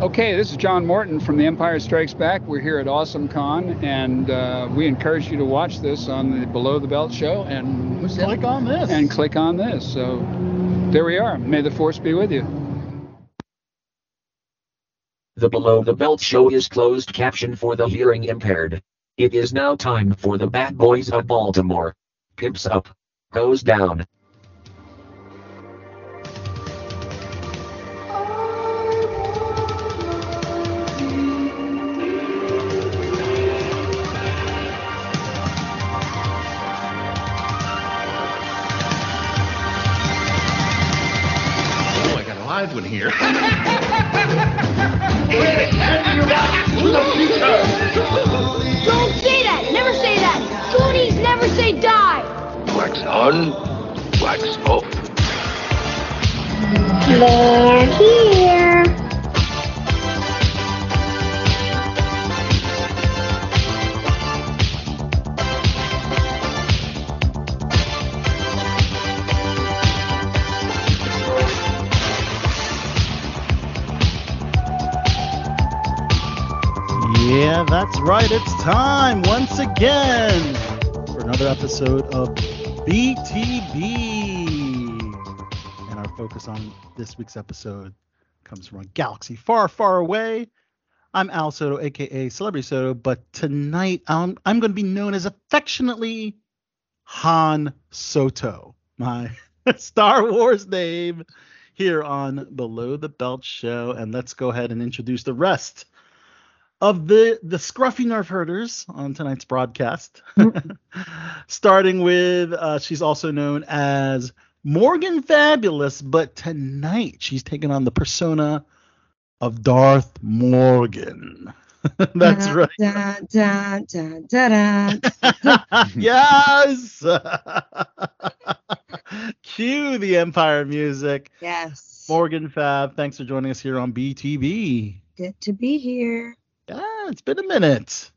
Okay, this is John Morton from The Empire Strikes Back. We're here at Awesome Con, and uh, we encourage you to watch this on the Below the Belt show and Click on this. and click on this. So there we are. May the force be with you. The Below the Belt show is closed caption for the hearing impaired. It is now time for the Bad Boys of Baltimore. Pimps up. Goes down. I got a live one here. Don't say that! Never say that! Goonies never say die! wax on, wax off. They're here! Yeah, that's right. It's time once again for another episode of BTB. And our focus on this week's episode comes from a galaxy far, far away. I'm Al Sotto, aka Celebrity Sotto, but tonight um, I'm going to be known as affectionately Han Sotto, my Star Wars name here on Below the Belt Show. And let's go ahead and introduce the rest of the the scruffy nerf herders on tonight's broadcast. Starting with uh, she's also known as Morgan Fabulous, but tonight she's taking on the persona of Darth Morgan. That's Da, right. Da, da, da, da, da. yes. Cue the Empire music. Yes. Morgan Fab, thanks for joining us here on BTB. Good to be here. Yeah, it's been a minute.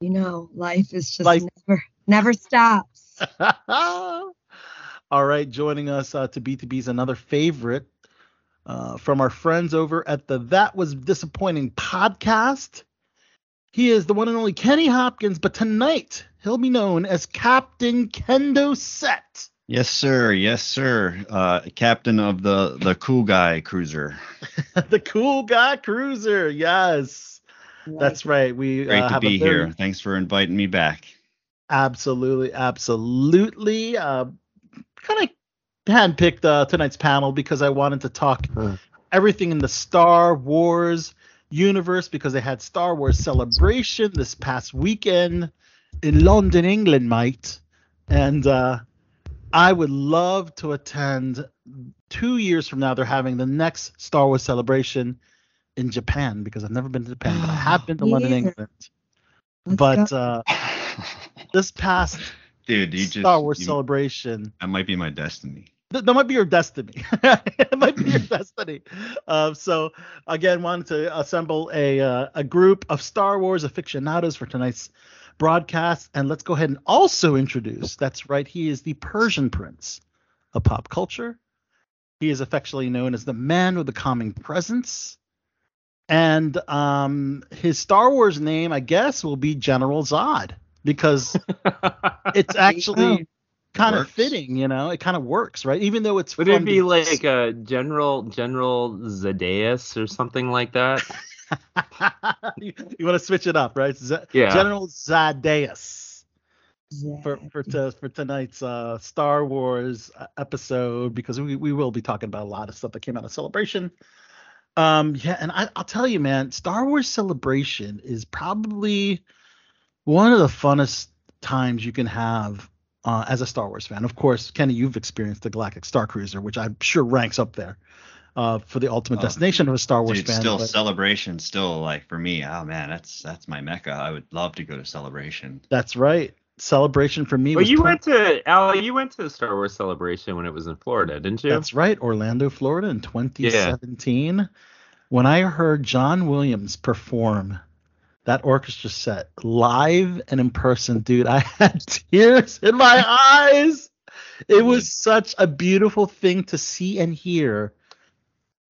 You know, life is just Life- never never stops. All right, joining us uh, to B2B's another favorite uh, from our friends over at the That Was Disappointing podcast. He is the one and only Kenny Hopkins, but tonight he'll be known as Captain Kendo Sett. Yes, sir. Yes, sir. Uh, captain of the the cool guy cruiser. the cool guy cruiser. Yes, that's right. We Great uh, to have be a here. Thanks for inviting me back. Absolutely, absolutely. Uh, kind of handpicked uh, tonight's panel because I wanted to talk everything in the Star Wars universe because they had Star Wars Celebration this past weekend in London, England, mate. And uh, I would love to attend. Two years from now, they're having the next Star Wars Celebration in Japan because I've never been to Japan, but I have been to London, either. England. Let's but uh, this past Dude, you just Star Wars you- Celebration. that might be my destiny. Th- that might be your destiny. it might be your destiny. Um, so again, wanted to assemble a uh, a group of Star Wars aficionados for tonight's broadcast, and let's go ahead and also introduce. That's right, he is the Persian Prince of pop culture. He is affectionately known as the man with the calming presence, and um, his Star Wars name, I guess, will be General Zod because it's actually kind of fitting, you know. It kind of works, right? Even though it's Would it be the- like a General General Zadeus or something like that? you, want to switch it up, right? Z- Yeah. General Zadeus Zach. for for to, for tonight's uh, Star Wars uh, episode because we, we will be talking about a lot of stuff that came out of Celebration. Um, yeah, and I, I'll tell you, man, Star Wars Celebration is probably one of the funnest times you can have uh, as a Star Wars fan. Of course, Kenny, you've experienced the Galactic Star Cruiser, which I'm sure ranks up there uh, for the ultimate Oh, destination of a Star Wars Dude, fan. still but- celebration, still like for me. Oh man, that's that's my mecca. I would love to go to celebration. That's right. Celebration for me Well, was you twen- went to Al. You went to the Star Wars celebration when it was in Florida, didn't you? That's right, Orlando, Florida in 2017. When I heard John Williams perform that orchestra set live and in person, dude, I had tears in my eyes. It was such a beautiful thing to see and hear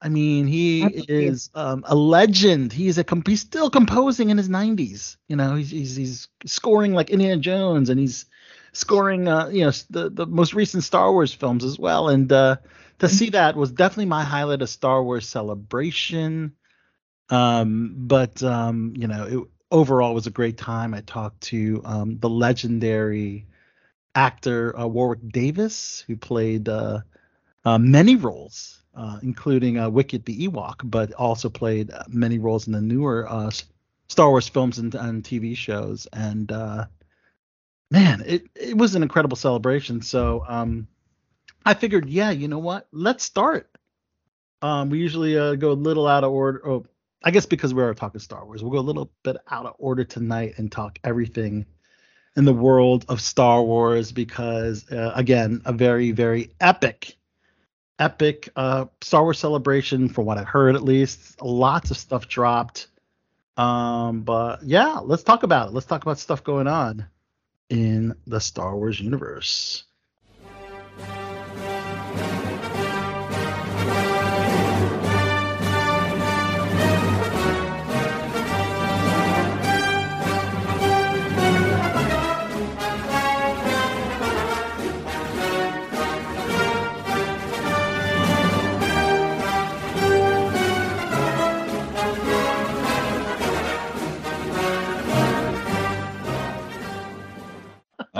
I mean, he Absolutely. is um, a legend. He's a comp- he's still composing in his 90s. You know, he's he's, he's scoring like Indiana Jones, and he's scoring uh, you know the the most recent Star Wars films as well. And uh, to see that was definitely my highlight of Star Wars Celebration. Um, but um, you know, it overall was a great time. I talked to um, the legendary actor uh, Warwick Davis, who played uh, uh, many roles, uh, including uh, Wicket the Ewok, but also played many roles in the newer uh, Star Wars films and, and TV shows. And uh, man, it it was an incredible celebration. So um, I figured, yeah, you know what? Let's start. Um, we usually uh, go a little out of order. Oh, I guess because we are talking Star Wars, we'll go a little bit out of order tonight and talk everything in the world of Star Wars because, uh, again, a very, very epic, epic uh, Star Wars celebration, from what I heard at least. Lots of stuff dropped. Um, but yeah, let's talk about it. Let's talk about stuff going on in the Star Wars universe.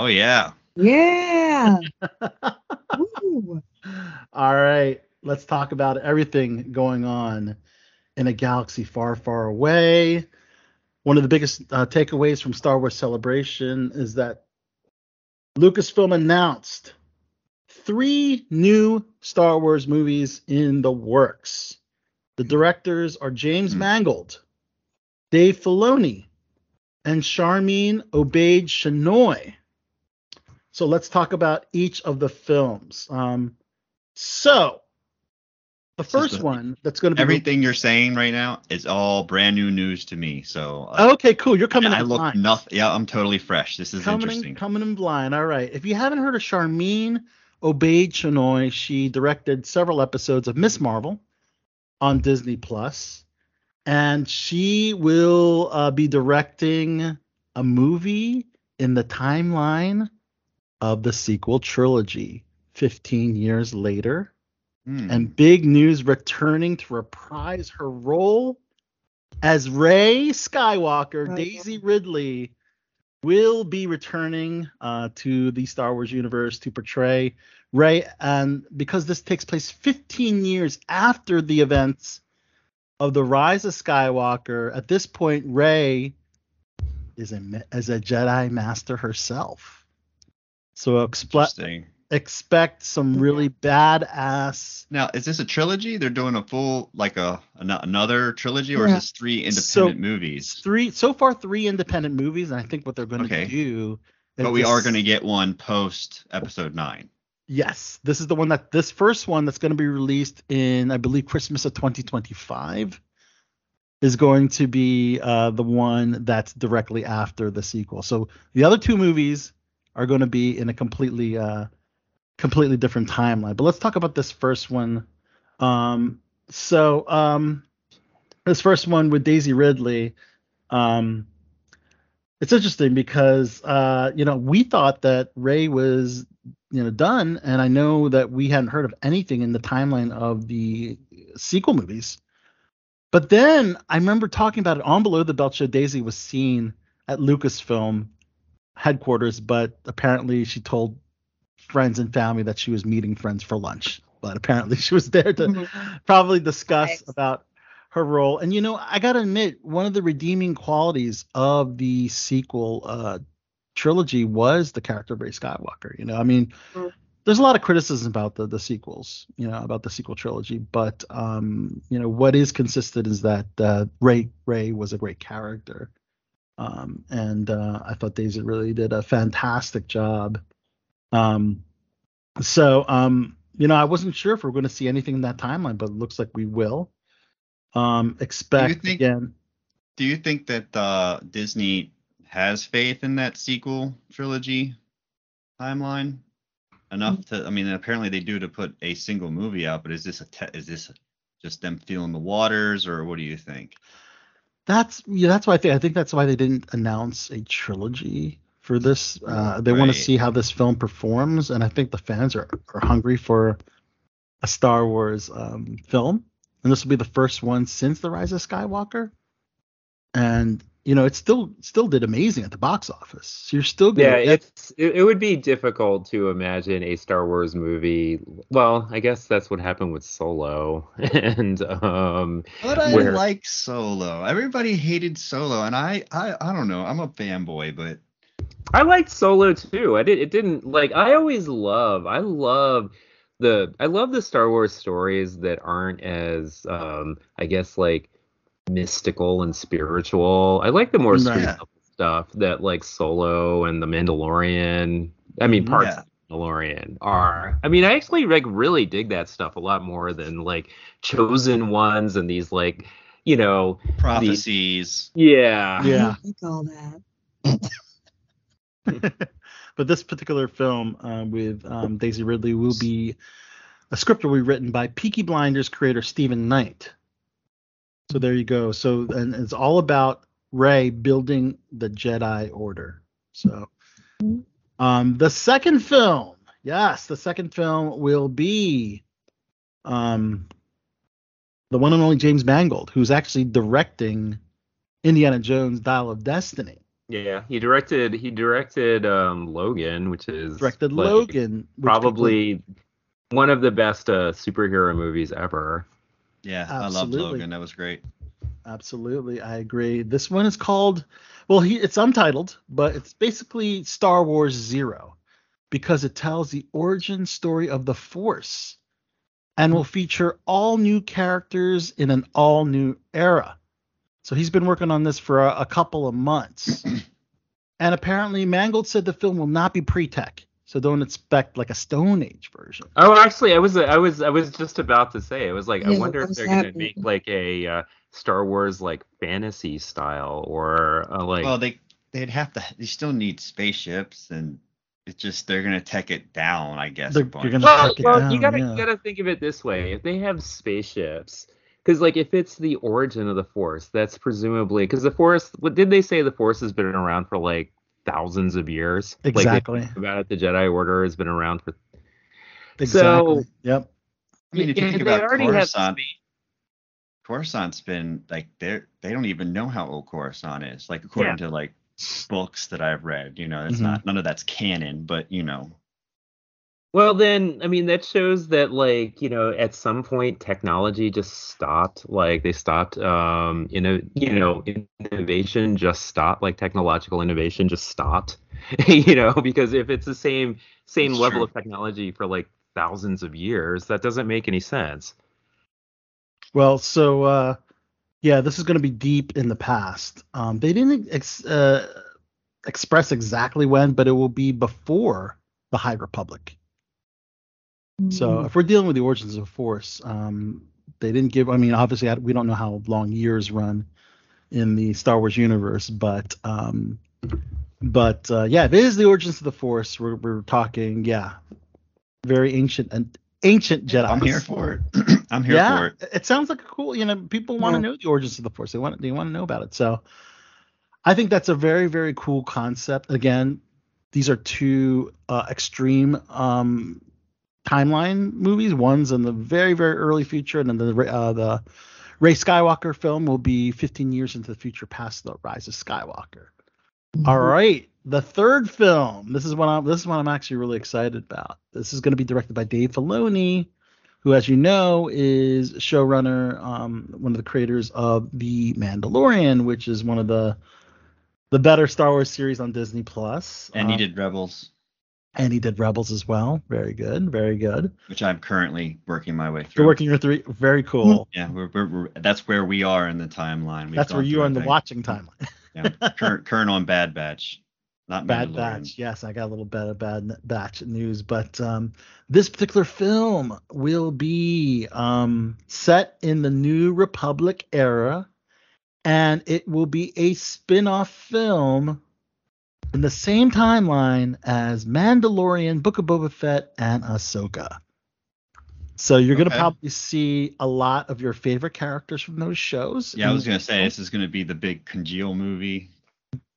Oh yeah. Yeah. All right, let's talk about everything going on in a galaxy far, far away. One of the biggest uh, takeaways from Star Wars Celebration is that Lucasfilm announced three new Star Wars movies in the works. The directors are James Hmm. Mangold, Dave Filoni, and Charmin Obaid Chinoy. So let's talk about each of the films. Um, so the first the- one that's going to be Everything you're saying right now is all brand new news to me. So uh, okay, cool. You're coming I in look blind. nothing. Yeah, I'm totally fresh. This is coming interesting. in, coming in blind. All right. If you haven't heard of Charmin Obaid Chinoy, she directed several episodes of Miss Marvel on Disney Plus, and she will uh, be directing a movie in the timeline of the sequel trilogy. 15 years later, Hmm. and big news returning to reprise her role as Rey Skywalker, Oh. Daisy Ridley will be returning uh, to the Star Wars universe to portray Rey. And because this takes place 15 years after the events of the Rise of Skywalker, at this point, Rey is a ma- as a Jedi Master herself. So expect expect some really badass. Now, is this a trilogy? They're doing a full like a an- another trilogy, or Yeah. is this three independent So- movies? Three so far, three independent movies, and I think what they're going to Okay. do. But we are going to get one post episode nine. Yes, this is the one that this first one that's going to be released in I believe Christmas of 2025 is going to be uh, the one that's directly after the sequel. So the other two movies are going to be in a completely uh, completely different timeline. But let's talk about this first one. Um, so um, this first one with Daisy Ridley. Um, it's interesting because uh, you know we thought that Rey was you know done, and I know that we hadn't heard of anything in the timeline of the sequel movies. But then I remember talking about it on Below the Belt Show. Daisy was seen at Lucasfilm headquarters, but apparently she told friends and family that she was meeting friends for lunch. But apparently she was there to Mhm. probably discuss Nice. about her role. And you know, I gotta admit, one of the redeeming qualities of the sequel uh, trilogy was the character of Rey Skywalker. You know, I mean, Mm. there's a lot of criticism about the the sequels, you know, about the sequel trilogy, but um, you know, what is consistent is that uh, Rey Rey was a great character. Um, and uh, I thought Daisy really did a fantastic job. Um, so um, you know, I wasn't sure if we are going to see anything in that timeline, but it looks like we will. Um, expect think- again. Do you think that uh, Disney has faith in that sequel trilogy timeline enough to? I mean, apparently they do to put a single movie out, but is this a te- is this just them feeling the waters, or what do you think? That's yeah, that's why I think I think that's why they didn't announce a trilogy for this. Uh, they want to see how this film performs, and I think the fans are are hungry for a Star Wars um, film, and this will be the first one since the Rise of Skywalker. And you know, it still still did amazing at the box office. So you're still gonna Yeah, it's it, it would be difficult to imagine a Star Wars movie. Well, I guess that's what happened with Solo, and um, But I Where- like Solo. Everybody hated Solo, and I, I, I don't know. I'm a fanboy, but I liked Solo too. I did. It didn't like. I always love. I love the. I love the Star Wars stories that aren't as, um, I guess, like mystical and spiritual. I like the more street Right. stuff that like Solo and the Mandalorian. I mean, parts Yeah. of the Mandalorian are. I mean, I actually like really dig that stuff a lot more than like chosen ones and these like, you know, prophecies. yeah. Yeah. I like all that. but this particular film uh, with um, Daisy Ridley will be a script will be written by Peaky Blinders creator Steven Knight. So there you go. So and it's all about Rey building the Jedi Order. So um, the second film, yes, the second film will be um, the one and only James Mangold, who's actually directing Indiana Jones: Dial of Destiny. Yeah, he directed he directed um Logan, which is Directed like, Logan, which probably one of the best uh, superhero movies ever. Yeah, I love Absolutely. Logan. That was great. Absolutely, I agree. This one is called, well, he, it's untitled, but it's basically Star Wars Zero because it tells the origin story of the Force and will feature all new characters in an all new era. So he's been working on this for a, a couple of months. and apparently, Mangold said the film will not be pre tech. So don't expect like a Stone Age version. Oh, actually, I was I was I was just about to say. I was like, I wonder if they're gonna make like a uh, Star Wars like fantasy style or uh, like. well, they they'd have to. They still need spaceships, and it's just they're gonna tech it down, I guess. They're- a bunch. they're gonna well, break it well, down, you gotta yeah. you gotta think of it this way: if they have spaceships, because like if it's the origin of the Force, that's presumably because the Force. What did they say? The Force has been around for like thousands of years. Exactly. talk about it, the Jedi Order has been around for. Exactly. So- yep. I mean, if you think they about already have Coruscant, space- Coruscant's been like they're they don't even know how old Coruscant is. Like according to like books that I've read, you know, it's Mhm. not none of that's canon, but you know, Well, then, I mean, that shows that, like, you know, at some point technology just stopped. Like, they stopped, um, you know, you know, innovation just stopped. Like, technological innovation just stopped. you know, because if it's the same same It's level true. of technology for like thousands of years, that doesn't make any sense. Well, so uh, yeah, this is going to be deep in the past. Um, they didn't ex- uh, express exactly when, but it will be before the High Republic. So if we're dealing with the origins of Force, um, they didn't give. I mean, obviously, I, we don't know how long years run in the Star Wars universe, but um, but uh, yeah, if it is the origins of the Force, we're we're talking, yeah, very ancient and ancient Jedi. I'm here for it. I'm here yeah, for it. it sounds like a cool. You know, people want to Yeah. know the origins of the Force. They want they want to know about it. So, I think that's a very very cool concept. Again, these are two uh, extreme um, timeline movies. One's in the very very early future, and then the uh, the Rey Skywalker film will be 15 years into the future, past the rise of Skywalker. All right, the third film. This is what I'm. This is what I'm actually really excited about. This is going to be directed by Dave Filoni, who, as you know, is showrunner, um, one of the creators of The Mandalorian, which is one of the the better Star Wars series on Disney Plus. And he Um, did Rebels, And he did Rebels as well. Very good. Very good. which I'm currently working my way through. You're working your three. Very cool. Yeah, we're, we're, we're that's where we are in the timeline. We've That's where you are in the watching timeline. Yeah, current current on Bad Batch, not Bad Batch. Yes, I got a little bit of bad batch news, but um, this particular film will be um, set in the New Republic era, and it will be a spin-off film in the same timeline as Mandalorian, Book of Boba Fett, and Ahsoka. So you're gonna Okay. probably see a lot of your favorite characters from those shows. Yeah, I was gonna say this is gonna be the big congeal movie.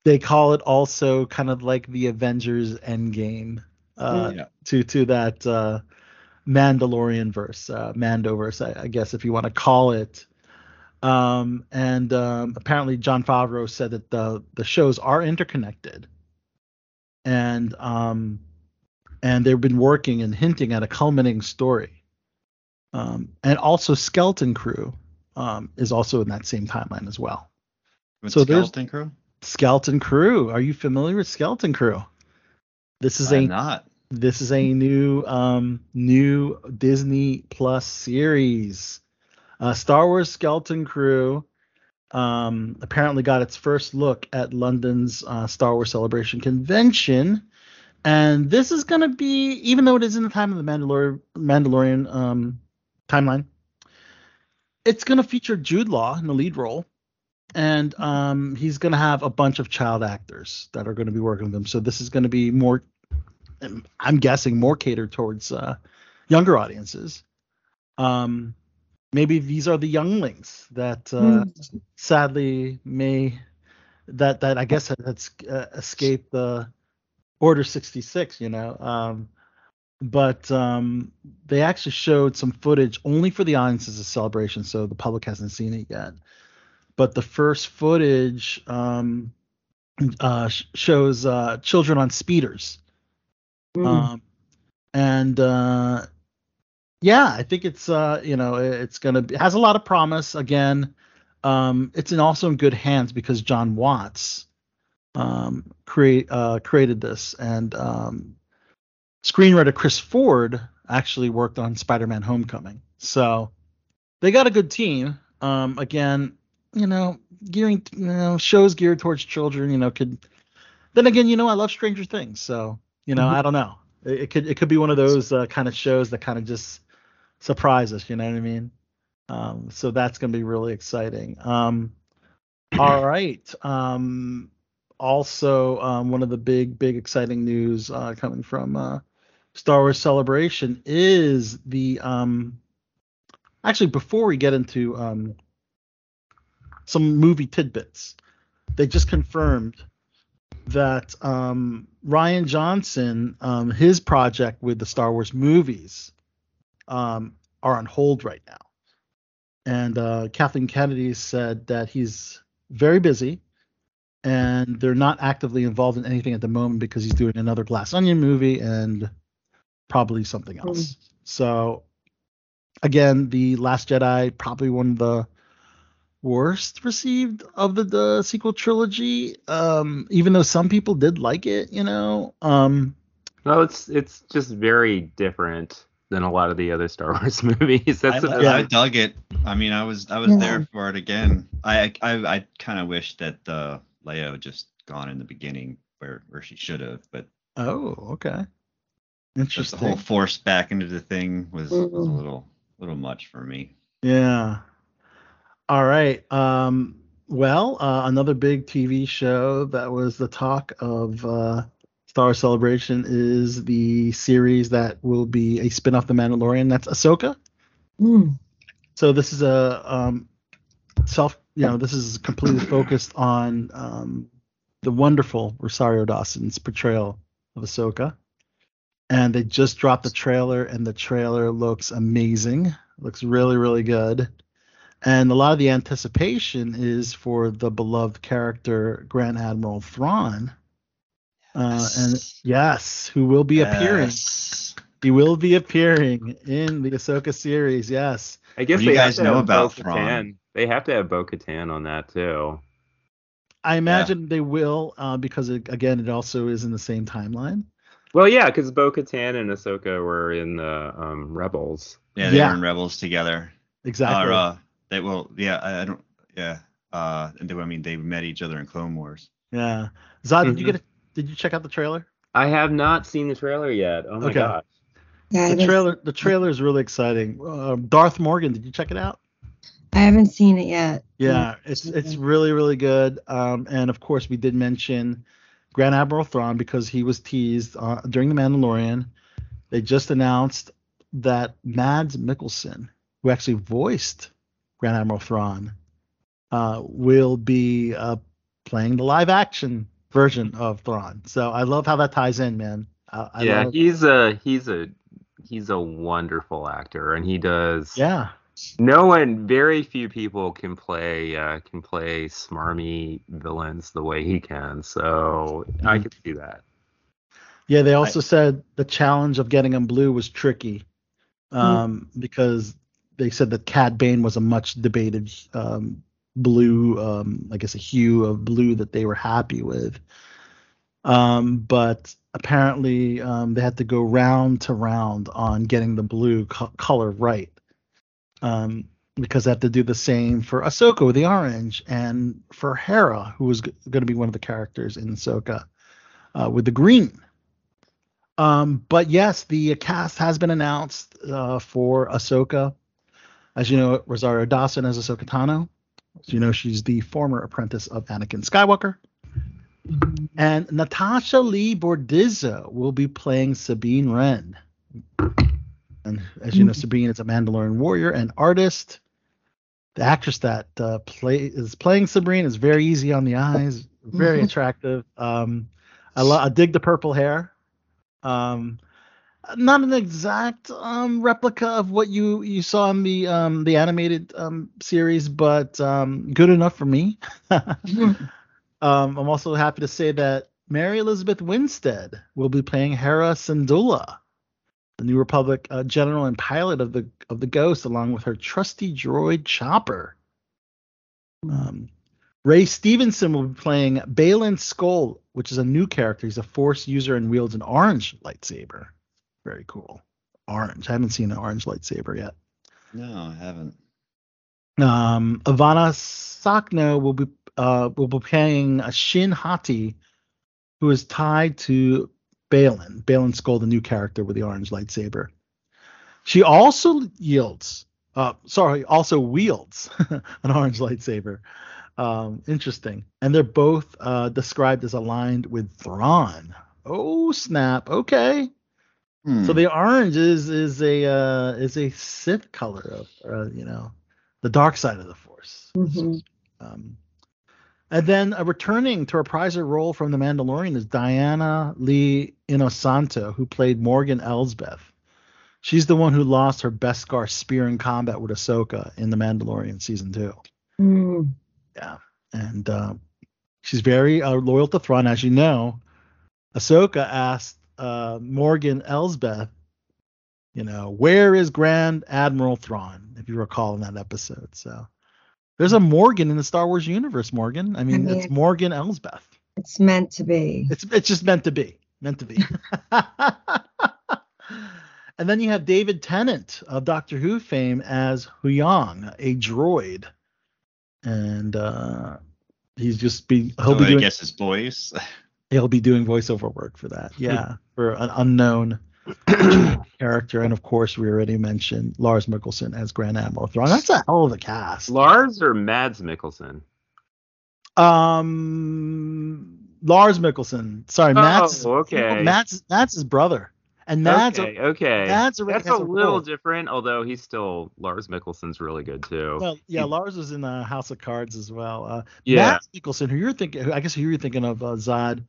They call it also kind of like the Avengers Endgame. Uh, Yeah. to to that uh, Mandalorian verse, uh, Mandoverse, I, I guess if you want to call it. Um, and um, apparently Jon Favreau said that the the shows are interconnected, and um, and they've been working and hinting at a culminating story. Um, and also Skeleton Crew um, is also in that same timeline as well. With So there's- Skeleton Crew. Skeleton Crew, are you familiar with Skeleton Crew? This is I'm a not. this is a new um new Disney Plus series. Uh, Star Wars Skeleton Crew um apparently got its first look at London's uh, Star Wars Celebration convention. And this is going to be even though it is in the time of the Mandalor- Mandalorian um timeline, it's going to feature Jude Law in the lead role. And um, he's going to have a bunch of child actors that are going to be working with him. So this is going to be more I'm guessing more catered towards uh, younger audiences. Um, maybe these are the younglings that uh, sadly may that that I guess had uh, escaped the Order 66. You know, um, but um, they actually showed some footage only for the audiences of celebration, so the public hasn't seen it yet. But the first footage um, uh, shows uh, children on speeders. Um, and uh, yeah, I think it's uh, you know it's gonna be, it has a lot of promise. Again, um, it's in also in good hands because Jon Watts um, create uh, created this, and um, screenwriter Chris Ford actually worked on Spider-Man: Homecoming. So they got a good team. Um, again, you know, gearing you know shows geared towards children. You know, could then again, you know, I love Stranger Things, so you know, I don't know. It, it could it could be one of those uh, kind of shows that kind of just surprise us. You know what I mean? Um, so that's gonna be really exciting. Um, all right. Um, also, um, one of the big big exciting news uh, coming from uh, Star Wars Celebration is the um, actually before we get into um, some movie tidbits, they just confirmed that um, Rian Johnson, um, his project with the Star Wars movies, um, are on hold right now. And uh, Kathleen Kennedy said that he's very busy and they're not actively involved in anything at the moment because he's doing another Glass Onion movie and probably something else. So, again, The Last Jedi, probably one of the worst received of the, the sequel trilogy. Um, even though some people did like it, you know. Um, Well, it's it's just very different than a lot of the other Star Wars movies. That's I, the I- I dug it. I mean, I was I was Yeah. there for it again. I I, I kind of wish that uh, Leia had just gone in the beginning where where she should have, but oh, okay. just the whole force back into the thing was, was a little little much for me. Yeah. All right. Um, well, uh, another big TV show that was the talk of uh, Star Celebration is the series that will be a spin-off The Mandalorian. That's Ahsoka. Mm. So this is a um, self, you know, this is completely focused on um, the wonderful Rosario Dawson's portrayal of Ahsoka. And they just dropped the trailer, and the trailer looks amazing. Looks really, really good. And a lot of the anticipation is for the beloved character Grand Admiral Thrawn. Uh, and yes, who will be appearing. He will be appearing in the Ahsoka series. Yes. I guess What you they have guys to know have about Bo-Katan. Thrawn? They have to have Bo-Katan on that too. I imagine they will, uh, because it, again, it also is in the same timeline. Well, yeah, because Bo-Katan and Ahsoka were in the um, Rebels. Yeah, they Yeah. were in Rebels together. Exactly. Or, uh, they will. yeah, I, I don't, yeah. Uh, and they, I mean, they met each other in Clone Wars. yeah. Zod, did you Mhm. get? A, did you check out the trailer? I have not seen the trailer yet. Oh my Okay. gosh. Yeah, The trailer. The trailer is really exciting. Um, Darth Morgan. Did you check it out? I haven't seen it yet. Yeah, it's it's really really good. Um, and of course we did mention Grand Admiral Thrawn because he was teased uh, during the Mandalorian. They just announced that Mads Mikkelsen, who actually voiced Grand Admiral Thrawn, uh, will be uh, playing the live action version of Thrawn. So I love how that ties in, man. Uh, I yeah, he's a he's a he's a wonderful actor, and he does. yeah. No one, very few people can play uh, can play smarmy villains the way he can. So I Mm-hmm. can see that. Yeah, they also said the challenge of getting him blue was tricky um, because they said that Cad Bane was a much debated um, blue, um, I guess a hue of blue that they were happy with. Um, but apparently um, they had to go round to round on getting the blue co- color right um, because they have to do the same for Ahsoka with the orange and for Hera, who was g- going to be one of the characters in Ahsoka uh, with the green. Um, but yes, the cast has been announced uh, for Ahsoka. As you know, Rosario Dawson as Ahsoka Tano. As you know, she's the former apprentice of Anakin Skywalker. And Natasha Liu Bordizzo will be playing Sabine Wren. And as you know, Sabine is a Mandalorian warrior and artist. The actress that uh, play is playing Sabine is very easy on the eyes, very attractive. Um, I, lo- I dig the purple hair. Um, not an exact um, replica of what you you saw in the um, the animated um, series, but um, good enough for me. um, I'm also happy to say that Mary Elizabeth Winstead will be playing Hera Syndulla, the New Republic uh, general and pilot of the of the Ghost, along with her trusty droid Chopper. Um, Ray Stevenson will be playing Baylan Skoll, which is a new character. He's a Force user and wields an orange lightsaber. Very cool. Orange. I haven't seen an orange lightsaber yet. No, I haven't. Um, Ivanna Sakhno will be uh, will be playing a Shin Hati, who is tied to Baylan. Baylan Skoll, the new character with the orange lightsaber. She also yields, uh, sorry, also wields an orange lightsaber. Um, interesting. And they're both uh, described as aligned with Thrawn. Oh snap! Okay. Hmm. So the orange is is a uh, is a Sith color of uh, you know the dark side of the Force. Mhm. Um, and then uh, returning to reprise her role from The Mandalorian is Diana Lee Inosanto, who played Morgan Elsbeth. She's the one who lost her Beskar spear in combat with Ahsoka in The Mandalorian season two. Mm. Yeah, and uh, she's very uh, loyal to Thrawn, as you know. Ahsoka asked uh, Morgan Elsbeth, you know, where is Grand Admiral Thrawn? If you recall in that episode, so there's a Morgan in the Star Wars universe. Morgan, I mean, mean, it's Morgan Elsbeth. It's meant to be. It's it's just meant to be, meant to be. and then you have David Tennant of Doctor Who fame as Huyang, a droid, and uh, he's just be he'll So be I doing guess his voice. he'll be doing voiceover work for that. Yeah, for an unknown character, and of course we already mentioned Lars Mikkelsen as Grand Admiral Thrawn. That's a hell of a cast. Lars or Mads Mikkelsen? Um, Lars Mikkelsen. Sorry, Matt's Oh, okay. Matt's Matt's his brother, and that's okay, okay. Mads already That's a a little role. different, although he's still Lars Mikkelsen's really good too. Well, yeah, Lars was in uh, House of Cards as well. Uh, yeah, Mads Mikkelsen, who you're thinking, I guess who you're thinking of, uh, Zod,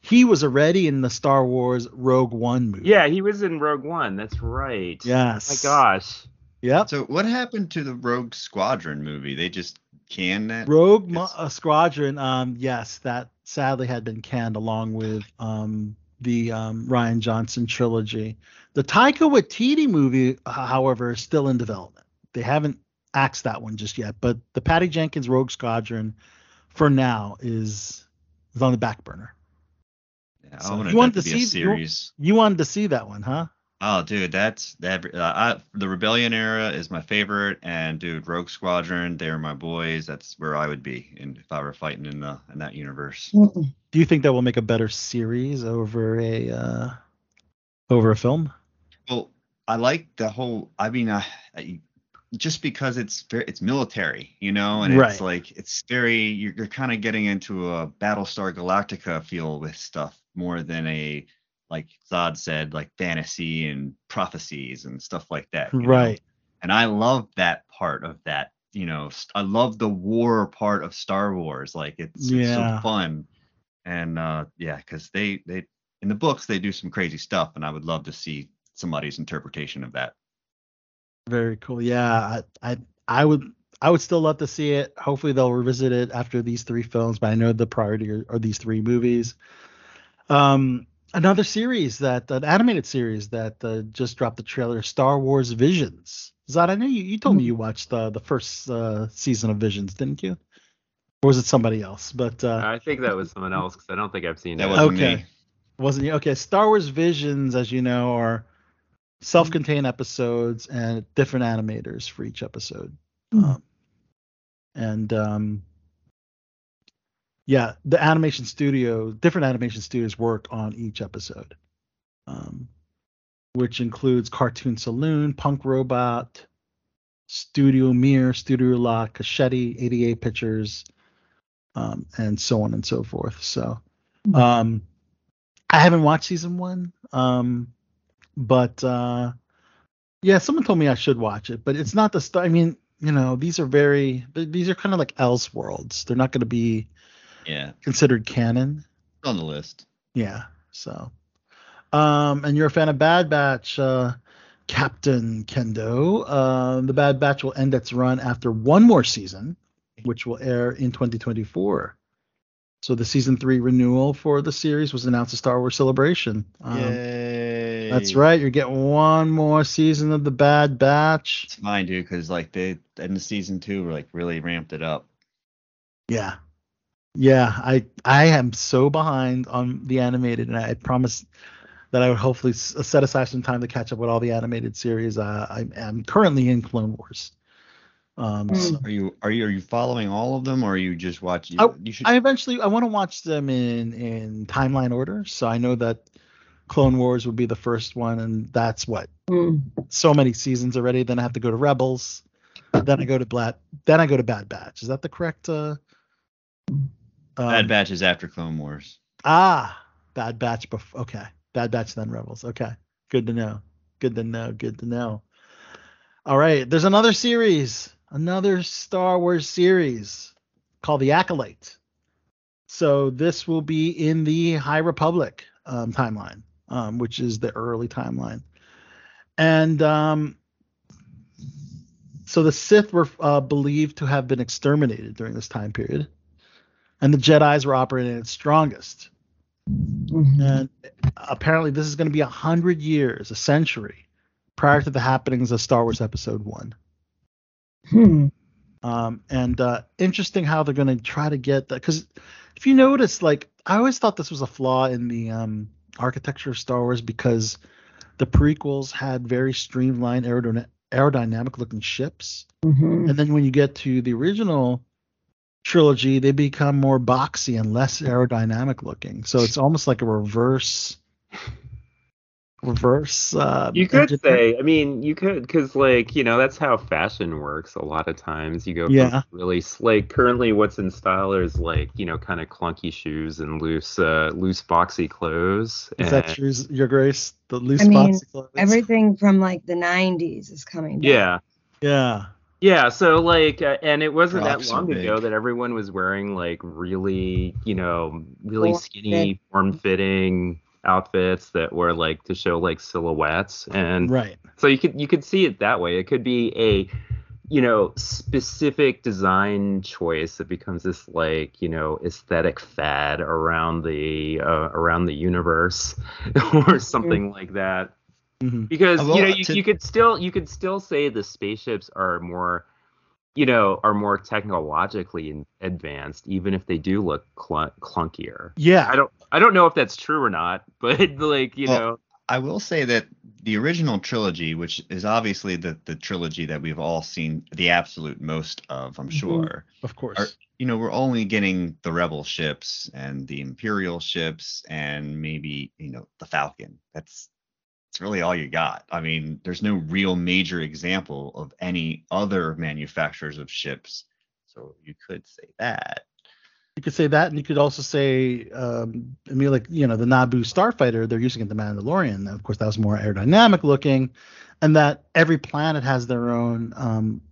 he was already in the Star Wars Rogue One movie. yeah, he was in Rogue One. That's right. Yes. Oh my gosh. Yep. So what happened to the Rogue Squadron movie? They just canned that. Rogue Mo- uh, Squadron. Um, yes, that sadly had been canned along with um the um, Rian Johnson trilogy. The Taika Waititi movie, however, is still in development. They haven't axed that one just yet, but the Patty Jenkins Rogue Squadron, for now, is is on the back burner. Yeah, So you wanted to to see- you- series. You wanted to see that one, huh? Oh, dude, that's that. Uh, I, the Rebellion era is my favorite, and dude, Rogue Squadron, they're my boys. That's where I would be, and if I were fighting in the in that universe. Do you think that will make a better series over a uh, over a film? Well, I like the whole. I mean, uh, I, just because it's very, it's military, you know, and Right. it's like it's very. You're, you're kind of getting into a Battlestar Galactica feel with stuff more than a like Zod said, like fantasy and prophecies and stuff like that. you know? Right. And I love that part of that. You know, I love the war part of Star Wars. Like it's, it's so fun. And uh yeah, because they they in the books they do some crazy stuff, and I would love to see somebody's interpretation of that. Very cool. Yeah, I, I I would I would still love to see it. Hopefully they'll revisit it after these three films, but I know the priority are, are these three movies. Um, another series that an animated series that uh, just dropped the trailer, Star Wars Visions. Zod, I know you, you told me you watched the the first uh, season of Visions, didn't you? Or was it somebody else? But uh, I think that was someone else because I don't think I've seen That it. wasn't Okay. me. wasn't you? Okay, Star Wars Visions, as you know, are self-contained episodes and different animators for each episode. Hmm. Um, and um, yeah, the animation studio, different animation studios work on each episode, um, which includes Cartoon Saloon, Punk Robot, Studio Mir, Studio La Cachette, 88 Pictures, um, and so on and so forth. So, um, I haven't watched season one, um, but uh, yeah, someone told me I should watch it, but it's not the I mean, you know, these are very, these are kind of like Elseworlds. They're not going to be Yeah, considered canon. it's on the list. Yeah. So, um, and you're a fan of Bad Batch, uh, Captain Kendo. Uh, the Bad Batch will end its run after one more season, which will air in 2024. So the season three renewal for the series was announced at Star Wars Celebration. Um, Yay. That's right. You're getting one more season of the Bad Batch. It's fine, dude, because like they in the season two like really ramped it up. Yeah. Yeah, I I am so behind on the animated, and I promised that I would hopefully set aside some time to catch up with all the animated series. Uh, I am currently in Clone Wars. Um, Mm. so Are you are you are you following all of them, or are you just watching? I- you should. I eventually I want to watch them in in timeline order. So I know that Clone Wars would be the first one, and that's what Mm. so many seasons already. Then I have to go to Rebels. Then I go to Blat. Then I go to Bad Batch. Is that the correct? Uh, Bad um, Batch is after Clone Wars. Ah, Bad Batch. Bef- okay, Bad Batch then Rebels. Okay, good to know. Good to know. Good to know. All right, there's another series, another Star Wars series called The Acolyte. So this will be in the High Republic um, timeline, um, which is the early timeline, and um, so the Sith were uh, believed to have been exterminated during this time period, and the Jedi's were operating at its strongest. Mhm. And apparently, this is going to be a hundred years, a century, prior to the happenings of Star Wars Episode One. Hmm. Um, and uh, interesting how they're going to try to get that because if you notice, like I always thought this was a flaw in the um, architecture of Star Wars because the prequels had very streamlined aerodynamic looking ships, Mhm. and then when you get to the original trilogy, they become more boxy and less aerodynamic looking. So it's almost like a reverse, reverse. Uh, You could engineer- say, I mean, you could, because like you know, that's how fashion works. A lot of times, you go Yeah. from really s- like currently what's in style is like you know, kind of clunky shoes and loose, uh, loose boxy clothes. Is that and- your, your grace? The loose I mean, boxy clothes? Everything from like the 90s is coming back. Yeah, Yeah. Yeah. So like, uh, and it wasn't Crocs that long ago that everyone was wearing like really, you know, really Form skinny, form-fitting outfits that were like to show like silhouettes and Right. so you could you could see it that way it could be a you know specific design choice that becomes this like you know aesthetic fad around the uh, around the universe or something like that hmm because you know you, to- you could still you could still say the spaceships are more you know are more technologically advanced even if they do look clunk- clunkier Yeah. i don't i don't know if that's true or not but like you Well, know I will say that the original trilogy, which is obviously the the trilogy that we've all seen the absolute most of, I'm Mhm. sure. Of course. Are- You know, we're only getting the rebel ships and the imperial ships and maybe you know the Falcon. That's that's really all you got. I mean, there's no real major example of any other manufacturers of ships, so you could say that. You could say that, and you could also say, um, I mean, like you know, the Naboo starfighter they're using it in the Mandalorian. Of course, that was more aerodynamic looking, and that every planet has their own um,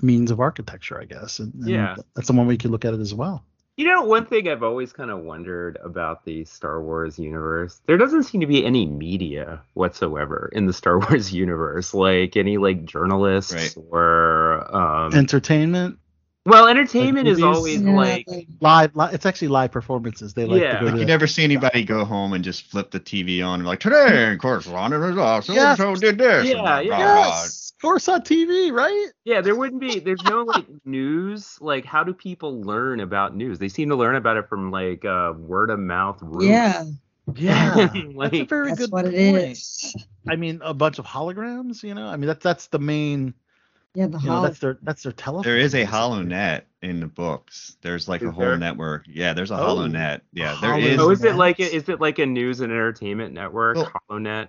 means of architecture, I guess. And, and Yeah. that's the one way you could look at it as well. You know, one thing I've always kind of wondered about the Star Wars universe, there doesn't seem to be any media whatsoever in the Star Wars universe, like any like journalists Right. or um Entertainment, well, entertainment is always Yeah, like like- live, li- it's actually live performances. They like Yeah. to go to You never see anybody go home and just flip the TV on and like today, of course, Ron so Yes. so did this. Yeah, blah, yeah. blah, blah." Yes, Coruscant TV, right? yeah, there wouldn't be there's no like news. Like how do people learn about news? They seem to learn about it from like uh word of mouth Yeah, Yeah, that's a very that's good what point. is. I mean, a bunch of holograms. You know, I mean, that's that's the main. Yeah, the You know, that's their that's their telephone. There is a hollow net in the books. There's like a whole there? network. Yeah, there's a Oh. Net. Yeah, there is. Holo- is. Oh, is it like a, is it like a news and entertainment network, Well, HoloNet?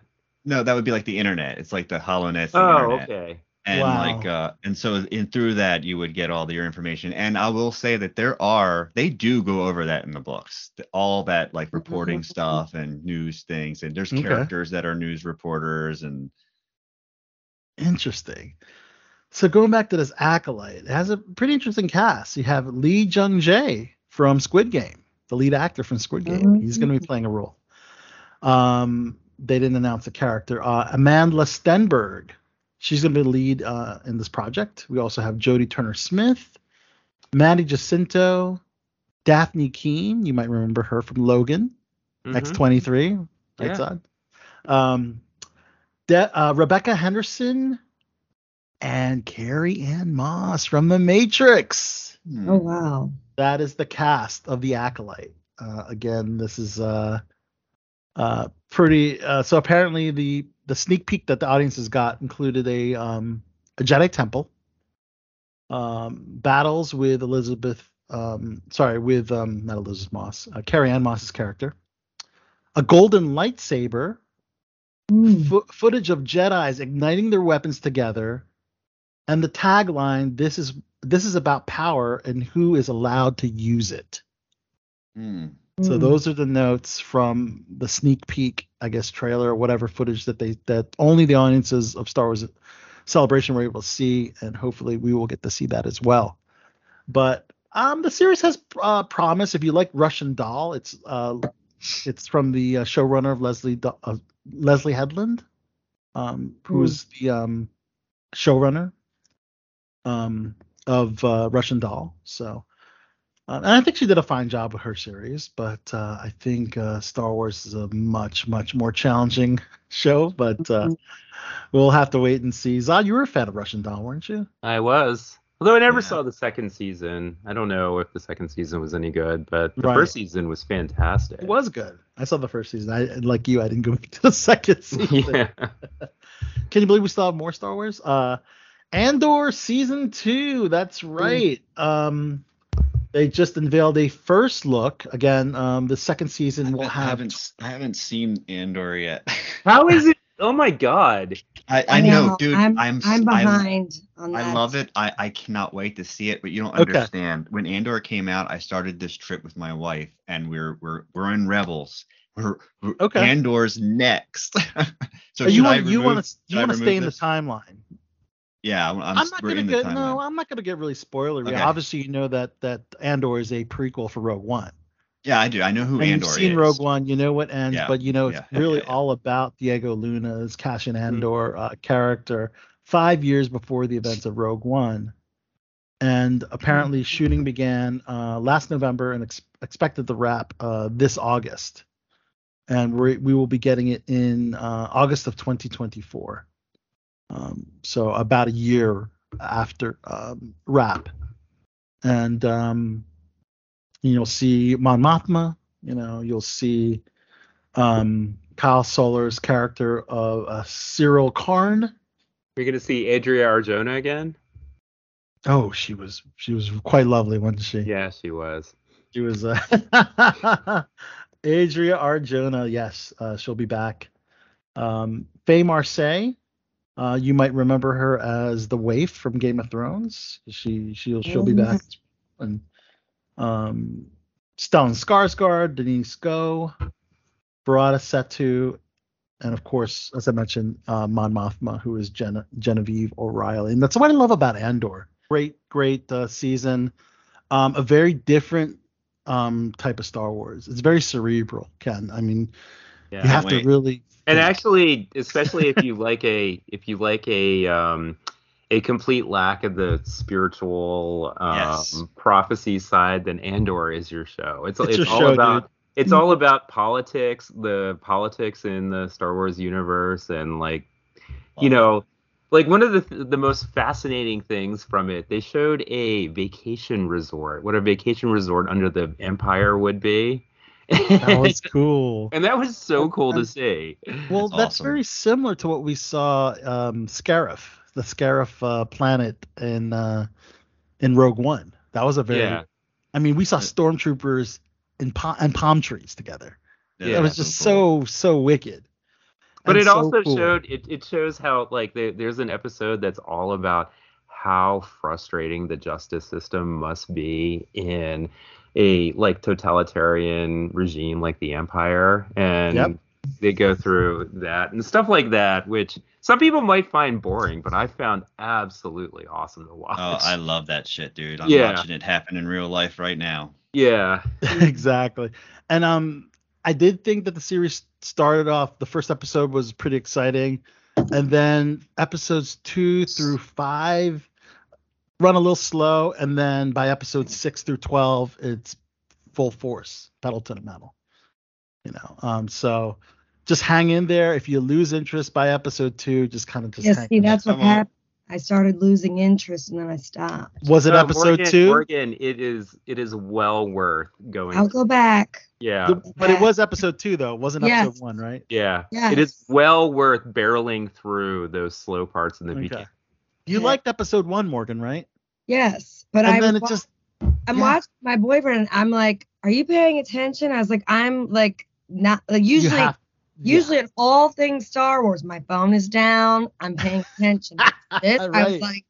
No, that would be like the internet. It's like the HoloNet. The Oh, internet. okay. and Wow. like uh and so in through that you would get all the, your information and i will say that there are they do go over that in the books all that like reporting stuff and news things and there's Okay. characters that are news reporters and Interesting. So going back to this acolyte, it has a pretty interesting cast. You have Lee Jung Jae from Squid Game, the lead actor from Squid Game. He's going to be playing a role. Um, they didn't announce the character. Uh, Amandla Stenberg, she's going to be the lead uh, in this project. We also have Jodie Turner Smith, Manny Jacinto, Dafne Keen. You might remember her from Logan. Mhm. X23, right Yeah. side. Um, De- uh, Rebecca Henderson and Carrie Ann Moss from The Matrix. oh wow. That is the cast of The Acolyte. Uh, again, this is uh, uh, pretty. Uh, so apparently, the the sneak peek that the audience has got included a um, a Jedi temple, um, battles with Elizabeth. Um, sorry, with um, not Elizabeth Moss, uh, Carrie Ann Moss's character, a golden lightsaber, Mm. fo- footage of Jedi's igniting their weapons together, and the tagline: "This is this is about power and who is allowed to use it." hmm. So Mm. those are the notes from the sneak peek, I guess, trailer or whatever footage that they that only the audiences of Star Wars Celebration were able to see, and hopefully we will get to see that as well. But um, the series has uh, promise. If you like Russian Doll, it's uh, it's from the uh, showrunner of Leslie Do- uh, Leslie Headland, um, who Hmm. is the um, showrunner um, of uh, Russian Doll. So, uh, and I think she did a fine job with her series, but uh, I think uh, Star Wars is a much, much more challenging show. But uh, we'll have to wait and see. Zod, you were a fan of Russian Doll, weren't you? I was. Although I never Yeah. saw the second season. I don't know if the second season was any good, but the Right. first season was fantastic. It was good. I saw the first season. I like you. I didn't go to the second season. yeah. Can you believe we still have more Star Wars? Uh, Andor season two. That's right. Um, they just unveiled a first look. Again, um, the second season will I have. haven't s- I haven't seen Andor yet. How is it? Oh my god. I, I know, dude. I'm I'm I'm I- behind on that. I love it. I, I cannot wait to see it, but you don't Okay. understand. When Andor came out, I started this trip with my wife, and we're we're we're in Rebels. We're, we're Okay. Andor's next. so you should I want you want to you want to stay remove in the timeline. Yeah, I'm, I'm, I'm, not gonna get no. I'm not gonna get really spoilery. Okay. Obviously, you know that that Andor is a prequel for Rogue One. Yeah, I do. I know who and Andor you've seen is. Rogue One, you know what ends, Yeah, but you know it's yeah, yeah, really yeah, all about Diego Luna's Cassian Andor uh, character five years before the events of Rogue One. And apparently, shooting began uh, last November and ex- expected to wrap uh, this August. And we we will be getting it in uh, August of 2024. Um, so about a year after um, wrap. And um, you'll see Mon Mothma. You know, you'll see um, Kyle Soller's character of uh, Syril Karn. We're gonna see Adria Arjona again. Oh, she was she was quite lovely, wasn't she? Yeah, she was. She was uh, Adria Arjona. Yes, uh, she'll be back. Um, Faye Marsay. Uh, you might remember her as the waif from Game of Thrones. She she'll she'll be back. And um, Stellan Skarsgård, Denise Gough, Varada Sethu, and of course, as I mentioned, uh, Mon Mothma, who is Gen- Genevieve O'Reilly. And that's what I love about Andor. Great, great uh, season. Um, a very different um, type of Star Wars. It's very cerebral, Ken. I mean, Yeah. you have wait. to really. and actually especially if you like a if you like a um a complete lack of the spiritual um Yes. prophecy side then andor is your show it's It's it's, all show, about dude. it's all about politics the politics in the star wars universe and like you know like one of the the most fascinating things from it they showed a vacation resort what a vacation resort under the empire would be That was cool. and that was so cool to see Well, That's that's awesome. very similar to what we saw um, Scarif, the Scarif uh, planet in uh, in Rogue One. That was a very. Yeah. I mean, we saw stormtroopers in pa- and palm trees together. Yeah, it was that's just cool. so so wicked. But it so also cool. showed it, it shows how like there, there's an episode that's all about how frustrating the justice system must be in a like totalitarian regime like the empire and Yep. they go through that and stuff like that which some people might find boring but i found absolutely awesome to watch Oh, I love that shit, dude. I'm Yeah. watching it happen in real life right now. yeah exactly. And um, I did think that the series started off. The first episode was pretty exciting, and then episodes two through five run a little slow, and then by episode six through twelve, it's full force, pedal to the metal. You know, um, so just hang in there. If you lose interest by episode two, just kind of just Yeah, hang see, in there. that's what happened. I started losing interest and then I stopped. Was it Uh, episode Morgan, two? morgan it is it is well worth going I'll go back. yeah The- but it was episode two though. It wasn't Yes. episode one, right? Yeah. Yes. It is well worth barreling through those slow parts in the Okay. beginning. You Yeah. liked episode one, Morgan, right? Yes, but and I then it just I'm yeah. watching my boyfriend. and I'm like, "Are you paying attention?" I was like, "I'm like not like usually have- yeah. usually in all things Star Wars, my phone is down. I'm paying attention. this I was like,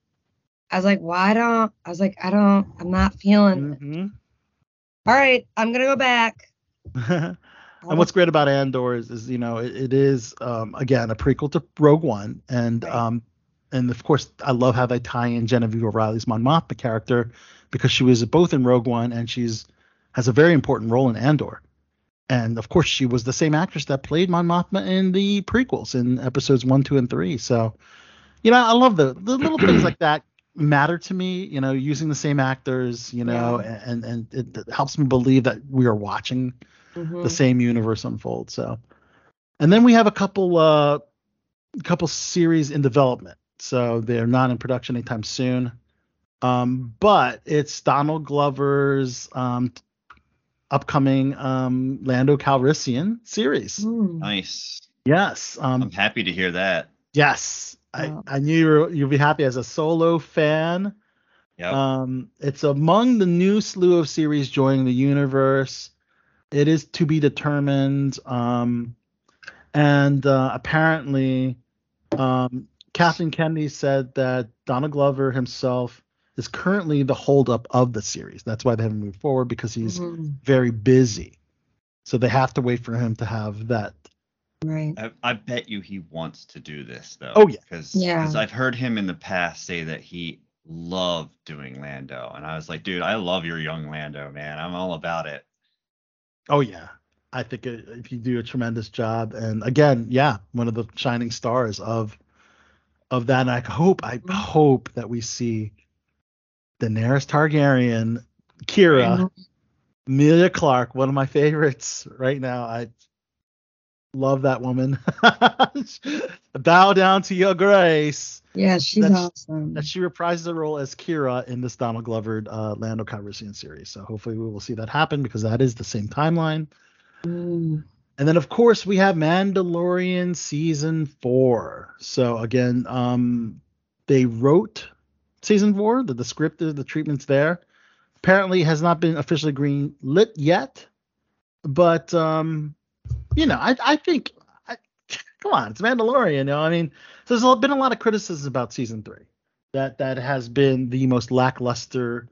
I was like, why don't I was like, I don't, I'm not feeling. it. Mhm. All right, I'm gonna go back. and what's great about Andor is, is you know, it, it is um, again a prequel to Rogue One, and Right. um, and of course I love how they tie in Genevieve O'Reilly's Mon Mothma character because she was both in Rogue One and she's has a very important role in Andor. And of course, she was the same actress that played Mon Mothma in the prequels in episodes one, two, and three. So, you know, I love the the little things like that matter to me. You know, using the same actors. You know, Yeah. and and it, it helps me believe that we are watching Mhm. the same universe unfold. So, and then we have a couple uh, couple series in development. So they're not in production anytime soon. Um, but it's Donald Glover's um, upcoming um, Lando Calrissian series. Mm. Nice. Yes. I'm Um, happy to hear that. yes. I, Wow. I knew you were, you'd be happy as a solo fan. Yep. Um, it's among the new slew of series joining the universe. It is to be determined. Um, and uh, apparently, um, Kathleen Kennedy said that Donald Glover himself is currently the holdup of the series. That's why they haven't moved forward because he's Mhm. very busy. So they have to wait for him to have that. Right. I, I bet you he wants to do this though. Oh, yeah. Because Yeah. I've heard him in the past say that he loved doing Lando, and I was like, dude, I love your young Lando, man. I'm all about it. Oh yeah, I think if you do a tremendous job, and again, yeah, one of the shining stars of of that. And I hope, I hope that we see Daenerys Targaryen, Qi'ra, Emilia Clarke, one of my favorites right now. I love that woman. Bow down to your grace. Yeah, she's That's- awesome. That she reprises the role as Qi'ra in this Donald Glover uh, Lando Calrissian series. So hopefully we will see that happen because that is the same timeline. Mm. And then of course we have Mandalorian season four. So again, um, they wrote season four. The, the script, is the treatment's there. Apparently has not been officially green lit yet, but um, you know, I I think, I, come on, it's Mandalorian. You know, I mean, there's been a lot of criticism about season three. That that has been the most lackluster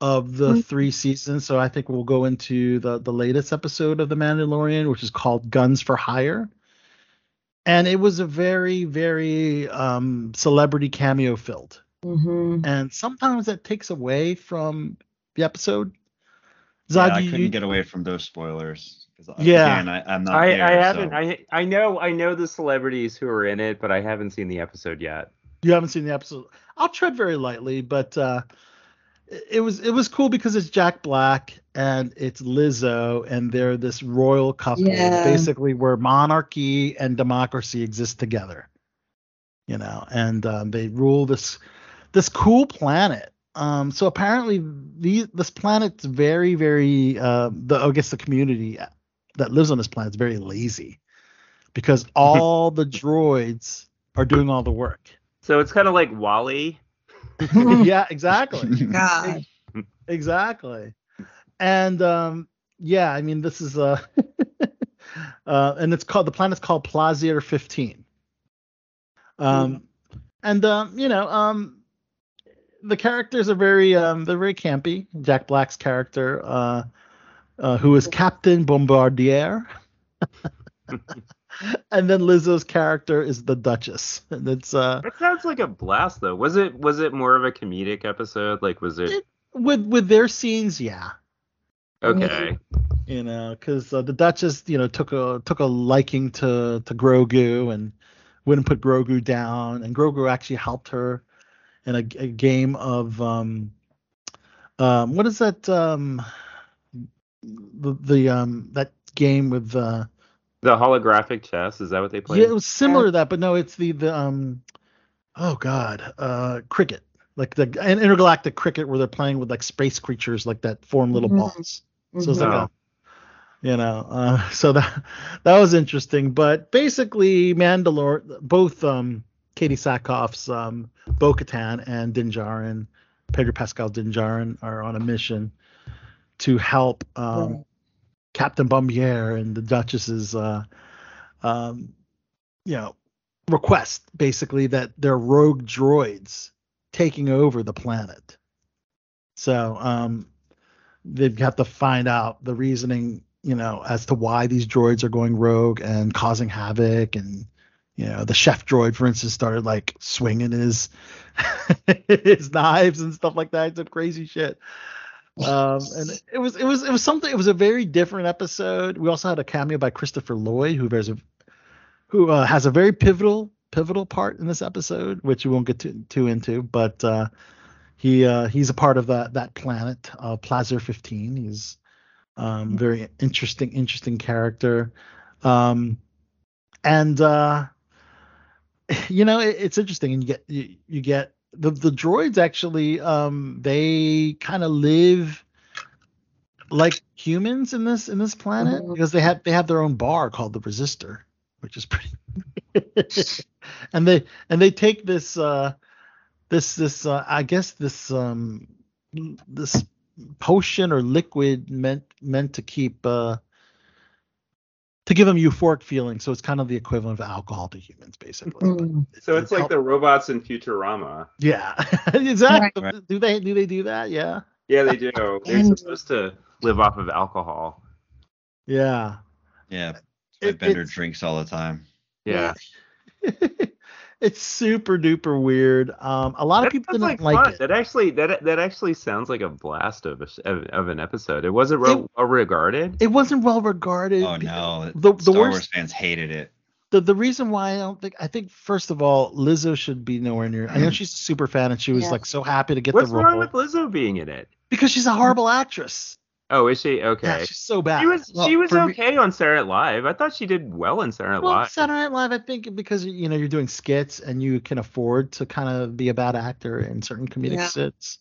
of the Mhm. three seasons. So I think we'll go into the the latest episode of The Mandalorian, which is called Guns for Hire. And it was a very, very um, celebrity cameo filled. hmm And sometimes that takes away from the episode. Yeah, I couldn't you- get away from those spoilers. 'cause, Yeah. Again, I, I'm not I, there, I haven't. so- I I know I know the celebrities who are in it, but I haven't seen the episode yet. You haven't seen the episode. I'll tread very lightly, but uh, it it was it was cool because it's Jack Black and it's Lizzo, and they're this royal couple, Yeah. basically where monarchy and democracy exist together. You know, and um, they rule this this cool planet. Um, so apparently, the this planet's very, very. Uh, the I guess the community that lives on this planet is very lazy because all the droids are doing all the work. So it's kind of like WALL-E. yeah, exactly. God. exactly. And um yeah, I mean this is uh uh and it's called the planet's called Plazir-15. Um and um you know, um the characters are very um they're very campy. Jack Black's character uh uh who is Captain Bombardier. And then Lizzo's character is the Duchess. And it's uh That sounds like a blast, though. Was it was it more of a comedic episode? Like, was it It- with with their scenes, yeah. okay? you know, because uh, the Duchess, you know, took a took a liking to to Grogu and wouldn't put Grogu down, and Grogu actually helped her in a, a game of um um what is that um the the um that game with uh The holographic chess is that what they played? yeah it was similar to that but no it's the the um oh god uh cricket like the an intergalactic cricket where they're playing with like space creatures like that form little Mhm. balls so it's like Mhm. a you know uh so that that was interesting but basically mandalore both um Katee Sackhoff's um bo-katan and din Djarin, pedro pascal din Djarin, are on a mission to help um Right. Captain bombier and the duchess's uh um you know request basically that they're rogue droids taking over the planet so um they've got to find out the reasoning, you know, as to why these droids are going rogue and causing havoc. And you know, the chef droid, for instance, started like swinging his his knives and stuff like that. Some crazy shit. Um, and it was it was it was something. It was a very different episode. We also had a cameo by Christopher Lloyd, who a who uh, has a very pivotal pivotal part in this episode, which we won't get too, too into, but. uh he uh, he's a part of that that planet, uh, Plazir-15. He's um, very interesting interesting character, um, and uh, you know it, it's interesting. And you get you, you get the the droids actually um, they kind of live like humans in this in this planet Mhm. because they have they have their own bar called the Resistor, which is pretty. and they and they take this uh this this uh, I guess this um this potion or liquid meant meant to keep uh to give them euphoric feeling. So it's kind of the equivalent of alcohol to humans, basically. Mm. So it's like the robots in Futurama. yeah, exactly. Right. Do they do they do that? Yeah, Yeah, they do. They're And- supposed to live off of alcohol. yeah. Yeah. It- Bender it's- drinks all the time. Yeah, it's super duper weird. Um, a lot of people didn't like, like it. That actually that that actually sounds like a blast of a, of, of an episode. It wasn't well, well regarded. It wasn't well regarded. Oh no. The- the Star worst- Wars fans hated it. the the reason why I don't think I think first of all Lizzo should be nowhere near. I know she's a super fan and she was Yeah. like so happy to get What's the role. What's wrong with Lizzo being in it? because she's a horrible actress. Oh, is she Yeah, okay? she's so bad. She was Well, she was for me- okay on Saturday Night Live. I thought she did well in Saturday Night Well, Live. Saturday Night Live, I think because you know you're doing skits and you can afford to kind of be a bad actor in certain comedic Yeah. skits.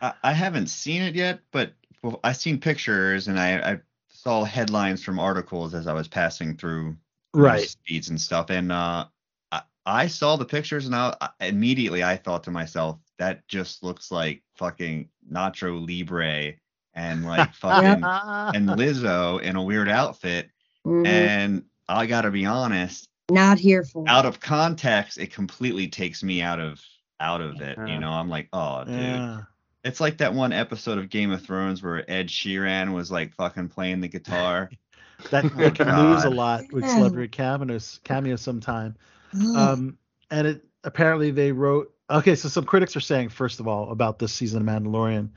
I, I haven't seen it yet, but well, I seen pictures and I, I saw headlines from articles as I was passing through Right. news feeds and stuff. And uh, I, I saw the pictures and I, I- immediately I thought to myself, that just looks like fucking Nacho Libre and like fucking and Lizzo in a weird outfit. Mhm. And I gotta be honest, Not here for. out of context, it completely takes me out of out of it. Yeah. You know, I'm like, oh, dude. yeah. It's like that one episode of Game of Thrones where Ed Sheeran was like fucking playing the guitar. That, Oh, that can lose a lot with Yeah. celebrity cameos cameos sometime. Um, and it apparently they wrote. Okay, so some critics are saying first of all about this season of Mandalorian,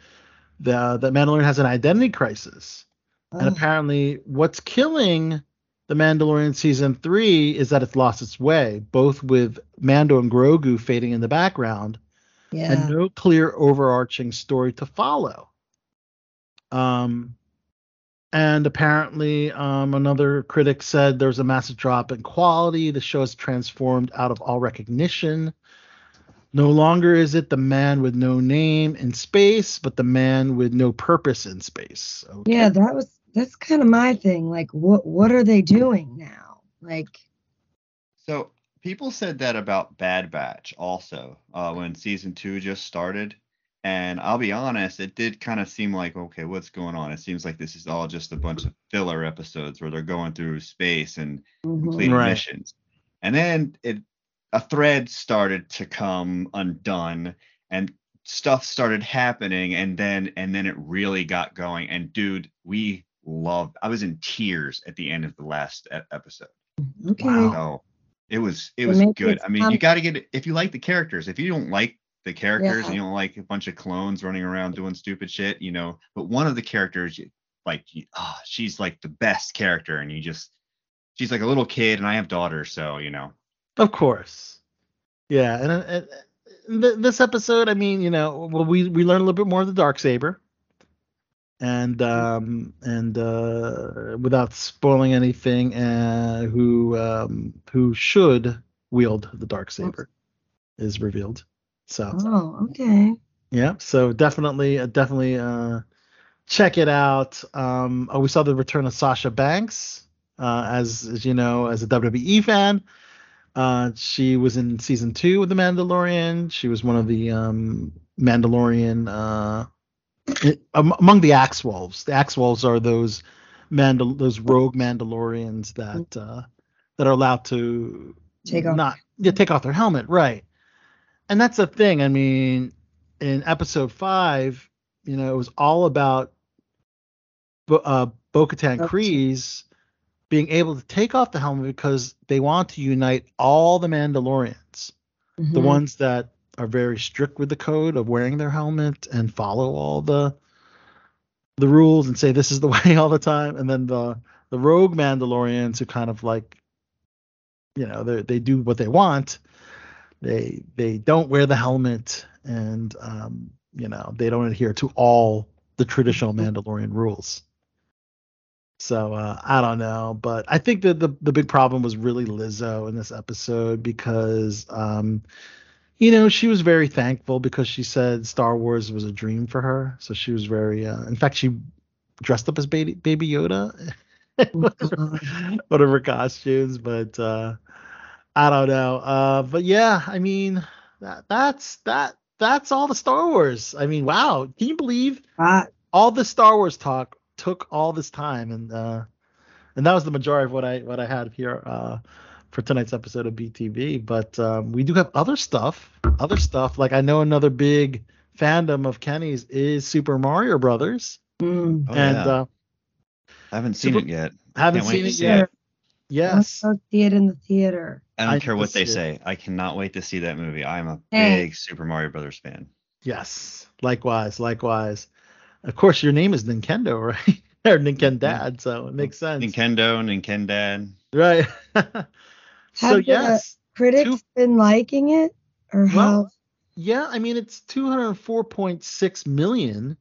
the that Mandalorian has an identity crisis, and apparently what's killing the Mandalorian season three is that it's lost its way, both with Mando and Grogu fading in the background yeah. and no clear overarching story to follow. Um, and apparently, um, another critic said there's a massive drop in quality. The show has transformed out of all recognition. No longer is it the man with no name in space, but the man with no purpose in space. Okay. Yeah, that was that's kind of my thing. Like, what what are they doing now? Like, So people said that about Bad Batch also uh, when season two just started. And I'll be honest, it did kind of seem like, okay, what's going on? It seems like this is all just a bunch of filler episodes where they're going through space and mhm. completing Right. missions. And then it a thread started to come undone and stuff started happening and then and then it really got going. And dude we loved i was in tears at the end of the last episode. Okay. so it was it So was good. i mean you got to get it if you like the characters if you don't like the characters Yeah. and you don't like a bunch of clones running around doing stupid shit you know but one of the characters like you, ah, she's like the best character and you just she's like a little kid and i have daughters so you know Of course. Yeah, and, and, and th- this episode, I mean, you know, well, we we learn a little bit more of the dark saber, and um and uh without spoiling anything, uh who um who should wield the dark saber is revealed. So Oh, okay. yeah, so definitely uh, definitely uh check it out. Um, oh, we saw the return of Sasha Banks, uh, as, as you know, as a WWE fan. Uh, she was in season two of The Mandalorian. She was one of the um, Mandalorian uh, i- am- among the Axe Wolves. The Axe Wolves are those Mandal- those rogue Mandalorians that uh, that are allowed to Take off. not yeah take off their helmet, right? And that's the thing. I mean, in episode five, you know, it was all about Bo- uh, Bo-Katan Bo-Katan. Kryze being able to take off the helmet because they want to unite all the Mandalorians, the Mhm. ones that are very strict with the code of wearing their helmet and follow all the the rules and say this is the way all the time, and then the the rogue Mandalorians who kind of like, you know, they they do what they want. They they don't wear the helmet and um, you know they don't adhere to all the traditional Mandalorian rules. So uh, I don't know, but I think that the the big problem was really Lizzo in this episode because um, you know she was very thankful because she said Star Wars was a dream for her. So she was very, uh, in fact, she dressed up as baby Baby Yoda, whatever, one costumes. But uh, I don't know. Uh, but yeah, I mean that that's that that's all the Star Wars. I mean, wow, can you believe all the Star Wars talk took all this time, and uh, and that was the majority of what I what I had here uh, for tonight's episode of BTB. But um, we do have other stuff, other stuff. Like I know another big fandom of Kenny's is Super Mario Brothers, mm. Oh, and yeah. uh, I haven't seen Super- it yet. haven't Can't seen it yet. it. Yes, Let's go see it in the theater. I don't I care what they see it. say. I cannot wait to see that movie. I'm a Hey. big Super Mario Brothers fan. yes, likewise, likewise. Of course, your name is Nintendo, right? or Nintendad, so it makes sense, Nintendo, Nintendad. right? so Have the yes, Critics Two- been liking it, or how? Well, yeah, I mean it's 204.6 million.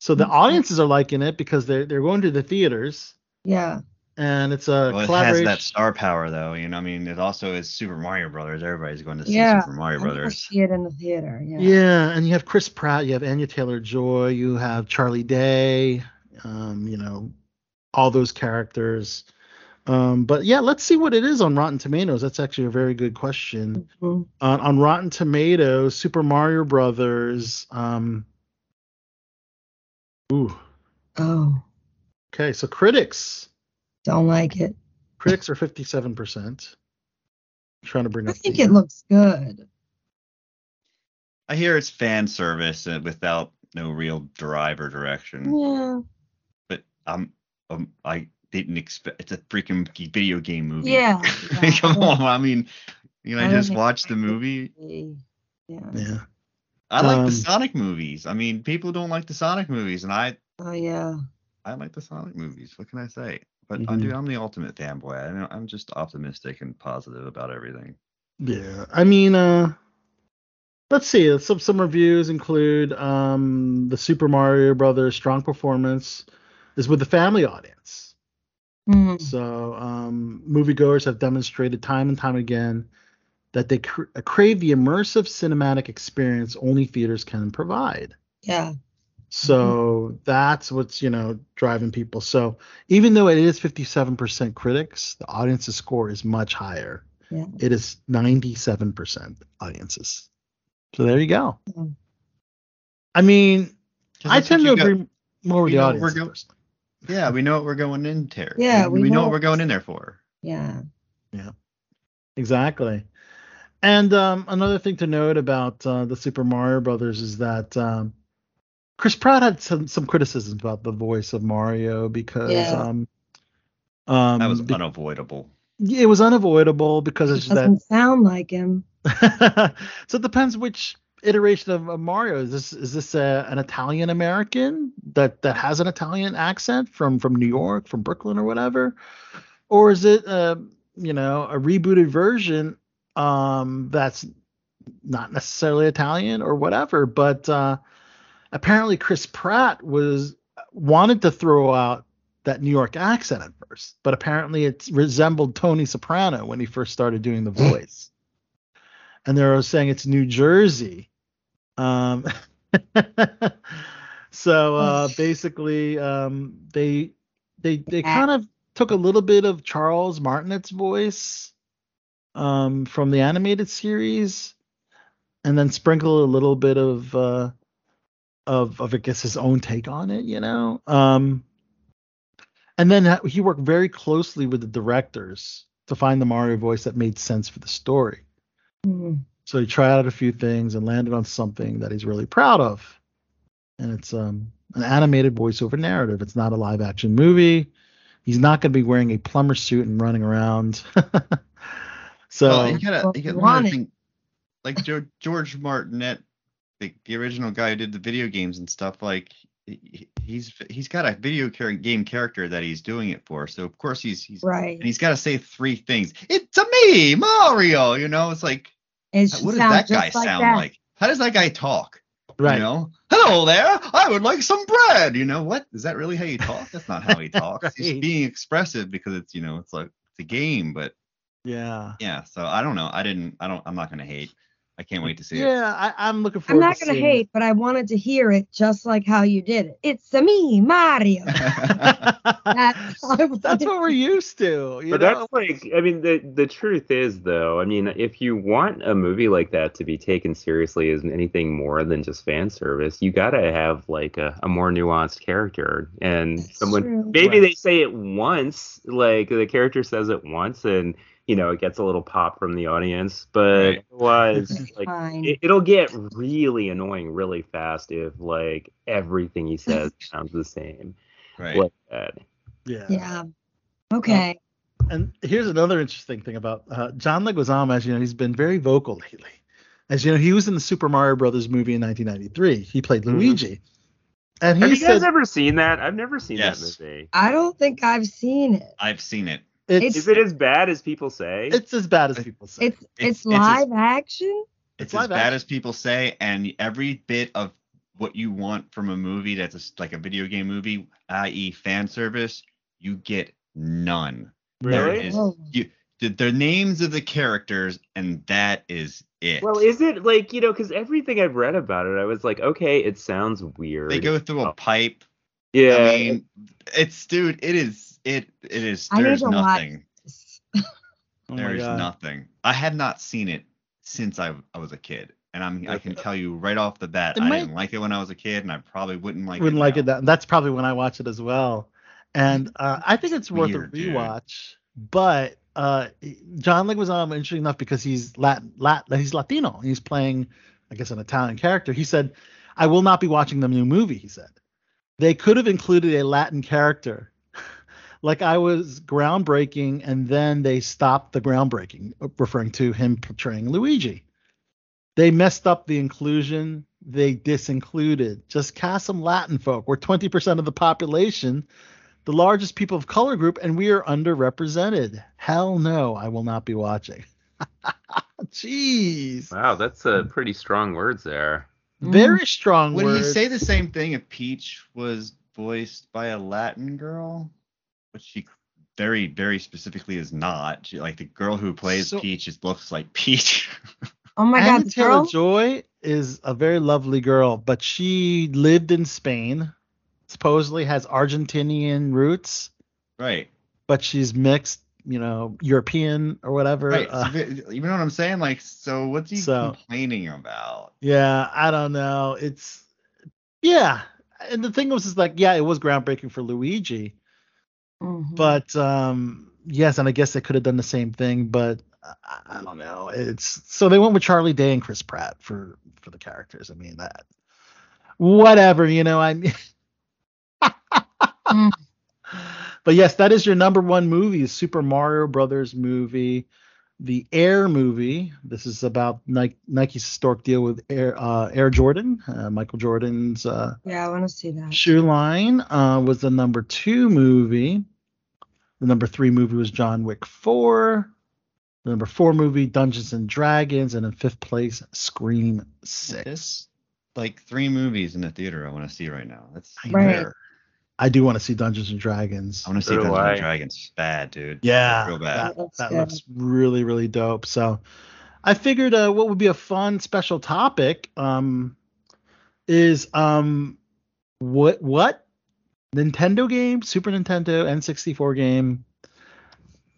So the Mhm. audiences are liking it because they're they're going to the theaters yeah. And it's a Well, it has that star power though. You know, I mean, it also is Super Mario Brothers. Everybody's going to see Yeah, Super Mario I'm Brothers. see it in the theater. Yeah. yeah, and you have Chris Pratt, you have Anya Taylor Joy, you have Charlie Day, um, you know, all those characters. Um, but yeah, let's see what it is on Rotten Tomatoes. That's actually a very good question. Mhm. On, on Rotten Tomatoes, Super Mario Brothers. Um, ooh, Oh, okay, so critics. Don't like it. Critics are 57%. trying to bring I up think the, it looks good. I hear it's fan service uh, without no real drive or direction. Yeah. But I'm um, I didn't expect it's a freaking video game movie. Yeah. yeah. Come on, I mean, you know, I I just think watched the movie. Yeah. Yeah. I like Um, the Sonic movies. I mean, people don't like the Sonic movies, and I Oh yeah. I like the Sonic movies. What can I say? But I Mhm. do. I'm the ultimate fanboy. I know, I'm just optimistic and positive about everything. Yeah, I mean, uh, let's see. Some some reviews include um, the Super Mario Brothers strong performance is with the family audience. Mhm. So um, moviegoers have demonstrated time and time again that they cr- crave the immersive cinematic experience only theaters can provide. Yeah. So that's what's you know driving people. So even though it is 57% critics, the audience's score is much higher. Yeah. It is 97% audiences. So there you go. Mm. I mean, I tend to you got- agree more with the audience. go- Yeah, we know what we're going in there. Yeah, we, we know know what we're going in there for. Yeah. Yeah. Exactly. And um, another thing to note about uh, the Super Mario Brothers is that um, Chris Pratt had some, some criticisms about the voice of Mario because Yeah. um, um, That was be- unavoidable. it was unavoidable because It it's just that doesn't sound like him. so it depends which iteration of, of Mario is this is this a, an Italian American that that has an Italian accent from from New York from Brooklyn or whatever or is it uh you know a rebooted version um that's not necessarily Italian or whatever but uh apparently Chris Pratt was wanted to throw out that New York accent at first but apparently it resembled Tony Soprano when he first started doing the voice and they were saying it's New Jersey. Um, so uh, basically, um, they they they kind of took a little bit of Charles Martinet's voice um, from the animated series, and then sprinkle a little bit of uh, of of I guess his own take on it, you know. Um, and then ha- he worked very closely with the directors to find the Mario voice that made sense for the story. Mhm. So he tried out a few things and landed on something that he's really proud of. And it's um, an animated voiceover narrative. It's not a live action movie. He's not going to be wearing a plumber suit and running around. so well, you gotta, Well, you you gotta want think, like George, George Martinet, the, the original guy who did the video games and stuff. Like he- he's he's got a video char- game character that he's doing it for. So of course he's he's Right. and he's got to say three things. It's a me, Mario. You know, it's like It what does that guy like sound that. like? How does that guy talk? right. You know, hello there. I would like some bread. You know what? Is that really how you talk? That's not how he talks. He's being expressive because it's you know it's like it's a game. But Yeah. yeah, so I don't know. I didn't. I don't. I'm not gonna hate. I can't wait to see it. Yeah, I, I'm looking forward. I'm not to gonna seeing hate, but I wanted to hear it just like how you did it. It's a me, Mario. That's, That's what we're used to. You but know? that's like, I mean, the the truth is though, I mean, if you want a movie like that to be taken seriously as anything more than just fan service, you gotta have like a, a more nuanced character and That's someone. true. Maybe Right. they say it once, like the character says it once, and you know it gets a little pop from the audience, but Right. otherwise, like it, it'll get really annoying really fast if like everything he says sounds the same Right. like that. yeah. yeah. Okay. And here's another interesting thing about uh, John Leguizamo. As you know, he's been very vocal lately. As you know, he was in the Super Mario Brothers movie in 1993. He played Mhm. Luigi, and he Have you said guys ever seen that? I've never seen Yes. that movie. I don't think I've seen it. I've seen it. It's Is it as bad as people say? it's as bad as people say. It's it's, it's live action. It's, It's as bad action. as people say, and every bit of what you want from a movie that's a s like a video game movie, i.e., fan service, you get none. There Really? is Oh. you the, the names of the characters, and that is it. Well, is it like you know? Because everything I've read about it, I was like, okay, it sounds weird. they go through a Oh. pipe. yeah. I mean, it's dude. It is. It. It is. There's nothing. this. Oh There is nothing. I have not seen it since I I was a kid, and I'm I can tell you right off the bat, It I might- didn't like it when I was a kid, and I probably wouldn't like wouldn't it. like now. it. That, that's probably when I watch it as well. And uh, I think it's worth Weird, a dude. rewatch. But uh, John Leguizamo, interesting enough, because he's Latin, Lat, he's Latino. He's playing I guess an Italian character. He said, "I will not be watching the new movie." He said, "They could have included a Latin character." Like I was groundbreaking, and then they stopped the groundbreaking, referring to him portraying Luigi. They messed up the inclusion. They disincluded. Just cast some Latin folk. We're 20% of the population, the largest people of color group, and we are underrepresented. Hell no, I will not be watching. Jeez. Wow, that's a pretty strong words there. Mm-hmm. Very strong Would words. he say the same thing if Peach was voiced by a Latin girl? Which she very, very specifically is not. She, like the girl who plays So- Peach is looks like Peach. Oh my God, the Taylor girl. Joy is a very lovely girl, but she lived in Spain. Supposedly has Argentinian roots, right. but she's mixed, you know, European or whatever. Right. Uh, you know what I'm saying? Like, so what's he So- complaining about? yeah, I don't know. It's yeah, and the thing was is like yeah, it was groundbreaking for Luigi, Mhm. but um yes, and I guess they could have done the same thing, but I, I don't know. It's so they went with Charlie Day and Chris Pratt for for the characters. I mean that whatever, you know, I mean Mm. But yes, that is your number one movie, Super Mario Brothers movie, the Air movie. This is about Nike, Nike's historic deal with Air uh, Air Jordan, uh, Michael Jordan's uh, Yeah, I want to see that. shoe line. Uh, was the number two movie. The number three movie was John Wick Four. The number four movie Dungeons and Dragons, and in fifth place Scream Six. This like three movies in the theater I want to see right now. That's I Right. know. I do want to see Dungeons and Dragons. I want to see Dungeons I. and Dragons bad, dude. Yeah, real bad. that, Looks that good. looks really really dope. So I figured uh, what would be a fun special topic um, is um, what what Nintendo game, Super Nintendo N64 game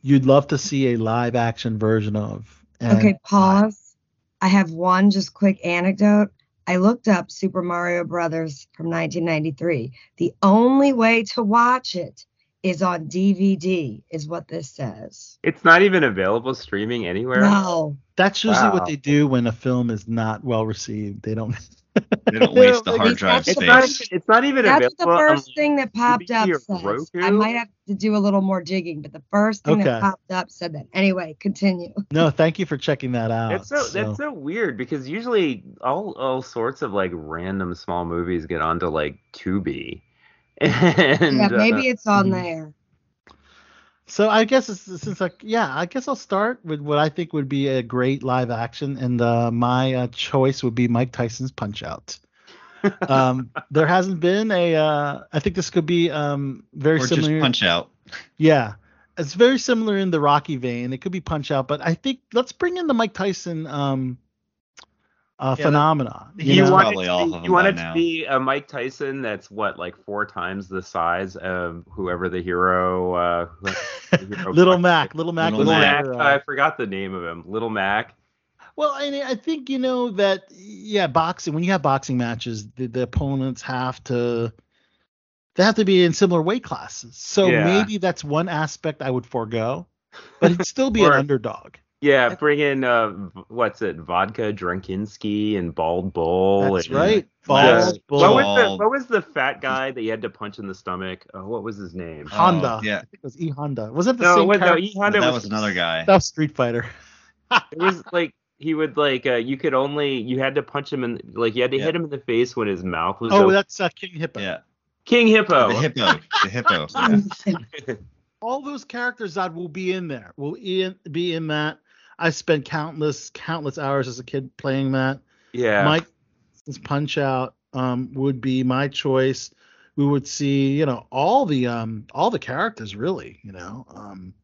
you'd love to see a live action version of. And Okay, pause. I have one just quick anecdote. I looked up Super Mario Brothers from 1993. The only way to watch it is on DVD, is what this says. It's not even available streaming anywhere. No. That's usually Wow. what they do when a film is not well received. They don't. They don't waste the hard it's drive not It's the not, even- it's not even That's what the available. on, first thing that popped up says. I might have to do a little more digging, but the first thing Okay. that popped up said that. Anyway, continue. no, thank you for checking that out. That's so, So- that's so weird because usually all all sorts of like random small movies get onto like Tubi. And yeah, maybe uh, it's on mhm. there. So I guess it's, since like yeah, I guess I'll start with what I think would be a great live action, and uh, my uh, choice would be Mike Tyson's Punch Out. um, there hasn't been a. Uh, I think this could be um, very Or just similar. punch out. Yeah, it's very similar in the Rocky vein. It could be Punch Out, but I think let's bring in the Mike Tyson um, uh, Yeah, phenomena. He's you know? want probably it to off be, of you him want it now. to be a Mike Tyson that's what like four times the size of whoever the hero. Uh, the hero Little. Mac, Little Mac, Little Little Mac. uh, I forgot the name of him. Little Mac. Well, I, I think you know that yeah, boxing when you have boxing matches, the, the opponents have to they have to be in similar weight classes. So Yeah. maybe that's one aspect I would forego, but it'd still be Or- an underdog. Yeah, bring in uh, what's it? Vodka Drunkenski and Bald Bull. That's and, right. Uh, Balls, what was the what was the fat guy that you had to punch in the stomach? Uh, what was his name? Honda. Oh, yeah. I think it was E Honda. Was that the no, same what, no, character? E Honda that was, was another guy. That was Street Fighter. It was like he would like uh, you could only you had to punch him in like you had to Yeah. hit him in the face when his mouth was Oh, open. that's uh, King Hippo. Yeah. King Hippo. The hippo. The hippo. Yeah. All those characters that will be in there will in, be in that. I spent countless countless hours as a kid playing that. yeah. Mike's Punch Out um, would be my choice. We would see, you know, all the um all the characters really, you know, um,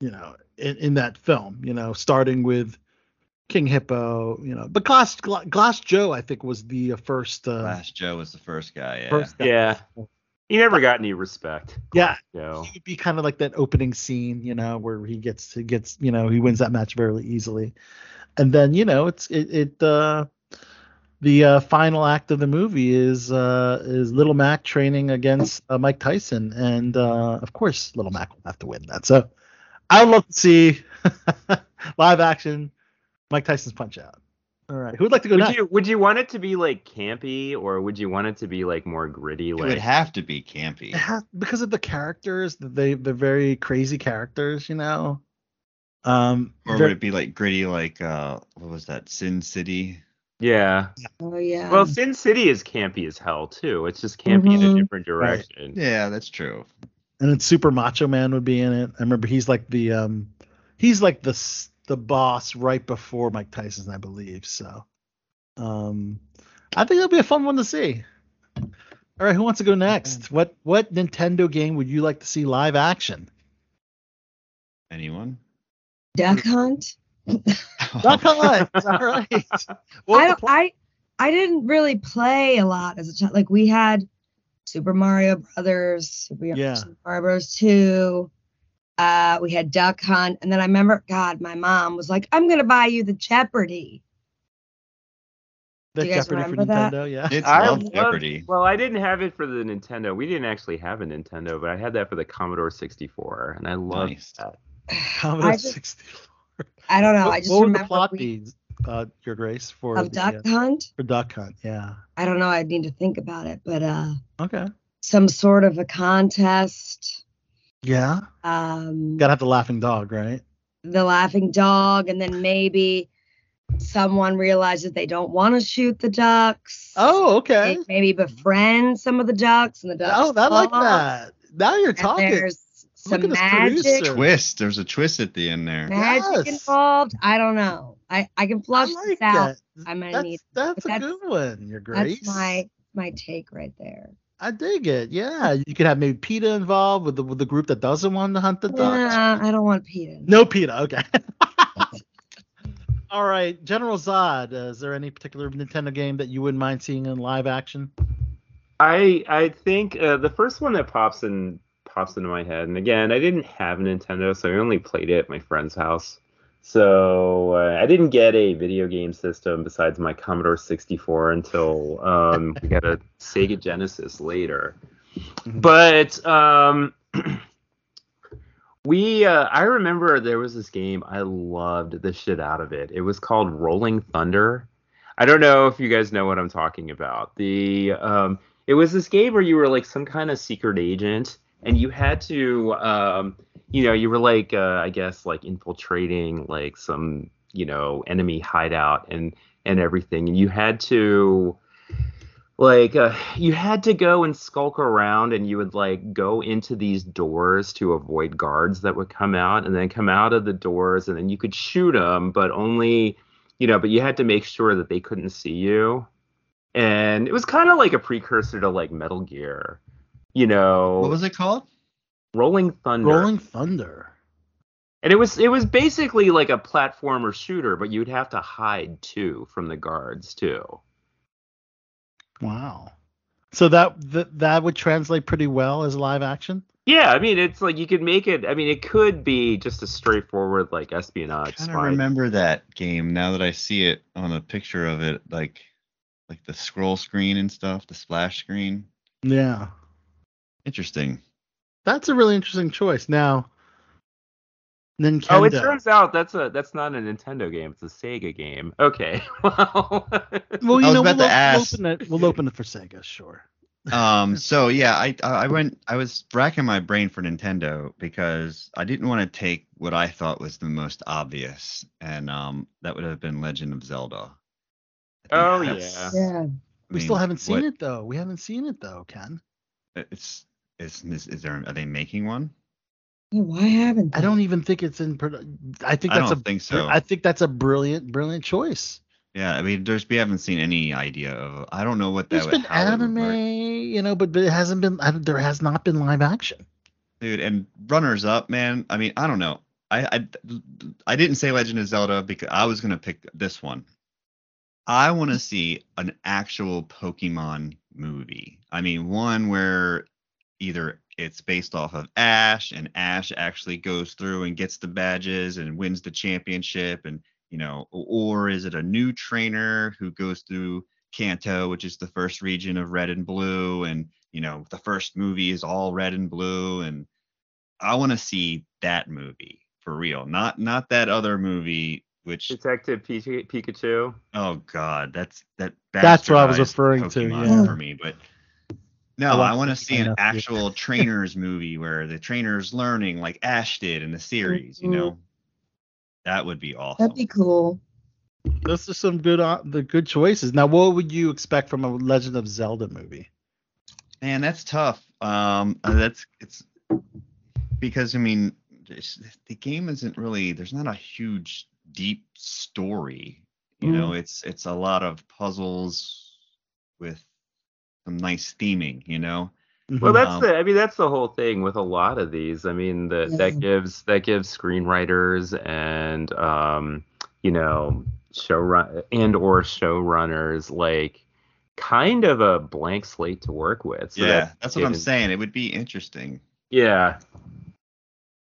you know, in, in that film, you know, starting with King Hippo, you know, but Glass Glass Joe, I think, was the uh, first. Uh, Glass Joe was the first guy. Yeah. first guy. yeah. He never got any respect. Yeah, he would be kind of like that opening scene, you know, where he gets to gets, you know, he wins that match very easily, and then you know, it's it it uh the uh, final act of the movie is uh is Little Mac training against uh, Mike Tyson, and uh of course Little Mac will have to win that. So I would love to see live action Mike Tyson's Punch Out. All right. Who'd like to go Would next? you would you want it to be like campy or would you want it to be like more gritty? Like It would have to be campy. It has, because of the characters, they they're very crazy characters, you know. Um, Or would it be like gritty, like uh, what was that, Sin City? yeah. Oh yeah. Well, Sin City is campy as hell too. It's just campy in a Mhm. different direction. Yeah, that's true. and then Super Macho Man would be in it. I remember he's like the um, he's like the s- the boss right before Mike Tyson, I believe. So, um, I think that'll be a fun one to see. All right, who wants to go next? What what Nintendo game would you like to see live action? Anyone? Duck Hunt. Duck Hunt. All right. Well, I don't, pl- I I didn't really play a lot as a child. Like we had Super Mario Brothers, Super, Yeah. Super Mario Bros. Two. Uh, we had Duck Hunt, and then I remember, God, my mom was like, "I'm gonna buy you the Jeopardy." the do you guys Jeopardy for remember that? Nintendo, yeah. It's I love loved- Jeopardy. Well, I didn't have it for the Nintendo. We didn't actually have a Nintendo, but I had that for the Commodore 64, and I loved Nice. that. Commodore I just- 64. I don't know. What, I just what would remember the plot we, be, uh, Your Grace, for of the, Duck uh, Hunt. for Duck Hunt? Yeah. I don't know. I need to think about it, but uh, Okay. some sort of a contest. Yeah. Um, Gotta have the laughing dog, right? the laughing dog, and then maybe someone realizes they don't want to shoot the ducks. Oh, okay. May- Maybe befriend some of the ducks, and the ducks. Oh, I like that. Now you're talking. There's Look some at this magic, producer. Twist. There's a twist at the end there. magic Yes. involved. I don't know. I I can I like this out. that. I'm gonna That's need. that's a but that's- good one. Your Grace. That's my my take right there. I dig it. Yeah, you could have maybe PETA involved with the with the group that doesn't want to hunt the ducks. Nah, I don't want Peter. No PETA. Okay. All right, General Zod. Uh, is there any particular Nintendo game that you wouldn't mind seeing in live action? I I think uh, the first one that pops in pops into my head, and again, I didn't have a Nintendo, so I only played it at my friend's house. So uh, I didn't get a video game system besides my Commodore 64 until um, we got a Sega Genesis later. Mhm. But um, we uh, I remember there was this game I loved the shit out of it. It was called Rolling Thunder. I don't know if you guys know what I'm talking about. The um, it was this game where you were like some kind of secret agent, and you had to um, you know you were like uh, I guess like infiltrating like some you know enemy hideout and and everything, and you had to like uh, you had to go and skulk around and you would like go into these doors to avoid guards that would come out and then come out of the doors and then you could shoot them but only you know but you had to make sure that they couldn't see you. And it was kind of like a precursor to like metal gear you know What was it called? rolling thunder Rolling Thunder. and it was it was basically like a platformer shooter but you'd have to hide too from the guards too Wow. So that that that would translate pretty well as live action. Yeah, I mean, it's like you could make it. I mean, it could be just a straightforward like I espionage kind of remember that game now that I see it on a picture of it, like like the scroll screen and stuff, the splash screen. Yeah. Interesting. That's a really interesting choice. Now, Nintendo. Oh, it turns out that's a that's not a Nintendo game. It's a Sega game. Okay, well, well, you I was know, about we'll, to ask. open it. We'll open it for Sega, sure. Um, so yeah, I I went I was racking my brain for Nintendo because I didn't want to take what I thought was the most obvious, and um that would have been Legend of Zelda. Oh, yeah. Yeah. I We mean, still haven't seen what- it though. We haven't seen it though, Ken. It's is, is is there are they making one? Why haven't I don't even think it's in. produ- I think I that's don't a. think so. I think that's a brilliant, brilliant choice. Yeah, I mean, there's we haven't seen any idea of. I don't know what that There's would. been how would anime, you know, but, but it hasn't been. I, there has not been live action. dude. And runners up, man. I mean, I don't know. I I I didn't say Legend of Zelda because I was gonna pick this one. I want to see an actual Pokemon movie. I mean, one where either it's based off of Ash and Ash actually goes through and gets the badges and wins the championship and you know or is it a new trainer who goes through Kanto, which is the first region of red and blue and you know the first movie is all red and blue and I want to see that movie for real. Not not that other movie which Detective Pikachu. oh god, that's that. That's what I was bastardized referring to, yeah. for me, but I no, I watched want to see an my nephew. actual trainers movie where the trainer's learning like Ash did in the series. You Mhm. know, that would be awesome. That'd be cool. Those are some good uh, the good choices. Now, what would you expect from a Legend of Zelda movie? Man, that's tough. Um, uh, that's it's because I mean, the game isn't really. There's not a huge deep story. You know, it's it's a lot of puzzles with some nice theming. You know. Well, that's Um, the. I mean, that's the whole thing with a lot of these. I mean, that Yeah. that gives that gives screenwriters and um, you know, show run and or showrunners like kind of a blank slate to work with. So yeah, that that's what I'm can- saying. It would be interesting. Yeah,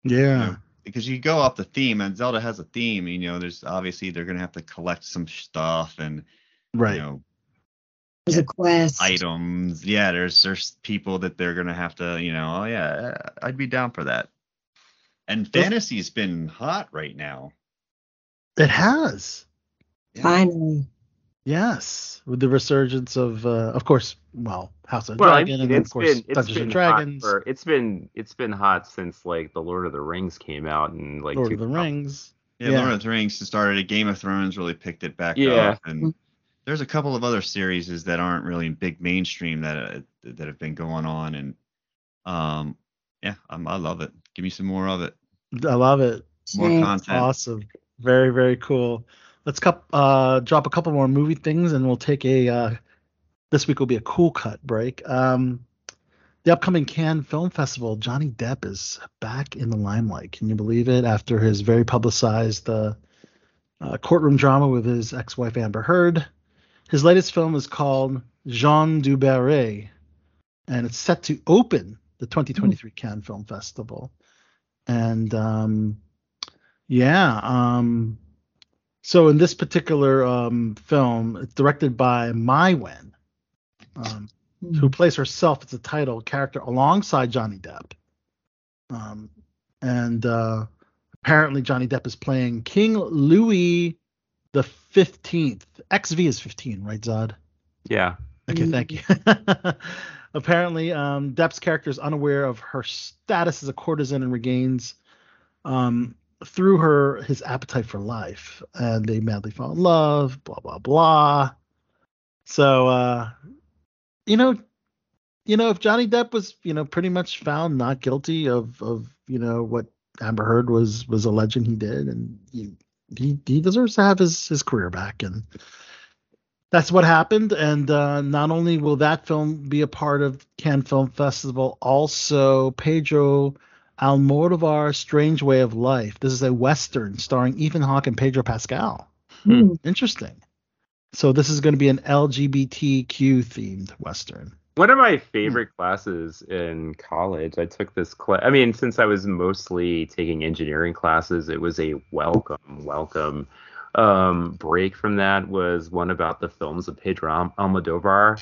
yeah. because you go off the theme and Zelda has a theme, you know, there's obviously they're gonna have to collect some stuff and Right. you know There's a quest. items. Yeah, there's there's people that they're gonna have to, you know, oh yeah, I'd be down for that. And fantasy's been hot right now. It has. Finally. Yes, with the resurgence of, uh, of course, well, House of well, I Dragon, mean, and then, of course, been it's Dungeons been and Dragons, for it's been it's been hot since like the Lord of the Rings came out and like Lord of the Rings. Yeah, Yeah. Lord of the Rings started. A game of Thrones really picked it back Yeah. up, and there's a couple of other series that aren't really big mainstream that uh, that have been going on, and um, yeah, I'm, I love it. Give me some more of it. I love it. More Same. content. Awesome. Very, very cool. Let's cup, uh, drop a couple more movie things and we'll take a, uh, this week will be a cool cut break. Um, the upcoming Cannes Film Festival, Johnny Depp is back in the limelight. Can you believe it? After his very publicized uh, uh, courtroom drama with his ex wife Amber Heard. His latest film is called Jeanne du Barry, and it's set to open the 2023 Cannes Film Festival. And um, yeah, um, so in this particular um, film, it's directed by Maïwenn, um, who plays herself as the title character alongside Johnny Depp. Um, and uh, apparently, Johnny Depp is playing King Louis the Fifteenth. XV is 15, right, Zod? Yeah. Okay, thank you. Apparently, um, Depp's character is unaware of her status as a courtesan and regains um, through her his appetite for life, and they madly fall in love. Blah blah blah. So, uh, you know, you know, if Johnny Depp was, you know, pretty much found not guilty of of you know what Amber Heard was was alleging he did, and he he, he deserves to have his his career back, and that's what happened. And uh, not only will that film be a part of Cannes Film Festival, also Pedro Almodovar's Strange Way of Life. This is a western starring Ethan Hawke and Pedro Pascal. Hmm. Interesting. So this is going to be an LGBTQ themed western. One of my favorite classes in college, I took this class. I mean, since I was mostly taking engineering classes, it was a welcome, welcome um, break from that. Was one about the films of Pedro Almodovar,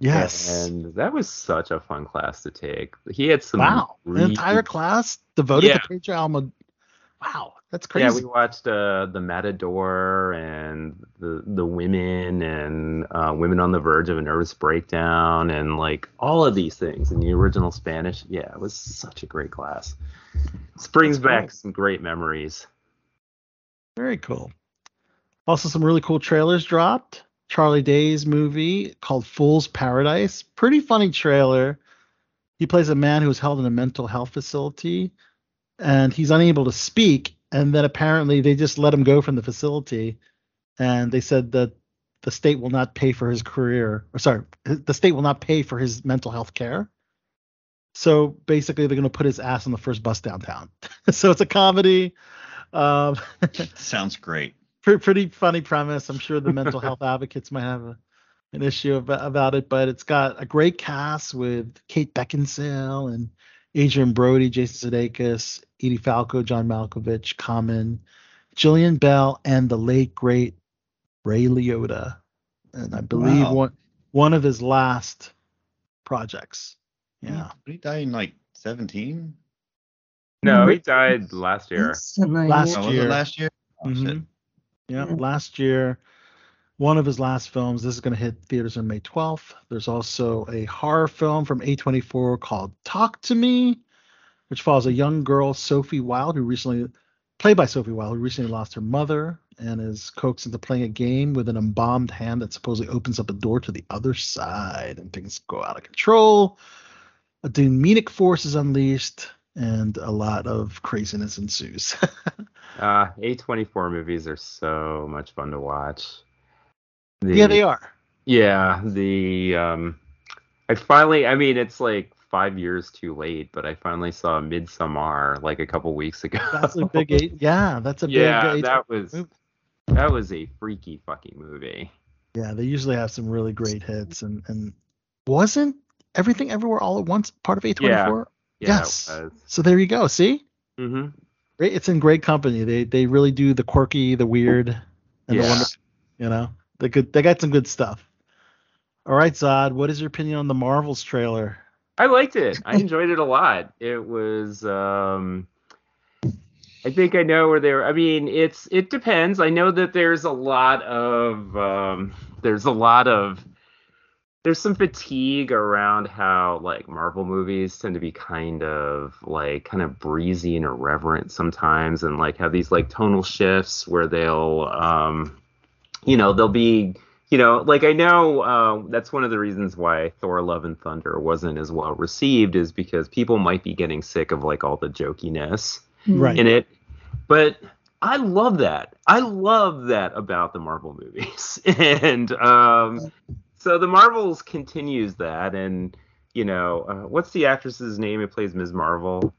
Yes. and that was such a fun class to take. He had some wow. An really- entire class devoted Yeah. to Pedro Almodovar. Wow, that's crazy. Yeah, we watched uh, the Matador and the the women and uh, women on the verge of a nervous breakdown and like all of these things in the original Spanish. Yeah, it was such a great class. This brings That's back cool. some great memories. Very cool. Also, some really cool trailers dropped. Charlie Day's movie called Fool's Paradise. Pretty funny trailer. He plays a man who's held in a mental health facility and he's unable to speak. And then apparently they just let him go from the facility. And they said that the state will not pay for his career. Or sorry, the state will not pay for his mental health care. So basically, they're going to put his ass on the first bus downtown. so it's a comedy. Um, Sounds great. pre- pretty funny premise. I'm sure the mental health advocates might have a, an issue about, about it, but it's got a great cast with Kate Beckinsale and Adrien Brody, Jason Sudeikis, Edie Falco, John Malkovich, Common, Jillian Bell, and the late great Ray Liotta, and I believe Wow. one one of his last projects. Yeah, But he died in like 17. No, he died last year. Instantly, Last Oh, was year. it last year? Oh, Mhm. shit. Yeah, Yeah. last year, one of his last films. This is going to hit theaters on May 12th. There's also a horror film from A24 called Talk to Me, which follows a young girl, Sophie Wilde, who recently, played by Sophie Wilde, who recently lost her mother and is coaxed into playing a game with an embalmed hand that supposedly opens up a door to the other side, and things go out of control. A demonic force is unleashed, and a lot of craziness ensues. Uh, A24 movies are so much fun to watch. The- yeah, they are. Yeah, the um, I finally, I mean, it's like five years too late, but I finally saw Midsommar like a couple weeks ago. That's a big eight. Yeah, that's a big. yeah, eight- that was movie. that was a freaky fucking movie. Yeah, they usually have some really great hits, and and wasn't everything everywhere all at once part of A24? Yeah, Yes. it. So there you go. See, Mm-hmm. It's in great company. They they really do the quirky, the weird, and the Yeah. wonderful. You know, they good. They got some good stuff. All right, Zod, what is your opinion on the Marvels trailer? I liked it. I enjoyed it a lot. It was um I think I know where they were. I mean, it's it depends. I know that there's a lot of um there's a lot of there's some fatigue around how like Marvel movies tend to be kind of like kind of breezy and irreverent sometimes and like have these like tonal shifts where they'll um you know, they'll be you know, like I know uh, that's one of the reasons why Thor: Love and Thunder wasn't as well received is because people might be getting sick of like all the jokiness Right. in it. But I love that. I love that about the Marvel movies, and um, so the Marvels continues that. And you know, uh, what's the actress's name who plays Ms. Marvel?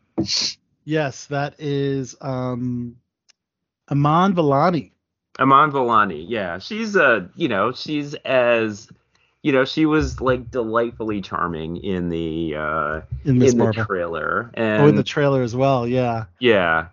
Yes, that is um, Iman Vellani. Iman Vellani, yeah, she's a you know, she's as you know, she was like delightfully charming in the uh in in the trailer, and oh, in the trailer as well. Yeah. yeah,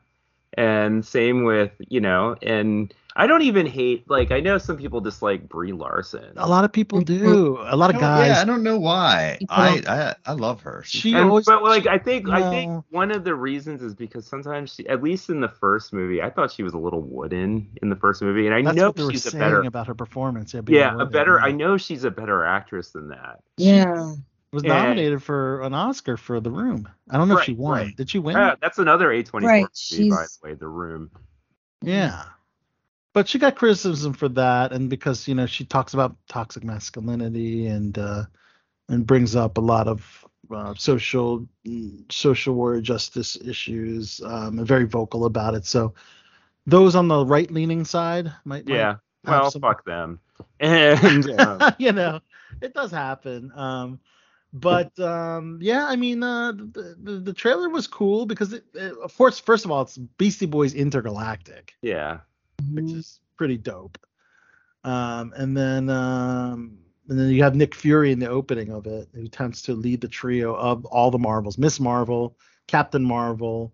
and same with you know, and I don't even hate like I know some people dislike Brie Larson. A lot of people do. A lot of guys. Yeah, I don't know why. I, I I love her. She And- always. but like I think I think one of the reasons is because sometimes she, at least in the first movie, I thought she was a little wooden in the first movie, and I that's know what they were she's a saying better about her performance. Yeah, being yeah a better. yeah. I know she's a better actress than that. Yeah. was Yeah. nominated for an Oscar for The Room. I don't know if she won. right. Did she win? Uh, that's another A24 Right, movie, by the way, The Room. yeah. But she got criticism for that, and because you know she talks about toxic masculinity and uh, and brings up a lot of uh, social social warrior justice issues, um, and very vocal about it. So those on the right leaning side might, Yeah. Well, some- fuck them. And uh, you know, it does happen. Um, but um, yeah, I mean, uh, the, the the trailer was cool because, it, it, of course, first of all, it's Beastie Boys Intergalactic, yeah, which is pretty dope. Um, and then um, and then you have Nick Fury in the opening of it, who tends to lead the trio of all the Marvels: Miss Marvel, Captain Marvel,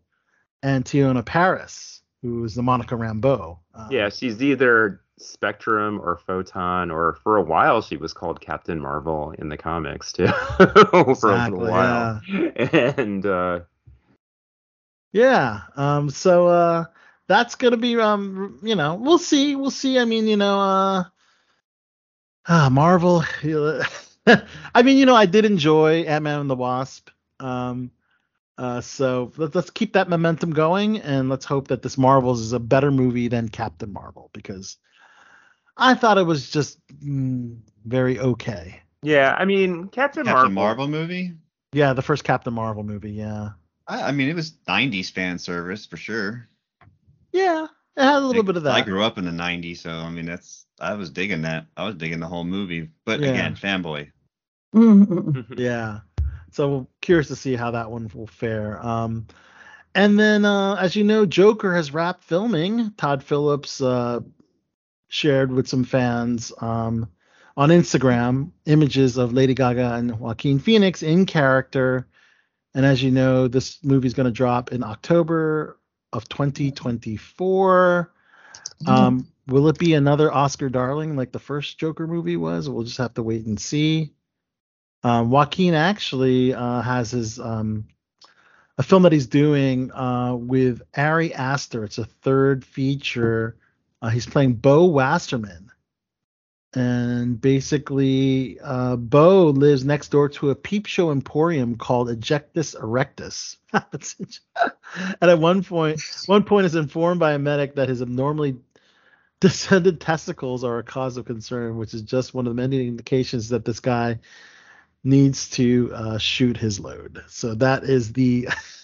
and Teyonah Parris, who is the Monica Rambeau. Um, yeah. She's either Spectrum or Photon, or for a while she was called Captain Marvel in the comics too, for a little while. And uh, Yeah. Um. So uh, that's gonna be um. You know, we'll see. We'll see. I mean, you know, uh, ah, Marvel. I mean, you know, I did enjoy Ant Man and the Wasp. Um. Uh. So let's let's keep that momentum going, and let's hope that this Marvels is a better movie than Captain Marvel because I thought it was just mm, very okay. yeah, I mean Captain, Captain Marvel. Marvel movie. Yeah, the first Captain Marvel movie. Yeah. I, I mean, it was 90s fan service for sure. Yeah. It had a little Like, bit of that. I grew up in the 90s, so I mean, that's I was digging that. I was digging the whole movie. But Yeah. again, fanboy. Yeah. So curious to see how that one will fare. Um, and then, uh, as you know, Joker has wrapped filming. Todd Phillips uh, shared with some fans um, on Instagram images of Lady Gaga and Joaquin Phoenix in character. And as you know, this movie is going to drop in October of 2024. Um, will it be another Oscar darling like the first Joker movie was? We'll just have to wait and see. Um, Joaquin actually uh, has his um, a film that he's doing uh, with Ari Aster. It's a third feature Uh, he's playing Beau Wassermann. And basically, uh, Beau lives next door to a peep show emporium called Ejectus Erectus. And at one point, one point is informed by a medic that his abnormally descended testicles are a cause of concern, which is just one of the many indications that this guy needs to uh, shoot his load. So that is the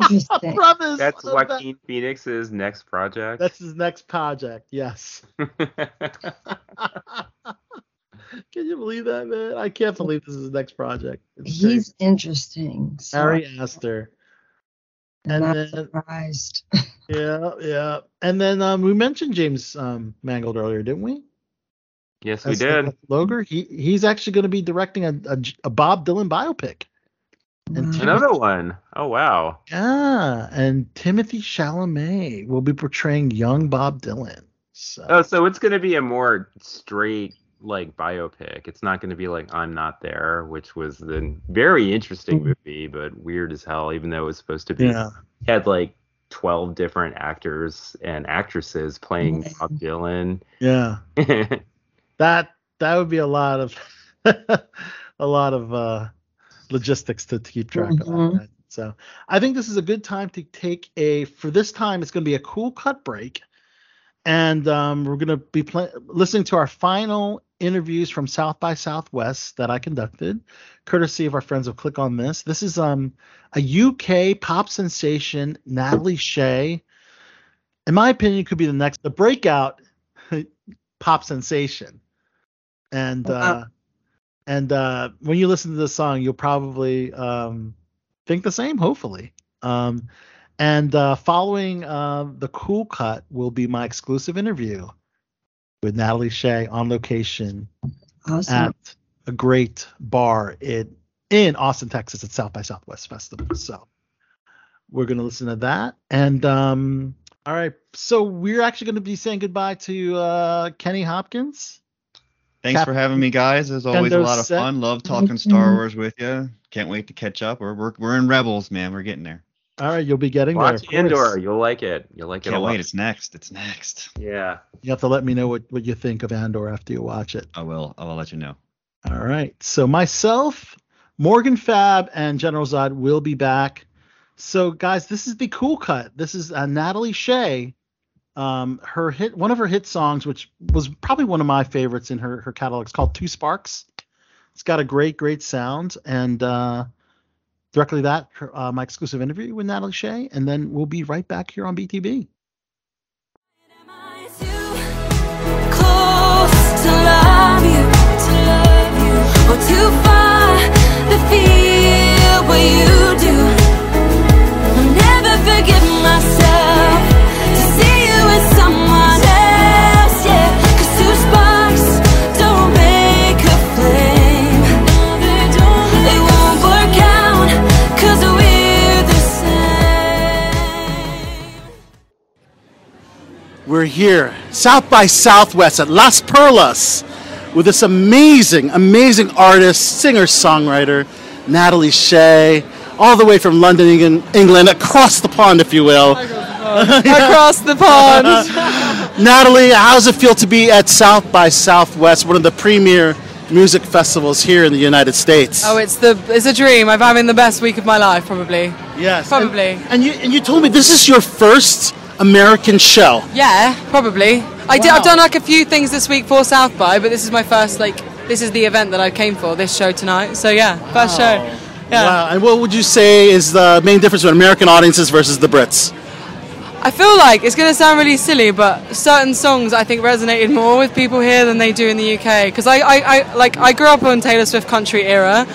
Interesting. That's of that. Joaquin Phoenix's next project. That's his next project. Yes. Can you believe that, man? I can't believe this is his next project. It's He's interesting. crazy. So Ari Aster. I'm and not then- surprised. Yeah, yeah. And then um, we mentioned James um, Mangold earlier, didn't we? yes, we As did. Loger. He he's actually going to be directing a, a, a Bob Dylan biopic. And Wow. Another one. Oh wow. Yeah, and Timothée Chalamet will be portraying young Bob Dylan. So Oh, so it's gonna be a more straight like biopic. It's not gonna be like I'm Not There, which was the very interesting Mhm. movie, but weird as hell. Even though it was supposed to be yeah, had like twelve different actors and actresses playing Bob Dylan. yeah. that that would be a lot of a lot of uh logistics to, to keep track of that Mhm. right? so i think this is a good time to take a for this time it's going to be a cool cut break and um, we're going to be listening to our final interviews from south by southwest that i conducted courtesy of our friends of click on this this is um a uk pop sensation natalie shay in my opinion could be the next the breakout pop sensation and Wow. uh and uh when you listen to this song you'll probably um think the same hopefully. Um and uh following uh the cool cut will be my exclusive interview with natalie shay on location Awesome. at a great bar in in austin texas at south by southwest festival. So we're going to listen to that. And um all right. So we're actually going to be saying goodbye to uh kenny hopkins Thanks Cap- for having me, guys. As always, a lot of set. fun. Love talking Mhm. Star Wars with you. Can't wait to catch up. We're we're, we're in Rebels, man. We're getting there. all right you'll be getting there Watch of course. Andor. You'll like it. You'll like it a Can't wait. It's next. It's next. Yeah. You have to let me know what, what you think of Andor after you watch it. I will. I will let you know. All right. So myself, Morgan Fab, and General Zod will be back. So guys, this is the cool cut. This is uh, Natalie Shay. Um, her hit, one of her hit songs, which was probably one of my favorites in her her catalog. It's called Two Sparks. It's got a great, great sound, and uh, directly that her, uh, my exclusive interview with Natalie Shay, and then we'll be right back here on BTB. too far you do. We're here, South by Southwest at Las Perlas, with this amazing, amazing artist, singer, songwriter, Natalie Shay, all the way from London, England, across the pond, if you will. across the pond. Natalie, how does it feel to be at South by Southwest, one of the premier music festivals here in the United States? oh, it's the it's a dream. I'm having the best week of my life, probably. yes, probably. And, and you and you told me this is your first American show. Yeah, probably. I did. I've done like a few things this week for South by, but this is my first like this is the event that I came for. This show tonight. So yeah, first show. Yeah. Wow. And what would you say is the main difference between American audiences versus the Brits? I feel like it's going to sound really silly, but certain songs I think resonated more with people here than they do in the UK. Because I, I, I, like, I grew up on Taylor Swift country era,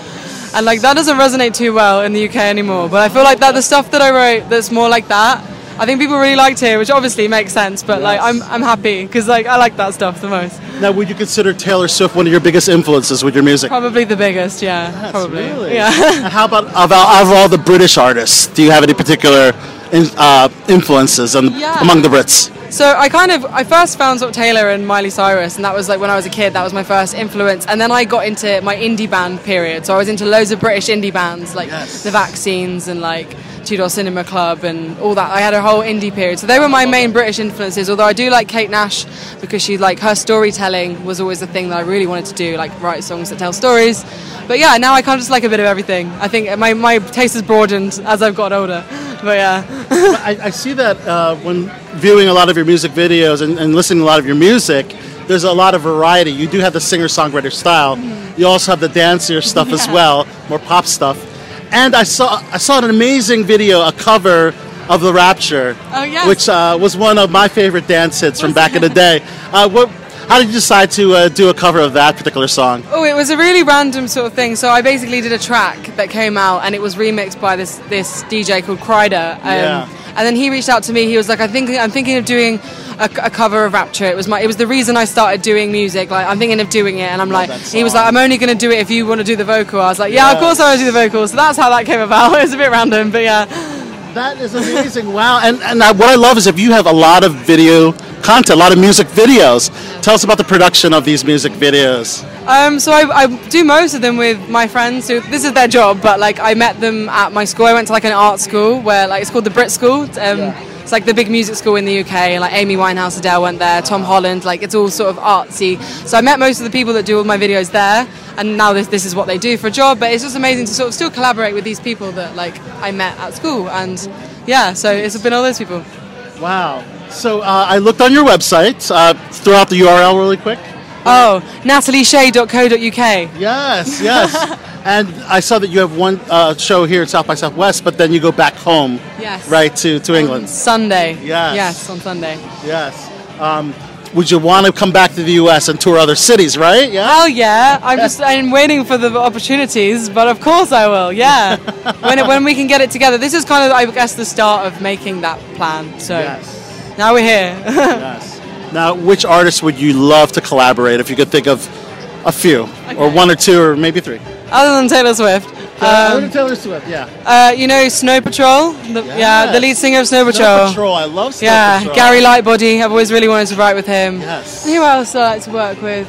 and like that doesn't resonate too well in the UK anymore. But I feel like that the stuff that I wrote that's more like that, I think people really liked here, which obviously makes sense. But like, I'm, I'm happy because like I like that stuff the most. Now, would you consider Taylor Swift one of your biggest influences with your music? Probably the biggest, yeah. probably. really? Yeah. How about of all, of all the British artists? Do you have any particular in, uh, influences on, Yeah. among the Brits? So I kind of I first found sort of Taylor and Miley Cyrus, and that was like when I was a kid. That was my first influence, and then I got into my indie band period. So I was into loads of British indie bands like the Vaccines and like Two Door Cinema Club and all that. I had a whole indie period. So they were my main British influences. Although I do like Kate Nash because she like her storytelling was always the thing that I really wanted to do, like write songs that tell stories. But yeah, now I kind of just like a bit of everything. I think my, my taste has broadened as I've got older. But yeah. I, I see that uh, when viewing a lot of your music videos and, and listening to a lot of your music, there's a lot of variety. You do have the singer-songwriter style. You also have the dancier stuff as well, more pop stuff. And I saw I saw an amazing video, a cover of the Rapture, Oh, yes. which uh, was one of my favorite dance hits from back in the day. Uh, what, how did you decide to uh, do a cover of that particular song? Oh, it was a really random sort of thing. So I basically did a track that came out, and it was remixed by this this DJ called Kryder. Um, Yeah. And then he reached out to me. He was like, "I think I'm thinking of doing a, a cover of Rapture." It was my it was the reason I started doing music. Like I'm thinking of doing it, and I'm like, he was like, "I'm only going to do it if you want to do the vocal." I was like, "Yeah, of course I want to do the vocal." So that's how that came about. It was a bit random, but yeah. That is amazing! wow, and and uh, what I love is if you have a lot of video content, a lot of music videos. Tell us about the production of these music videos. Um, so I, I do most of them with my friends. Who this is their job, but like I met them at my school. I went to like an art school where like it's called the Brit School. Um, It's like the big music school in the UK. Like Amy Winehouse, Adele went there. Tom Holland. Like it's all sort of artsy. So I met most of the people that do all my videos there, and now this this is what they do for a job. But it's just amazing to sort of still collaborate with these people that like I met at school, and yeah. So it's been all those people. Wow. So uh, I looked on your website. Uh, throw out the URL really quick. Oh, natalieshay.co.uk. Yes, yes. and I saw that you have one uh, show here at South by Southwest, but then you go back home, Yes. right to, to England. Sunday. Yes. Yes, on Sunday. Yes. Um, would you want to come back to the U.S. and tour other cities, right? Yeah. Hell yeah! I'm just I'm waiting for the opportunities, but of course I will. Yeah, when it, when we can get it together. This is kind of I guess the start of making that plan. So Yes. now we're here. yes. Now, which artists would you love to collaborate if you could think of a few, or one or two, or maybe three? Other than Taylor Swift, Uh, um, Taylor Swift, yeah. uh, you know Snow Patrol. The, Yeah, the lead singer of Snow Patrol. Snow Patrol. Patrol, I love Snow Patrol. yeah, Patrol. Gary Lightbody. I've always really wanted to write with him. Yes. Who else I like to work with?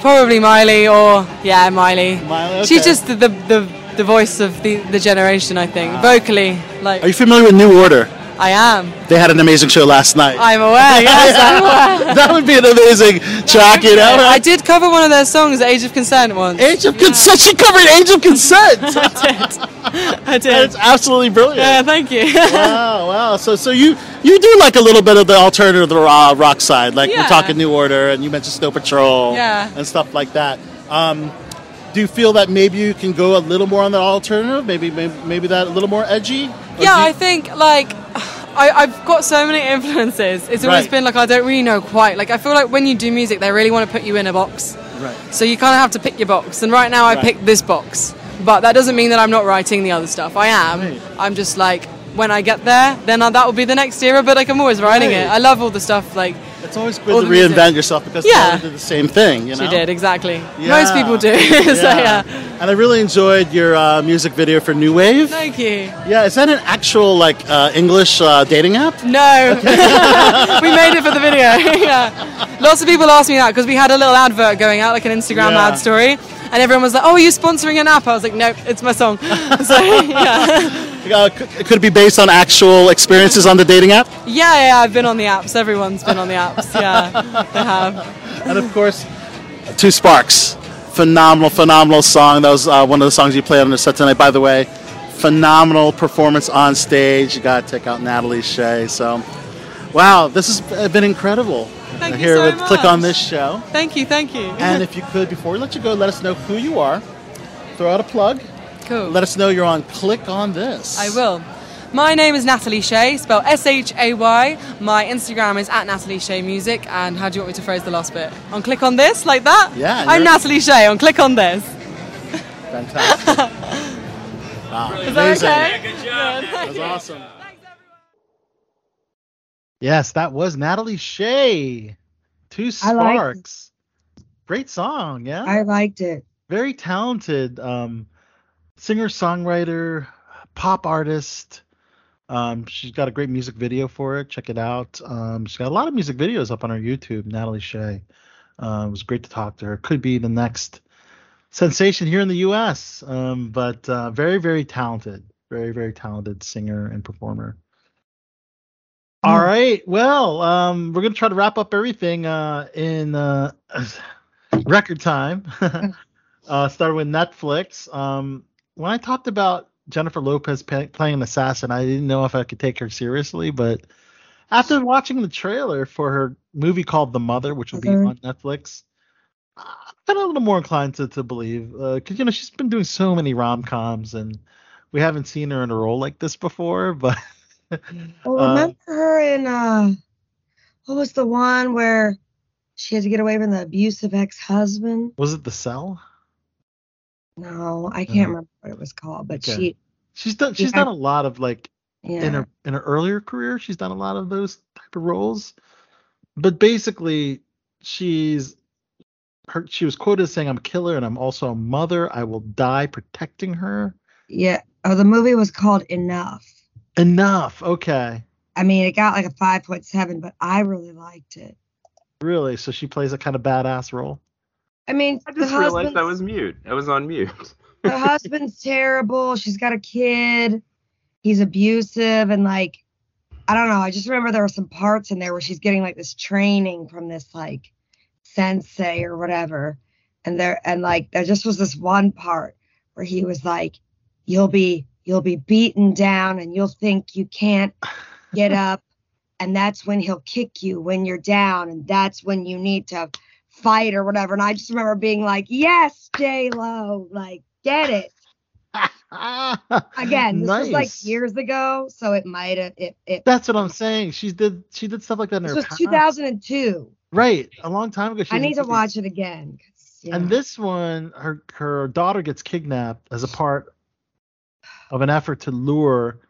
Probably Miley or yeah, Miley. Miley, She's just the, the the the voice of the the generation. I think vocally, like Are you familiar with New Order? I am. They had an amazing show last night. I'm aware. Yes, I'm aware. that would be an amazing track, you know? I did cover one of their songs, "Age of Consent," once. Age of Consent. She covered Age of Consent. I did. That's absolutely brilliant. Yeah, thank you. wow, wow. So, so you you do like a little bit of the alternative the raw rock side, like Yeah. we're talking New Order, and you mentioned Snow Patrol, Yeah. and stuff like that. Um, do you feel that maybe you can go a little more on the alternative? Maybe, maybe, maybe that a little more edgy? Or yeah, you- I think like I, I've got so many influences. It's always Right. been like I don't really know quite. Like I feel like when you do music, they really want to put you in a box. Right. So you kind of have to pick your box. And right now, I Right. picked this box, but that doesn't mean that I'm not writing the other stuff. I am. Right. I'm just like when I get there, then I, that will be the next era. But like I'm always writing Right. it. I love all the stuff. Like it's always good to the music. reinvent yourself because Yeah. Did the same thing. You know, she did exactly. Yeah. Most people do. so yeah. And I really enjoyed your uh, music video for New Wave. Thank you. Yeah, is that an actual like uh, English uh, dating app? No, we made it for the video. yeah, lots of people asked me that because we had a little advert going out, like an Instagram Yeah. ad story, and everyone was like, "Oh, are you sponsoring an app?" I was like, "Nope, it's my song." so yeah, Uh, could, could it be based on actual experiences on the dating app? yeah, yeah. I've been on the apps. Everyone's been on the apps. Yeah, they have. And of course, Two Sparks. Phenomenal, phenomenal song. That was uh, one of the songs you played on the set tonight, by the way. Phenomenal performance on stage. You got to check out Natalie Shay. So, wow, this has been incredible. Thank you Here so with Click on. This Show. Thank you, thank you. And if you could, before we let you go, let us know who you are. Throw out a plug. Cool. Let us know you're on Click on This. I will. My name is Natalie Shay, spelled S H A Y. My Instagram is at Natalie Shay Music. And how do you want me to phrase the last bit? On click on this, like that? Yeah, I'm Natalie Shay. On click on this. Fantastic. wow, Is amazing. that okay? Good. That was awesome. Yes, that was Natalie Shay. Two Sparks. Great song, yeah. I liked it. Very talented um, singer songwriter, pop artist. Um, she's got a great music video for it. Check it out. Um, she's got a lot of music videos up on her YouTube. Natalie Shay. Uh, it was great to talk to her. Could be the next sensation here in the U.S. Um, but uh, very, very talented. Very, very talented singer and performer. All right. Well, um, we're gonna try to wrap up everything uh, in uh, record time. uh, started with Netflix. When I talked about Jennifer Lopez pay- playing an assassin, I didn't know if I could take her seriously, but after watching the trailer for her movie called The Mother, which will be Mother. on Netflix, I'm kind of a little more inclined to, to believe because you know she's been doing so many rom coms and we haven't seen her in a role like this before, but. Well, uh, remember her in uh, what was the one where she had to get away from the abusive ex-husband? was it The Cell? No, I can't uh-huh. remember what it was called, but Okay. she, She's done. She's had- done a lot of like in her in her earlier career. She's done a lot of those type of roles, but basically, she's her. She was quoted as saying, "I'm a killer and I'm also a mother. I will die protecting her." yeah. Oh, the movie was called Enough. Enough. Okay. I mean, it got like a 5.7, but I really liked it. Really? So she plays a kind of badass role. I mean, I just realized I was mute. I was on mute. her husband's terrible. She's got a kid. He's abusive and like I don't know. I just remember there were some parts in there where she's getting like this training from this like sensei or whatever. And there and like there just was this one part where he was like, You'll be you'll be beaten down and you'll think you can't get up. And that's when he'll kick you when you're down, and that's when you need to fight or whatever. And I just remember being like, Yes, J Lo, like get it. Again, this was like years ago, so it might have it it That's what I'm saying. She did. She did stuff like that in this her was past. 2002. Right, a long time ago. She I need to watch it again. yeah. And this one, her her daughter gets kidnapped as a part of an effort to lure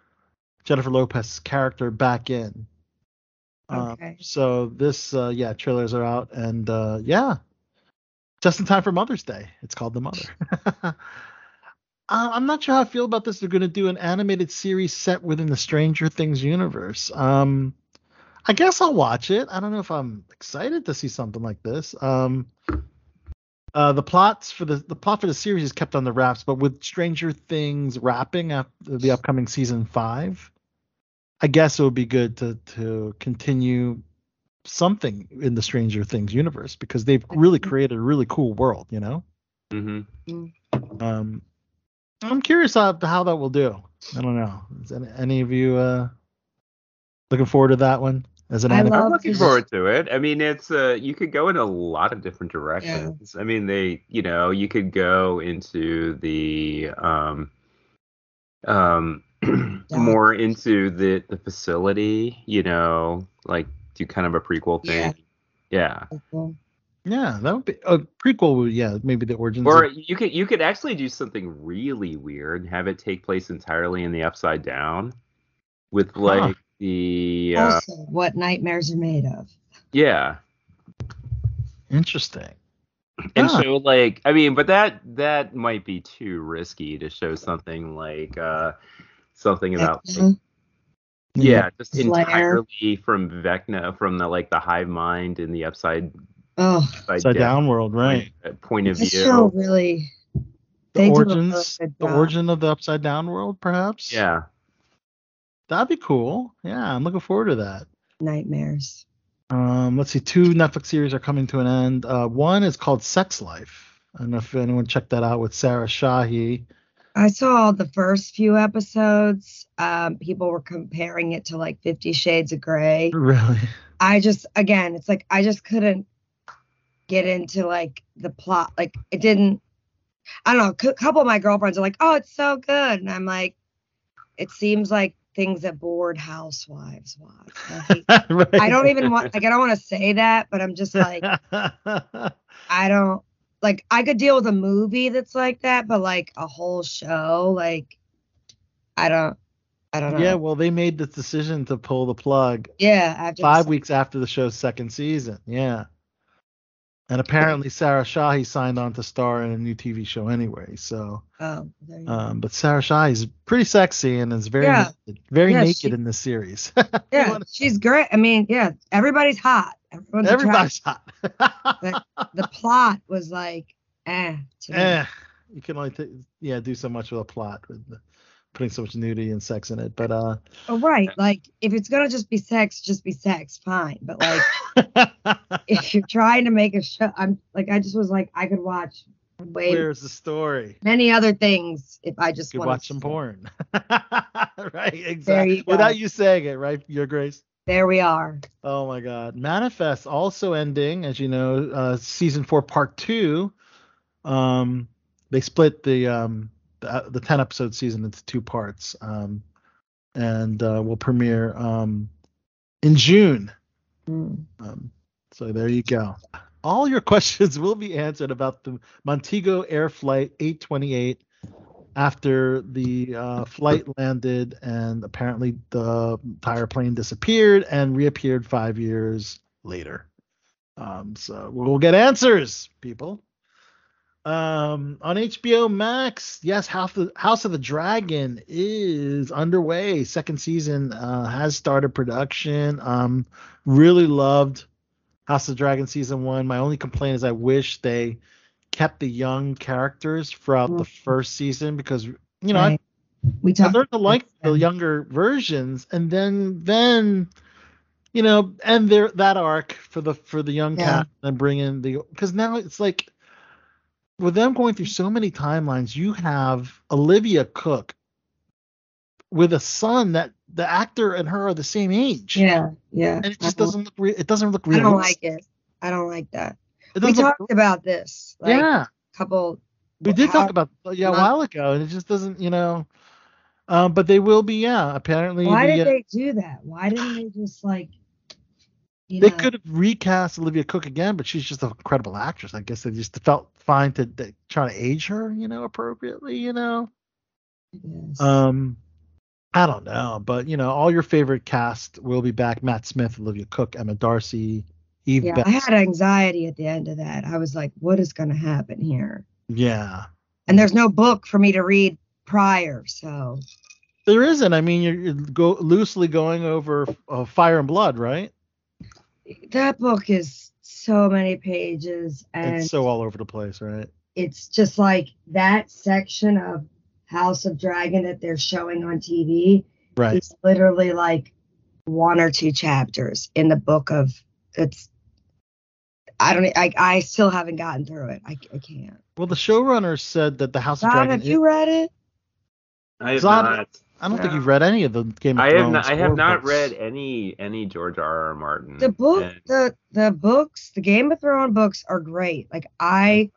Jennifer Lopez's character back in. Um, Okay. so this, uh, yeah, trailers are out, and uh, yeah, just in time for Mother's Day. It's called The Mother. uh, I'm not sure how I feel about this. They're going to do an animated series set within the Stranger Things universe. Um, I guess I'll watch it. I don't know if I'm excited to see something like this. Um, uh, the plots for the the plot for the series is kept on the wraps, but with Stranger Things wrapping after the upcoming season five, I guess it would be good to to continue something in the Stranger Things universe because they've really created a really cool world, you know. Mm-hmm. Um, I'm curious how, how that will do. I don't know. Is any, any of you uh, looking forward to that one as an I anime? I'm looking forward to it. I mean, it's uh, you could go in a lot of different directions. Yeah. I mean, they, you know, you could go into the um, um, more into the the facility. You know, like do kind of a prequel thing. Yeah. Yeah, that would be a prequel. Yeah, maybe the origins. Or of- you could you could actually do something really weird, and have it take place entirely in the upside down, with like the uh, also, what nightmares are made of. yeah. interesting. and Ah. show like i mean but that that might be too risky to show something like uh something about like, yeah just Slayer. entirely from vecna from the like the hive mind in the upside Oh, upside, Upside down down world, right? point, uh, of this view show really. The They do a really origins, the origin of the upside down world, perhaps. yeah that'd be cool. Yeah, I'm looking forward to that. Nightmares. Um, let's see, two Netflix series are coming to an end. Uh, one is called Sex Life. I don't know if anyone checked that out with Sarah Shahi. I saw the first few episodes. Um, people were comparing it to like Fifty Shades of Grey. Really? I just, again, it's like I just couldn't get into like the plot. Like it didn't. I don't know. A couple of my girlfriends are like, "Oh, it's so good," and I'm like, "It seems like things that bored housewives watch." I, right. I don't even want. Like I don't want to say that, but I'm just like, I don't like. I could deal with a movie that's like that, but like a whole show, like I don't. I don't know. yeah, well, they made the decision to pull the plug Yeah, five weeks after the show's second season. Yeah. And apparently Sarah Shahi signed on to star in a new TV show anyway. So, Oh, there you go. um, but Sarah Shahi is pretty sexy and is very Yeah. naked, very Yeah, naked she- in this series. yeah, she's great. I mean, yeah, everybody's hot. Everyone's Everybody's attractive. hot. But the plot was like, eh. To me. eh, you can only t- yeah do so much with a plot with the, putting so much nudity and sex in it. But uh, Oh, right. Like, if it's gonna just be sex, just be sex, fine. But like, if you're trying to make a show, I'm like, I just was like, I could watch way where's the story? many other things if I just could watch some porn. right, exactly. Without you saying it, right, Your Grace. There we are. Oh my God. Manifest also ending, as you know, uh, season four, part two. Um, they split the um the, the ten episode season into two parts. Um, and uh, will premiere um in June. Mm. Um, so there you go. All your questions will be answered about the Montego Air Flight 828 after the uh, flight landed and apparently the entire plane disappeared and reappeared five years later. Um, so we'll get answers, people. Um, on HBO Max, yes, House of, House of the Dragon is underway. Second season uh, has started production. Um, really loved House of the Dragon season one. My only complaint is I wish they kept the young characters throughout the first season because you know I Right. we I learned to like the younger versions, and then then you know end their that arc for the for the young Yeah. cat and bring in the because now it's like with them going through so many timelines, you have Olivia Cooke with a son that the actor and her are the same age. Yeah, yeah. and it just doesn't look re- it doesn't look real. I don't like it. I don't like that. We talked about this. Like, yeah. couple. We did talk about yeah a while ago, and it just doesn't you know. Um, but they will be yeah apparently. Why did uh, they do that? Why didn't they just like? You They know, could have recast Olivia Cooke again, but she's just an incredible actress. I guess they just felt fine to, to try to age her, you know, appropriately, you know. yes. Um, I don't know, but you know, all your favorite cast will be back: Matt Smith, Olivia Cooke, Emma D'Arcy, Eve yeah, Best. I had anxiety at the end of that. I was like, what is going to happen here? yeah, And there's no book for me to read prior, so there isn't. I mean, you're, you're go loosely going over uh, Fire and Blood, right? That book is so many pages and It's so all over the place, right? it's just like that section of House of Dragon that they're showing on TV Right. It's literally like one or two chapters in the book of it's I don't I I still haven't gotten through it. I, I can't. Well, the showrunner said that the House of Bob, Dragon. have you read it? I have Zod- not. I don't think you've read any of the Game of I have Thrones. not. I have not books. read any any George R. R. Martin. The book and- the the books, the Game of Thrones books are great. Like I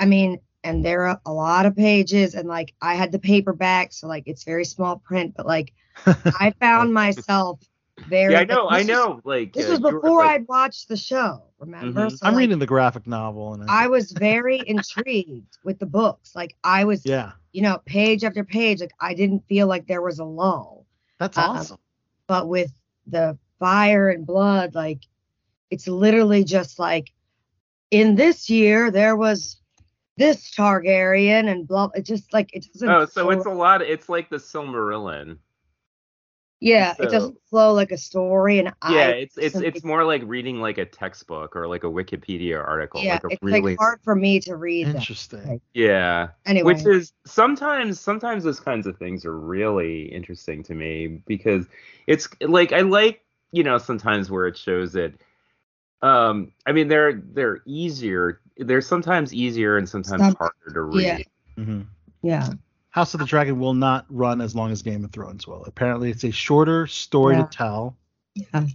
I mean, and there are a lot of pages and like I had the paperback, so like it's very small print, but like I found myself very yeah, I know. this I was- know. Like This uh, was before like- I'd watched the show, remember? Mhm. So I'm like, reading the graphic novel, and I, I was very intrigued with the books. Like I was, yeah, you know, page after page. Like I didn't feel like there was a lull. that's Uh, awesome. But with the fire and blood, like it's literally just like in this year there was this Targaryen and blah. It just like it doesn't. Oh, so flow- it's a lot. It's like the Silmarillion. Yeah, so- it doesn't flow like a story. And I Yeah, it's it's it's more like reading like a textbook or like a Wikipedia article. yeah, like a it's really like hard for me to read. Them. Interesting. yeah. Anyway, Which is sometimes sometimes those kinds of things are really interesting to me because it's like I like you know sometimes where it shows that um I mean they're they're easier they're sometimes easier and sometimes Some- harder to read. yeah. hmm yeah. House of the Dragon will not run as long as Game of Thrones will. Apparently, it's a shorter story Yeah. to tell, Yeah.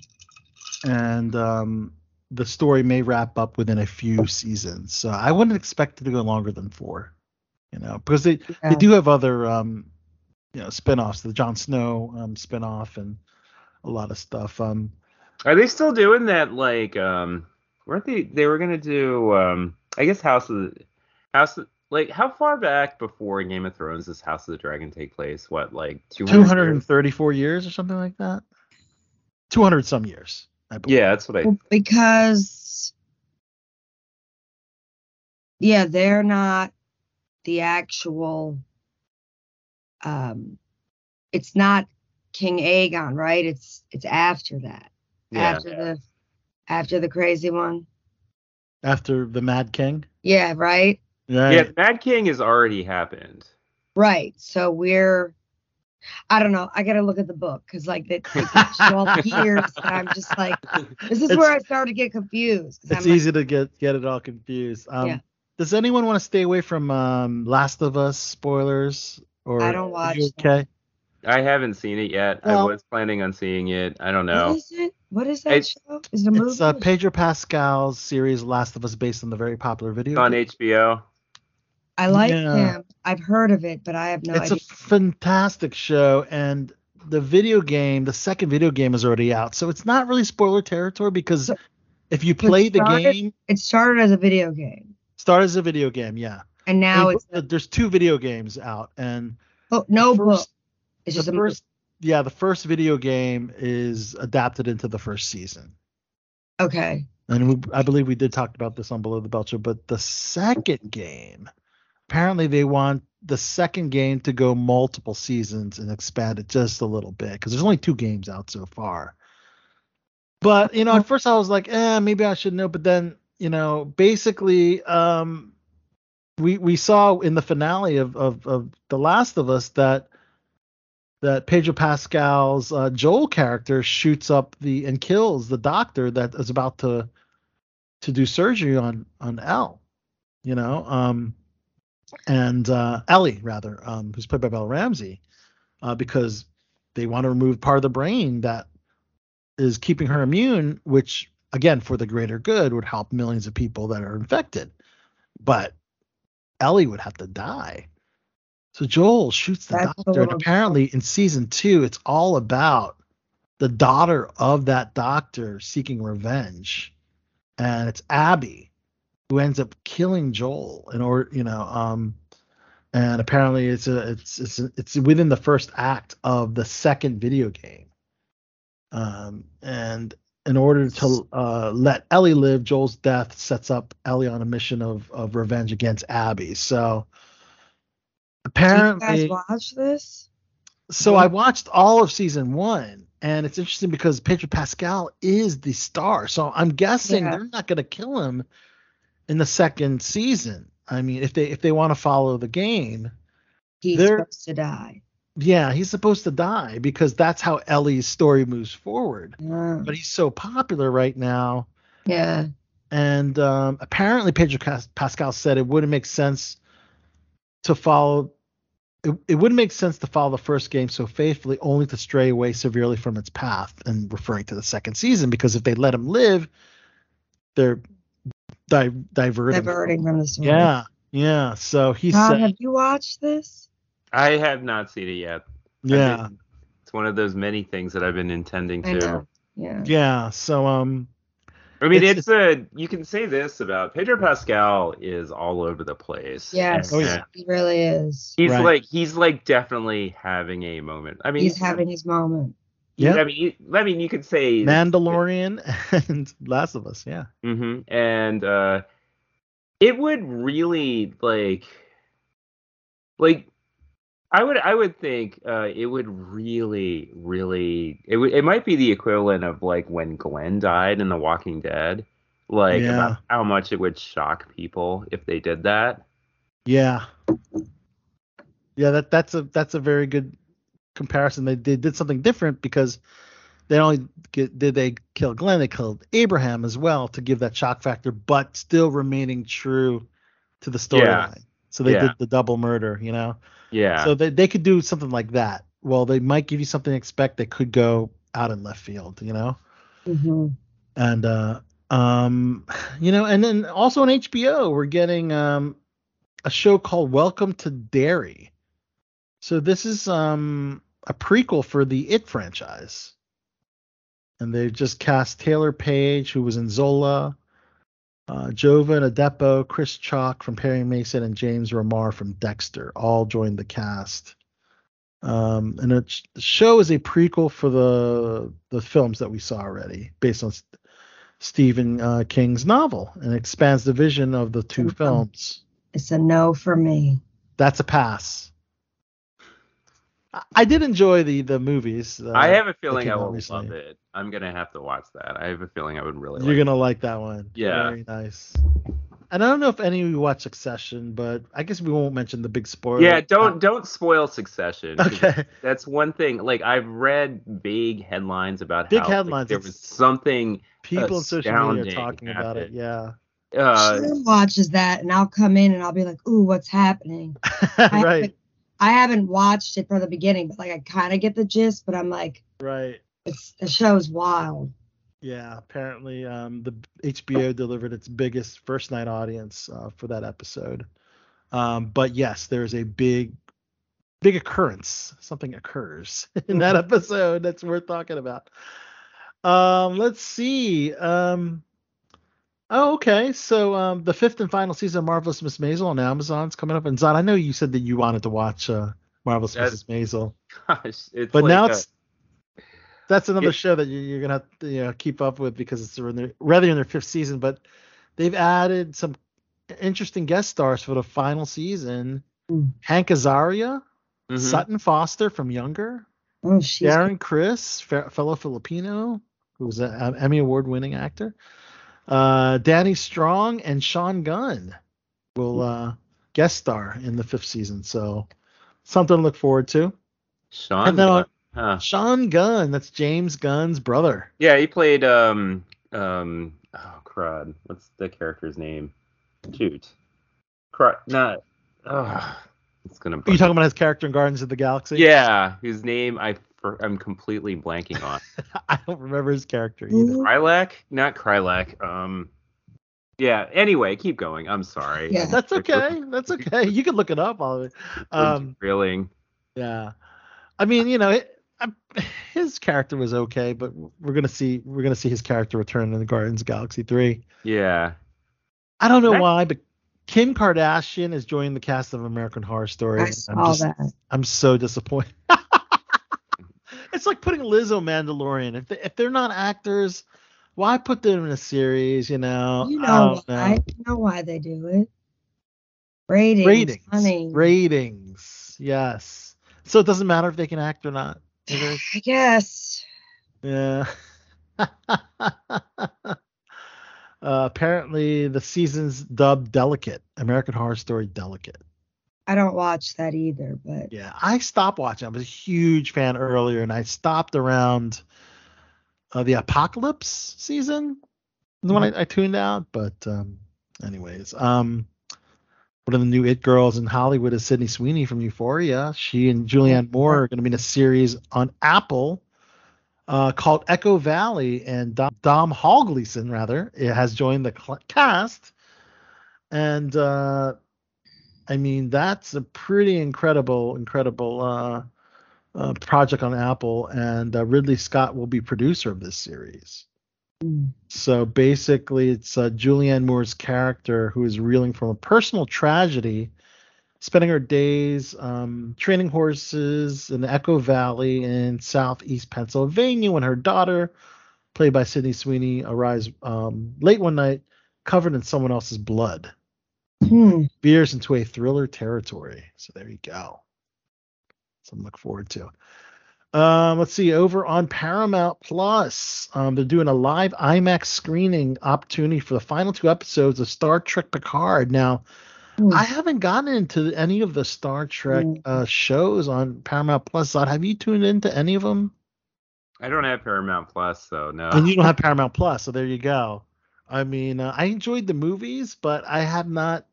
and um, the story may wrap up within a few seasons. So I wouldn't expect it to go longer than four. You know, because they Yeah. they do have other um, you know spin-offs, the Jon Snow um spin-off and a lot of stuff. Um, Are they still doing that? Like, um, weren't they? They were gonna do. Um, I guess House of the House. of- Like, how far back before Game of Thrones does House of the Dragon take place? What, like 200? 234 years or something like that. 200 some years. I believe. Yeah, that's what I. Well, because Yeah, they're not the actual. Um, it's not King Aegon, right? It's it's after that. Yeah. After the after the crazy one. After the Mad King. Yeah, right. Right. Yeah, Mad King has already happened. Right. So we're. I don't know. I gotta look at the book because like it, it gives all the years, and I'm just like, this is It's- where I start to get confused. It's I'm like, easy to get get it all confused. Um, Yeah. Does anyone want to stay away from um, Last of Us spoilers? Or I don't are you watch okay. I haven't seen it yet. I was planning on seeing it. I don't know. is it? What is that It's- show? Is it a movie? It's uh, Pedro Pascal's series Last of Us, based on the very popular video. It's on. HBO. I like Yeah. him. I've heard of it, but I have no idea. it's idea. a fantastic show, and the video game, the second video game, is already out, so it's not really spoiler territory because So- if you play the started- game, It started as a video game, start as a video game, yeah. and now mean, it's there's two video games out, and oh, no the book. It's the just a first, yeah, the first video game is adapted into the first season. okay. And we, I believe we did talk about this on Below the Belt Show, but the second game, apparently they want the second game to go multiple seasons and expand it just a little bit because there's only two games out so far. But you know, at first I was like, eh, maybe I should know. But then, you know, basically, um, we we saw in the finale of of, of The Last of Us that that Pedro Pascal's uh, Joel character shoots up the and kills the doctor that is about to to do surgery on on L. you know, um, and uh, Ellie rather, um, who's played by Bella Ramsey, uh, because they want to remove part of the brain that is keeping her immune, which again for the greater good would help millions of people that are infected, but Ellie would have to die. So Joel shoots the That's doctor, and apparently in season two, it's all about the daughter of that doctor seeking revenge, and it's Abby who ends up killing Joel in order, you know, um, and apparently it's a it's it's it's within the first act of the second video game, um, and in order to uh, let Ellie live, Joel's death sets up Ellie on a mission of of revenge against Abby. So Do you apparently, guys watch this? so I watched all of season one, and it's interesting because Pedro Pascal is the star. So I'm guessing Yeah. they're not going to kill him in the second season. I mean, if they if they want to follow the game, He's supposed to die. yeah, he's supposed to die because that's how Ellie's story moves forward. Yeah. But he's so popular right now, yeah. and um, apparently Pedro Pascal said it wouldn't make sense to follow. It, it wouldn't make sense to follow the first game so faithfully, only to stray away severely from its path, and referring to the second season. Because if they let him live, they're di- diverting. Diverting from the story. Yeah, yeah. So he Todd, said, have you watched this? I have not seen it yet. I've yeah, been- It's one of those many things that I've been intending I to. know. Yeah. yeah. So um, I mean, It's- it's, a. You can say this about Pedro Pascal is all over the place. Yes. Oh, yeah. He really is. He's Right. like he's like definitely having a moment. I mean, He's having his moment. Yeah. I mean, you, I mean, you could say Mandalorian and Last of Us. Yeah. hmm And uh, it would really like, like, I would, I would think uh, it would really, really, it would, it might be the equivalent of like when Glenn died in The Walking Dead, like Yeah. about how much it would shock people if they did that. Yeah. Yeah, that that's a that's a very good comparison. They, they did something different because they only get, did they kill Glenn, they killed Abraham as well to give that shock factor, but still remaining true to the storyline. So they Yeah. did the double murder, you know. Yeah. So they they could do something like that. Well, they might give you something to expect. They could go out in left field, you know. hmm and uh um you know and then also on hbo we're getting um a show called welcome to derry so this is um a prequel for the it franchise and they've just cast Taylour Paige who was in zola uh, Jovan Adepo, Chris Chalk from Perry Mason, and James Remar from Dexter all joined the cast. Um, and it, the show is a prequel for the the films that we saw already, based on Stephen uh, King's novel and expands the vision of the two films. It's a no for me. That's a pass. I- I did enjoy the the movies. Uh, I have a feeling I will recently. love it. I'm gonna have to watch that. I have a feeling I would really. You're like gonna like that one. Yeah. Very nice. And I don't know if any of you watch Succession, but I guess we won't mention the big spoiler. Yeah, don't don't spoil Succession. Okay. That's one thing. Like I've read big headlines about Big how like, headlines, there it's- was something People on social media are astounding talking about it. happened. Yeah. Uh, Sharon watches that, and I'll come in and I'll be like, "Ooh, what's happening?" I right. I haven't watched it from the beginning, but like I kind of get the gist. But I'm like, Right. it's the show's wild. Yeah. Apparently, um, the HBO delivered its biggest first night audience uh, for that episode. Um, but yes, there's a big, big occurrence. Something occurs in that episode that's worth talking about. Um, let's see. Um, oh, okay. So um, the fifth and final season of Marvelous Miss Maisel on Amazon's coming up. And Zod, I know you said that you wanted to watch uh, Marvelous That's- Mrs. Maisel, gosh, it's but like now a- it's that's another It- show that you, you're gonna have to you know, keep up with because it's in their, rather in their fifth season. But they've added some interesting guest stars for the final season. Mm. Hank Azaria, Mhm. Sutton Foster from Younger, Oh, she's Darren Criss, fe- fellow Filipino, who's an Emmy Award winning actor. Uh, Danny Strong and Sean Gunn will uh, guest star in the fifth season. So something to look forward to. Sean. and then on- huh. Sean Gunn, that's James Gunn's brother. Yeah, he played um um oh crud. What's the character's name? Shoot. Crud not oh it's gonna Are you talking about his character in Guardians of the Galaxy? Yeah, whose name I for, I'm completely blanking on. I don't remember his character either. Krylak? Not Krylak. Um yeah, anyway, keep going. I'm sorry. Yeah. That's okay. That's okay. You can look it up. All of it. Um, Reeling. yeah. I mean, you know, it, I, his character was okay, but we're gonna see we're gonna see his character return in the Guardians of Galaxy three. Yeah. I don't know That- why, but Kim Kardashian is joining the cast of American Horror Story. I I'm saw just- that. I'm so disappointed. it's like putting Liz on Mandalorian. If they, if they're not actors, why put them in a series? You know, You know don't know. why? Know why they do it? Ratings. ratings. honey. Ratings. Yes. So it doesn't matter if they can act or not. I guess. Yeah. uh, apparently, the season's dubbed Delicate. American Horror Story Delicate. I don't watch that either, but Yeah, I stopped watching. I was a huge fan earlier, and I stopped around uh, the Apocalypse season. The one I, I tuned out, but um, anyways, um, one of the new It girls in Hollywood is Sydney Sweeney from Euphoria. She and Julianne Moore are going to be in a series on Apple uh, called Echo Valley, and Dom, Domhnall Gleeson rather it has joined the cl- cast, and uh, I mean that's a pretty incredible, incredible uh, uh, project on Apple, and uh, Ridley Scott will be producer of this series. mm, So basically, it's uh, Julianne Moore's character who is reeling from a personal tragedy, spending her days um, training horses in the Echo Valley in southeast Pennsylvania when her daughter, played by Sydney Sweeney, arrives um, late one night covered in someone else's blood. Hmm. Veers into a thriller territory. So there you go. Something to look forward to. Um, let's see. Over on Paramount Plus, um, they're doing a live IMAX screening opportunity for the final two episodes of Star Trek Picard. Now, Hmm. I haven't gotten into any of the Star Trek Mm. uh, shows on Paramount Plus. Zod, have you tuned into any of them? I don't have Paramount Plus, so no. and you don't have Paramount Plus, so there you go. I mean, uh, I enjoyed the movies, but I have not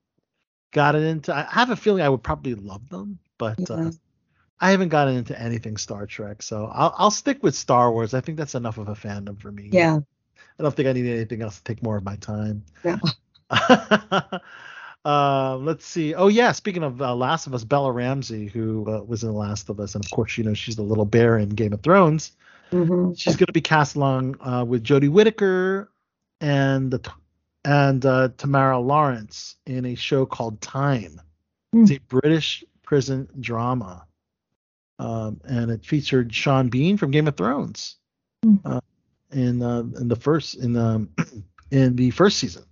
gotten into. I have a feeling I would probably love them, but uh, I haven't gotten into anything Star Trek. So I'll I'll stick with Star Wars. I think that's enough of a fandom for me. Yeah. I don't think I need anything else to take more of my time. No. uh, let's see. Oh yeah, speaking of uh, Last of Us, Bella Ramsey, who uh, was in The Last of Us, and of course you know she's the little bear in Game of Thrones. hmm She's going to be cast along uh, with Jodie Whittaker and the and uh, Tamara Lawrence in a show called Time. It's a British prison drama, um, and it featured Sean Bean from Game of Thrones, Hmm. uh, in uh, in the first in um in the first season.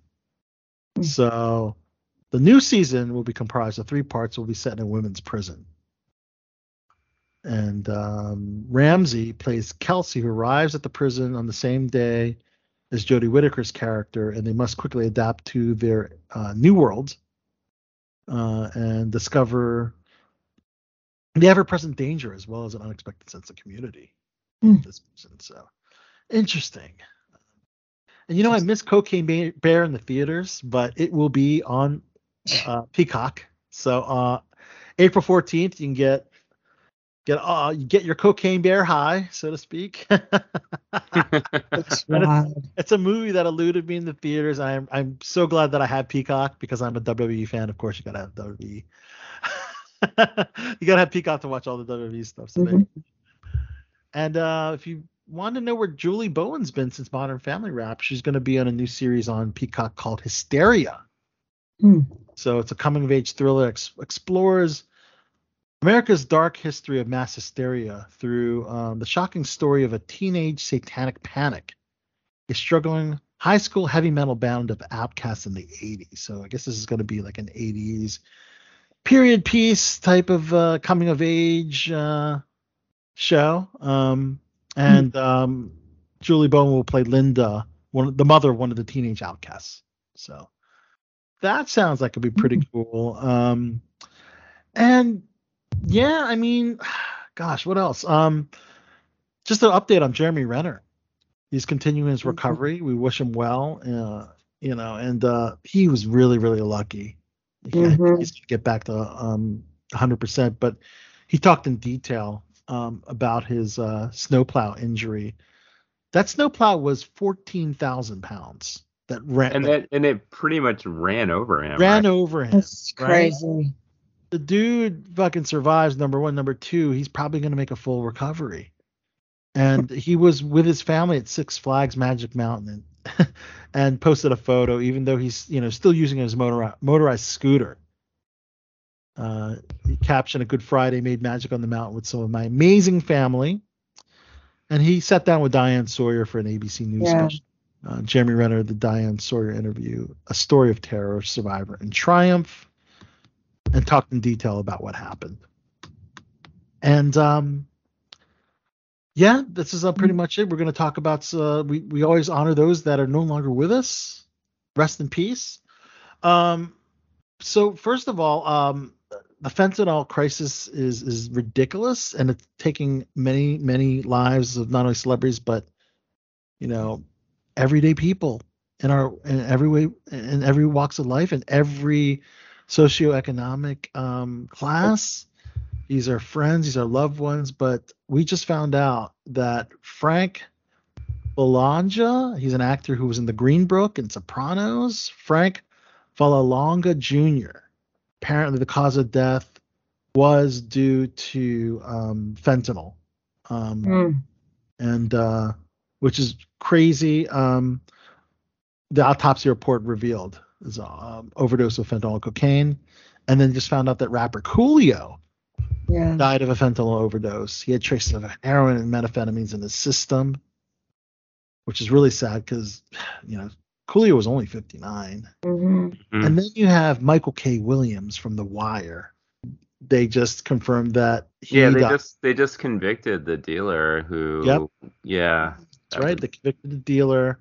So the new season will be comprised of three parts. Will be set in a women's prison. And um, Ramsey plays Kelsey, who arrives at the prison on the same day as Jodie Whittaker's character, and they must quickly adapt to their uh, new world uh, and discover the ever-present danger as well as an unexpected sense of community. Hmm. This person, so interesting. And you know, I miss Cocaine Bear in the theaters, but it will be on uh, Peacock. So uh, April 14th, you can get get uh you get your Cocaine Bear high, so to speak. It's it's, it's a movie that eluded me in the theaters. I'm I'm so glad that I have Peacock because I'm a WWE fan. Of course, you gotta have WWE. you gotta have Peacock to watch all the WWE stuff. So Mhm. and uh, if you want to know where Julie Bowen's been since Modern Family Wrap, she's going to be on a new series on Peacock called Hysteria. Hmm. So it's a coming of age thriller ex- explores America's dark history of mass hysteria through um, the shocking story of a teenage satanic panic, a struggling high school heavy metal band of outcasts in the 80s. So I guess this is going to be like an 80s period piece type of uh, coming of age uh, show. Um, and um, Julie Bowen will play Linda, one of, the mother of one of the teenage outcasts. So that sounds like it'd be pretty cool. Um, and yeah, I mean, gosh, what else? Um, just an update on Jeremy Renner. He's continuing his recovery. We wish him well. Uh, you know, and uh, he was really, really lucky. He- Mhm. He's gonna get back to um 100%. But he talked in detail um, about his uh, snowplow injury. That snowplow was 14,000 pounds. That ran, and that and it pretty much ran over him. ran right? over him. That's right? crazy. The dude fucking survives number one. Number two he's probably going to make a full recovery. And he was with his family at six flags magic mountain and, and posted a photo even though he's you know still using his motor, motorized scooter. Uh, he captioned a good friday made magic on the mountain with some of my amazing family. And he sat down with diane sawyer for an abc news Yeah. special. Uh, jeremy renner the diane sawyer interview a story of terror survivor and triumph and talked in detail about what happened. And um, yeah, this is uh, pretty much it. We're going to talk about. Uh, we we always honor those that are no longer with us. Rest in peace. Um, so first of all, um, the fentanyl crisis is is ridiculous, and it's taking many many lives of not only celebrities but you know everyday people in our in every way in every walks of life and every socioeconomic um, class. These are friends, these are loved ones, but we just found out that Frank Vallelonga, he's an actor who was in The Green Book and Sopranos. Frank Vallelonga Jr. Apparently, the cause of death was due to um, fentanyl, um, Hmm. and uh, which is crazy. Um, the autopsy report revealed is um, overdose of fentanyl cocaine, and then just found out that rapper Coolio Yeah. died of a fentanyl overdose. He had traces of heroin and methamphetamines in his system, which is really sad because you know Coolio was only 59. hmm Mhm. And then you have Michael K. Williams from The Wire. They just confirmed that he yeah, they died. just they just convicted the dealer who. Yep. Yeah. That's right. They convicted the dealer.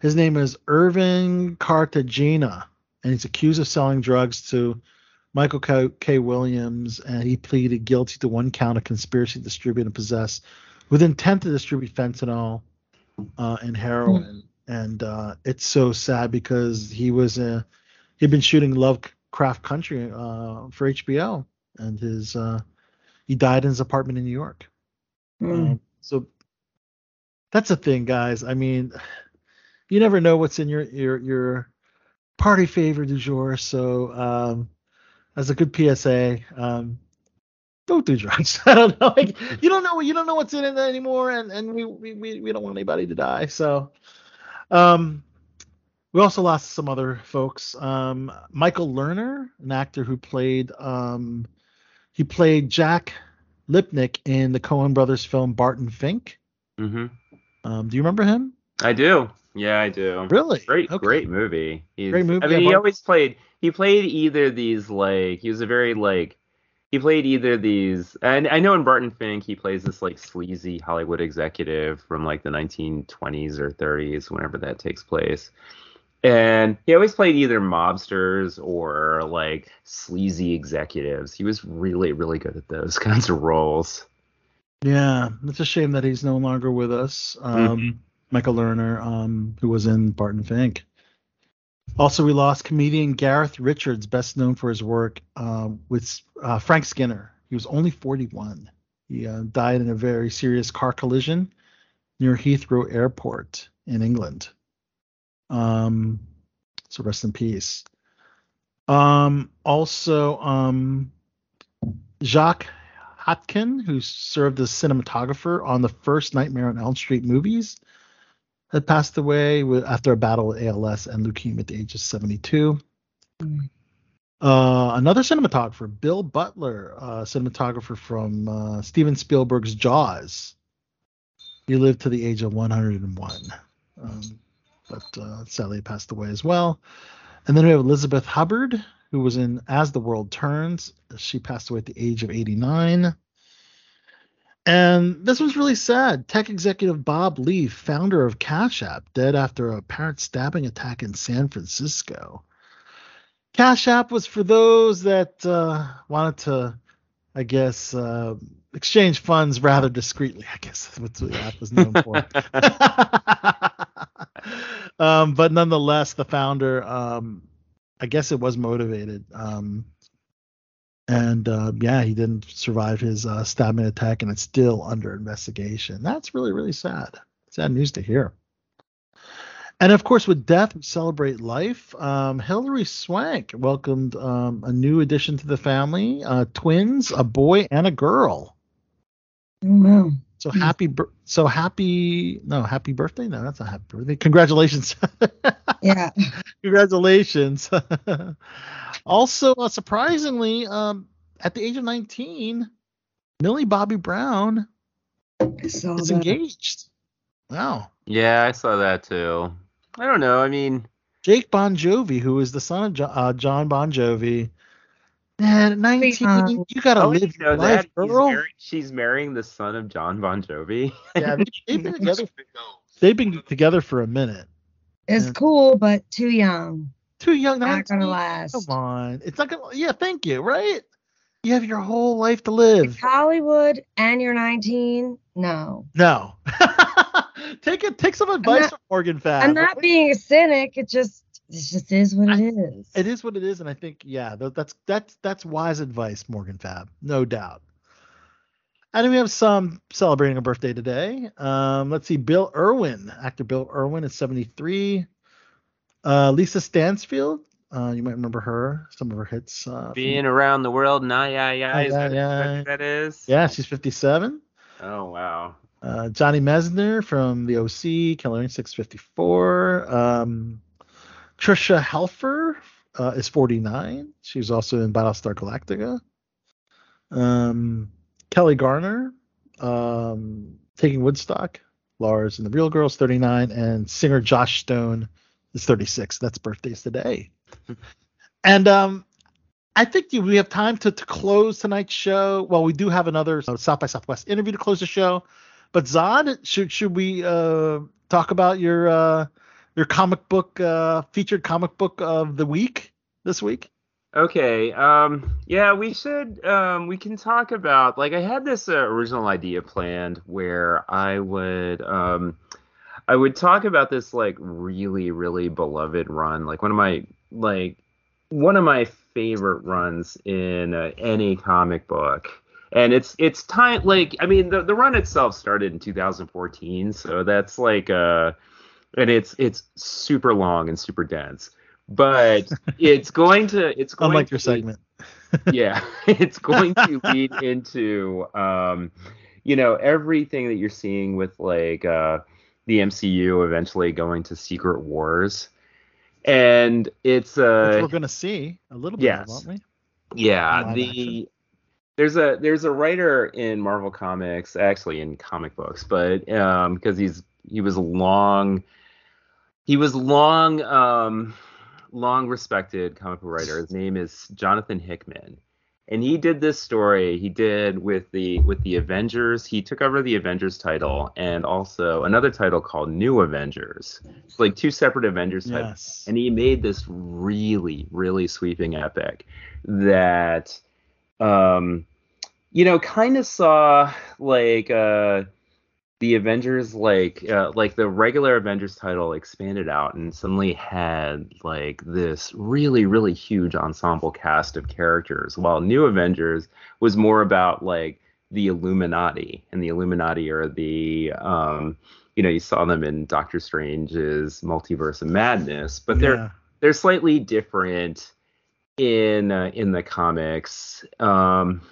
His name is Irvin Cartagena, and he's accused of selling drugs to Michael K. K. Williams, and he pleaded guilty to one count of conspiracy to distribute and possess with intent to distribute fentanyl uh, and heroin. And uh, it's so sad because he was uh, he'd been shooting Lovecraft Country uh, for HBO, and his uh, he died in his apartment in New York. Hmm. Um, so that's the thing, guys. I mean, you never know what's in your your your party favor du jour. So um, as a good PSA, um, don't do drugs. I don't know. Like, you don't know you don't know what's in it anymore, and and we we we, don't want anybody to die. So um. We also lost some other folks. Um, Michael Lerner, an actor who played um, he played Jack Lipnick in the Coen Brothers film Barton Fink. hmm Um, do you remember him? I do. Yeah, I do. Really? Great, Okay. great movie. He's, Great movie, I mean, yeah, he Bar- always played. He played either these like he was a very like he played either these. And I know in Barton Fink he plays this like sleazy Hollywood executive from like the 1920s or 30s, whenever that takes place. And he always played either mobsters or like sleazy executives. He was really, really good at those kinds of roles. Yeah, it's a shame that he's no longer with us. Um, Mhm. Michael Lerner, um, who was in Barton Fink. Also, we lost comedian Gareth Richards, best known for his work um, with uh, Frank Skinner. He was only 41. He uh, died in a very serious car collision near Heathrow Airport in England. Um, so rest in peace. Um, also, um, Jacques Haitkin, who served as cinematographer on the first Nightmare on Elm Street movies, had passed away with, after a battle with ALS and leukemia at the age of 72. Uh, another cinematographer, Bill Butler, uh, cinematographer from uh, Steven Spielberg's Jaws. He lived to the age of 101, um, but uh, sadly passed away as well. And then we have Elizabeth Hubbard, who was in As the World Turns. She passed away at the age of 89. And this was really sad. Tech executive Bob Leaf, founder of Cash App, dead after a apparent stabbing attack in San Francisco. Cash App was for those that uh, wanted to, I guess, uh, exchange funds rather discreetly. I guess that's what the app was known for. um, but nonetheless, the founder, um, I guess it was motivated. Um, and uh, yeah, he didn't survive his uh, stabbing attack, and it's still under investigation. That's really, really sad. Sad news to hear. And of course, with death, we celebrate life. Um, Hilary Swank welcomed um, a new addition to the family: uh, twins, a boy and a girl. Oh, wow. So happy, so happy. No, happy birthday. No, that's not happy birthday. Congratulations. Yeah. Congratulations. also, uh, surprisingly, um, at the age of 19, Millie Bobby Brown I saw is that. engaged. Wow. Yeah, I saw that too. I don't know. I mean, Jake Bongiovi, who is the son of jo- uh, Jon Bon Jovi. Man, 19, um, you gotta oh, live you know your life, that He's girl. marry- she's marrying the son of Jon Bon Jovi. Yeah, they, they've been together. They've been together for a minute. It's Yeah. cool, but too young. Too young. Not 19? gonna last. Come on, it's not gonna. Yeah, thank you. Right? You have your whole life to live. It's Hollywood and you're 19. No. No. take it. Take some advice not- from Morgan Fab. I'm not being a cynic. It just it just is what it is. It is what it is, and I think yeah, that's that's that's wise advice, Morgan Fab, no doubt. And we have some celebrating a birthday today. Um, let's see, Bill Irwin, actor Bill Irwin is 73. Uh, Lisa Stansfield, uh, you might remember her, some of her hits. Uh, from- Being around the world, nah, yeah, yeah. Is that, yeah. that, that is? yeah, she's 57. Oh wow. Uh, Johnny Messner from the OC, Killer Instinct 54. Um, Tricia Helfer uh, is 49. She's also in Battlestar Galactica. Um, Kelli Garner, um, Taking Woodstock. Lars and the Real Girls, 39. And singer Joss Stone is 36. That's birthdays today. and um, I think we have time to, to close tonight's show. Well, we do have another uh, South by Southwest interview to close the show. But Zod, should should we uh, talk about your uh, your comic book uh, featured comic book of the week this week? Okay. Um. Yeah, we should. Um. We can talk about like I had this uh, original idea planned where I would um, I would talk about this like really really beloved run, like one of my like one of my favorite runs in uh, any comic book. And it's it's time like I mean the the run itself started in 2014, so that's like uh and it's it's super long and super dense. But it's going to it's going Unlike your segment. yeah it's going to lead into um you know everything that you're seeing with like uh the mcu eventually going to secret wars and it's Which uh we're gonna see a little bit yes. of, aren't we? yeah the action. there's a there's a writer in marvel comics actually in comic books but um because he's he was long he was long um long respected comic book writer. His name is Jonathan Hickman. And he did this story he did with the with the Avengers. He took over the Avengers title and also another title called New Avengers. It's like two separate Avengers titles. Yes. And he made this really, really sweeping epic that um you know kind of saw like uh the Avengers like uh, like the regular Avengers title expanded out and suddenly had like this really really huge ensemble cast of characters while New Avengers was more about like the Illuminati and the Illuminati are the um you know you saw them in Doctor Strange's Multiverse of Madness but they're Yeah. they're slightly different in uh, in the comics um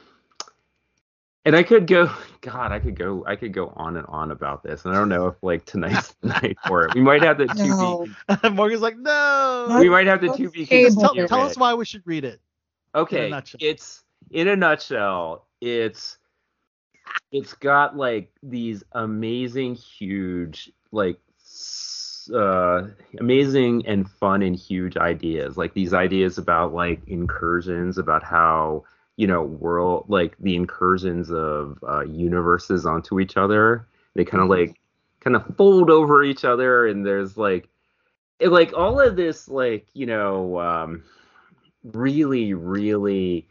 and I could go, God, I could go, I could go on and on about this, and I don't know if like tonight's the night for it. We might have the two. No. Morgan's like, no. We might have the two Okay, B. Just tell, tell us why we should read it. Okay, nutshell. it's in a nutshell. It's it's got like these amazing, huge, like uh, amazing and fun and huge ideas. Like these ideas about like incursions, about how you know world like the incursions of uh, universes onto each other. They kind of like kind of fold over each other, and there's like it, like all of this like you know um really really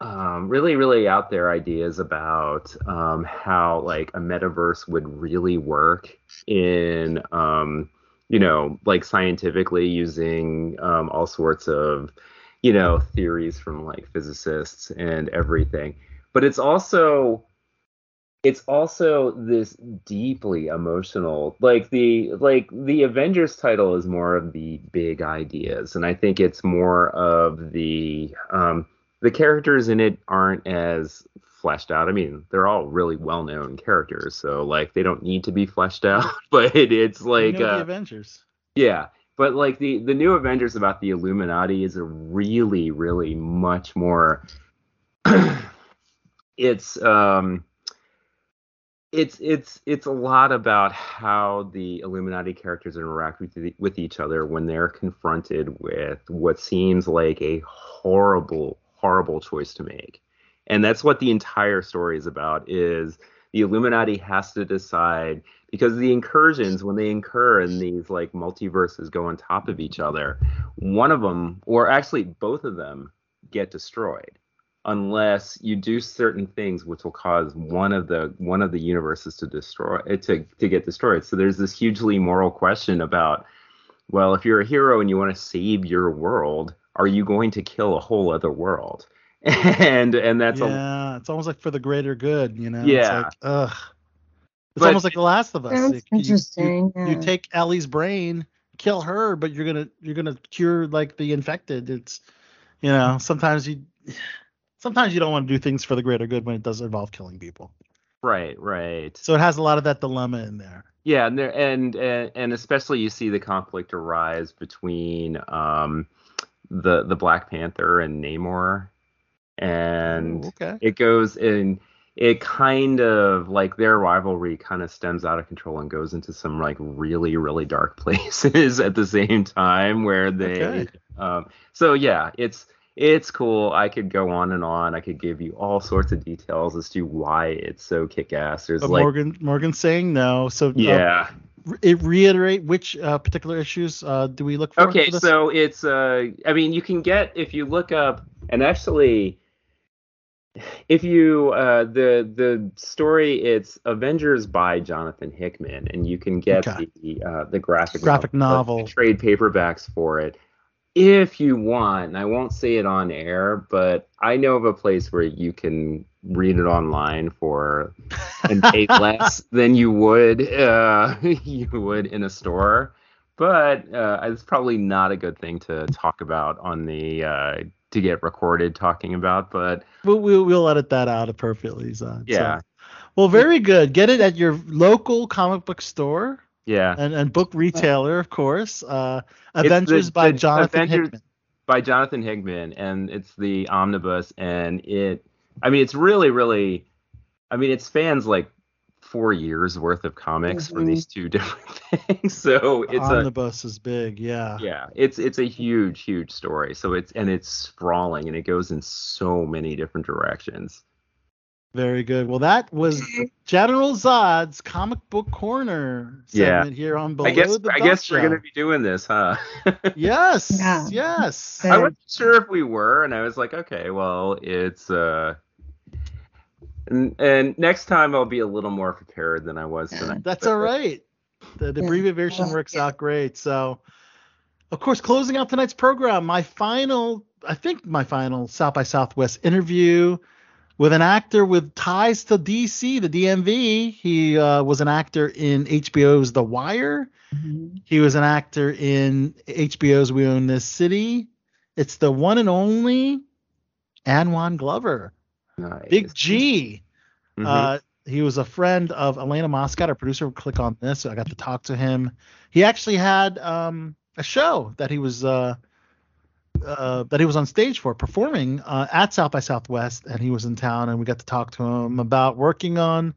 um really really out there ideas about um how like a metaverse would really work in um you know like scientifically using um all sorts of you know theories from like physicists and everything. But it's also it's also this deeply emotional like the like the avengers title is more of the big ideas and i think it's more of the um the characters in it aren't as fleshed out. I mean they're all really well known characters so like they don't need to be fleshed out but it's We like know uh, the Avengers. yeah, but like the the new Avengers about the Illuminati is a really really much more. it's um. It's it's it's a lot about how the Illuminati characters interact with the, with each other when they're confronted with what seems like a horrible horrible choice to make, and that's what the entire story is about. Is the Illuminati has to decide because the incursions when they incur and these like multiverses go on top of each other one of them or actually both of them get destroyed unless you do certain things which will cause one of the one of the universes to destroy eh, to to get destroyed so there's this hugely moral question about well if you're a hero and you want to save your world are you going to kill a whole other world and and that's a yeah, it's almost like for the greater good, you know. Yeah. It's like, ugh. It's But- almost like The Last of Us. Sounds Like, you- you- interesting, You, take Ellie's brain, kill her, but you're gonna you're gonna cure like the infected. It's you know sometimes you sometimes you don't want to do things for the greater good when it does involve killing people. right right So it has a lot of that dilemma in there. Yeah, and there and and, and especially you see the conflict arise between um the the Black Panther and Namor, and Ooh, okay. it goes in. It kind of like their rivalry kind of stems out of control and goes into some like really really dark places at the same time where they. Okay. Um, so yeah, it's it's cool. I could go on and on. I could give you all sorts of details as to why it's so kick ass. There's But like Morgan Morgan's saying no. So uh, yeah. it reiterate which uh, particular issues uh, do we look for? Okay, for this? so it's uh I mean you can get if you look up and actually if you uh the the story it's Avengers by Jonathan Hickman and you can get Okay. the uh the graphic Graphic the novel. trade paperbacks for it if you want. And I won't say it on air, but I know of a place where you can read it online for and pay less than you would uh you would in a store but uh, it's probably not a good thing to talk about on the uh, to get recorded talking about. But We'll, we'll we'll edit that out appropriately, Zon. yeah, So, well, very good. Get it at your local comic book store yeah, and, and book retailer, of course. Uh, Avengers the- by the Jonathan Avengers- Hickman. by Jonathan Hickman, and it's the omnibus, and it. I mean, it's really, really. I mean, it spans like four years worth of comics for Mhm. these two different things. So it's a Omnibus is big, yeah. yeah, it's it's a huge, huge story. So it's and it's sprawling and it goes in so many different directions. Very good. Well, that was General Zod's comic book corner Yeah. segment here on Below I guess the I Belt guess we're gonna be doing this, huh? Yes, Yeah. yes. I wasn't sure if we were, and I was like, okay, well, it's uh, and, and next time I'll be a little more prepared than I was tonight. That's all right. The, the Yeah. abbreviation Well, works out great. So, of course, closing out tonight's program, my final, I think my final South by Southwest interview with an actor with ties to DC, the DMV. He uh, was an actor in HBO's The Wire. Mhm. He was an actor in HBO's We Own This City. It's the one and only Anwan Glover. Nice. Big G. Mhm. Uh, he was a friend of Elena Moscott, our producer. Click on this. I got to talk to him. He actually had um, a show that he was uh, uh, that he was on stage for performing uh, at South by Southwest, and he was in town, and we got to talk to him about working on.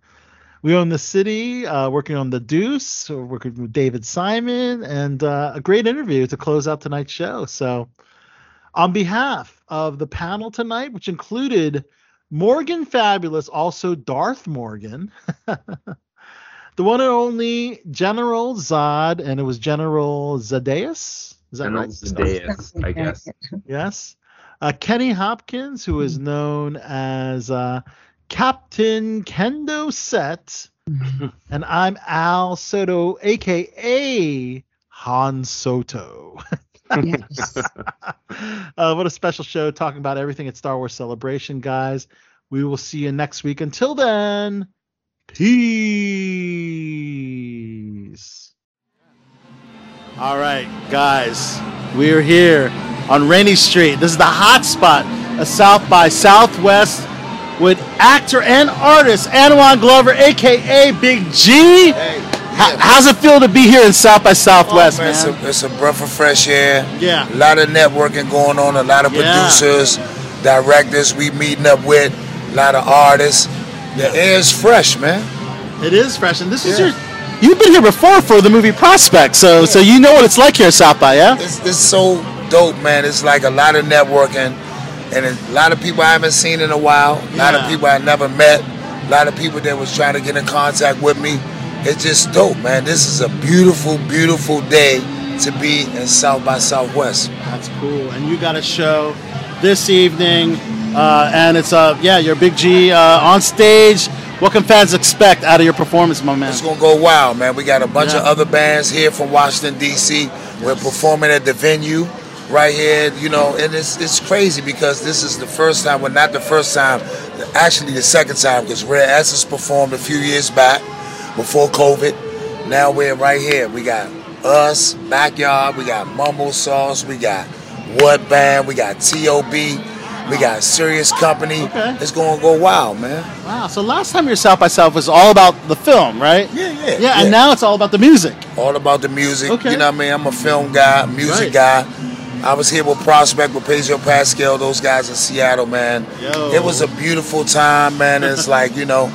We own the city, uh, working on the Deuce, working with David Simon, and uh, a great interview to close out tonight's show. So, on behalf of the panel tonight, which included Morgan Fabulous, also Darth Morgan, the one and only General Zod, and it was General Zadeus. Is that General right? Zedaius, I guess. Yes. Uh, Kenny Hopkins, who is known as uh, Captain Kendo Sett, and I'm Al Sotto, aka Han Sotto. Yes. uh, what a special show talking about everything at Star Wars Celebration, guys. We will see you next week. Until then, peace. All right, guys, we are here on Rainey Street. This is the hot spot of South by Southwest with actor and artist Anwan Glover, aka Big G. How- how's it feel to be here in South by Southwest, oh, Man, it's, a, it's a breath of fresh air. Yeah. A lot of networking going on. A lot of Yeah. producers, directors we meeting up with. A lot of artists. The air's fresh, man. It is fresh, and this is your. You've been here before for the movie Prospect, so so you know what it's like here at South by, yeah. It's, it's so dope, man. It's like a lot of networking, and a lot of people I haven't seen in a while. A lot Yeah. of people I never met. A lot of people that was trying to get in contact with me. It's just dope, man. This is a beautiful, beautiful day to be in South by Southwest. That's cool, and you got a show this evening, uh, and it's uh yeah, your Big G uh, on stage. What can fans expect out of your performance, my man? It's gonna go wild, man. We got a bunch of other bands here from Washington D.C. We're performing at the venue right here, you know, and it's it's crazy because this is the first time, well, not the first time, actually the second time, because Rare Essence performed a few years back before COVID. Now we're right here. We got us, Backyard, we got Mumble Sauce, we got What Band, we got T.O.B., we got Serious Company. Okay. It's gonna go wild, man. Wow. So last time your South by South was all about the film, right? Yeah, yeah. Yeah, and now it's all about the music. all about the music. Okay. You know what I mean? I'm a film guy, music Right. guy. I was here with Prospect with Pedro Pascal, those guys in Seattle, man. Yo. It was a beautiful time, man. It's like, you know,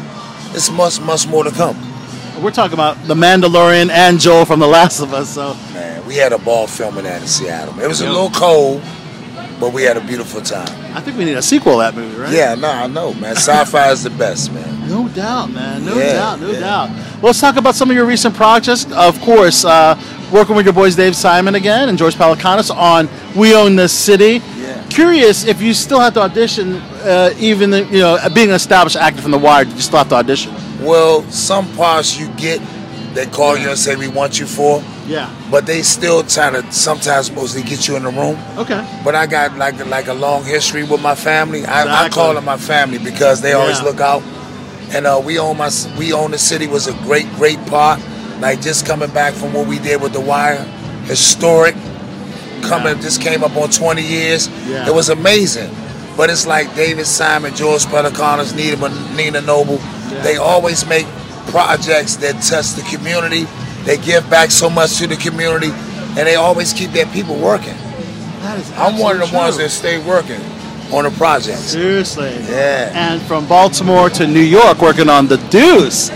it's much, much more to come. We're talking about the Mandalorian and Joel from The Last of Us. So Man, we had a ball filming that in Seattle. It was a little cold, but we had a beautiful time. I think we need a sequel to that movie, right? Yeah, no, I know, man. Sci-fi is the best, man. No doubt, man. No Yeah, doubt. No yeah. doubt. Well, let's talk about some of your recent projects. Of course, uh, working with your boys Dave Simon again and George Pelecanos on We Own This City. Yeah. Curious if you still have to audition, uh, even the, you know being an established actor from The Wire, did you still have to audition? Well, some parts you get, they call you and say we want you for, Yeah. but they still try to sometimes mostly get you in the room. Okay. But I got like like a long history with my family. I, I call them my family because they always look out. And uh, we own my we own the city was a great great part. Like just coming back from what we did with the Wire, historic. Coming just came up on 20 years. Yeah. It was amazing. But it's like David Simon, George Pelecanos, Nina, Nina Noble. They always make projects that touch the community. They give back so much to the community, and they always keep their people working. That is I'm one of the absolutely ones that stay working on the projects. Seriously. Yeah. And from Baltimore to New York, working on The Deuce.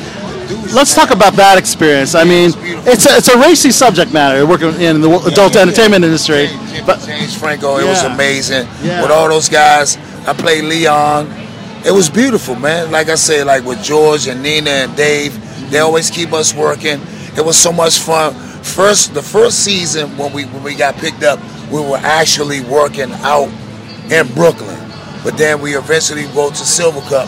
let's talk about that experience. I mean, it's a, it's a racy subject matter working in the adult entertainment industry. But James Franco, it was amazing. Yeah. With all those guys, I played Leon. It was beautiful, man. Like I said, like with George and Nina and Dave, they always keep us working. It was so much fun. First, the first season when we when we got picked up, we were actually working out in Brooklyn. But then we eventually go to Silvercup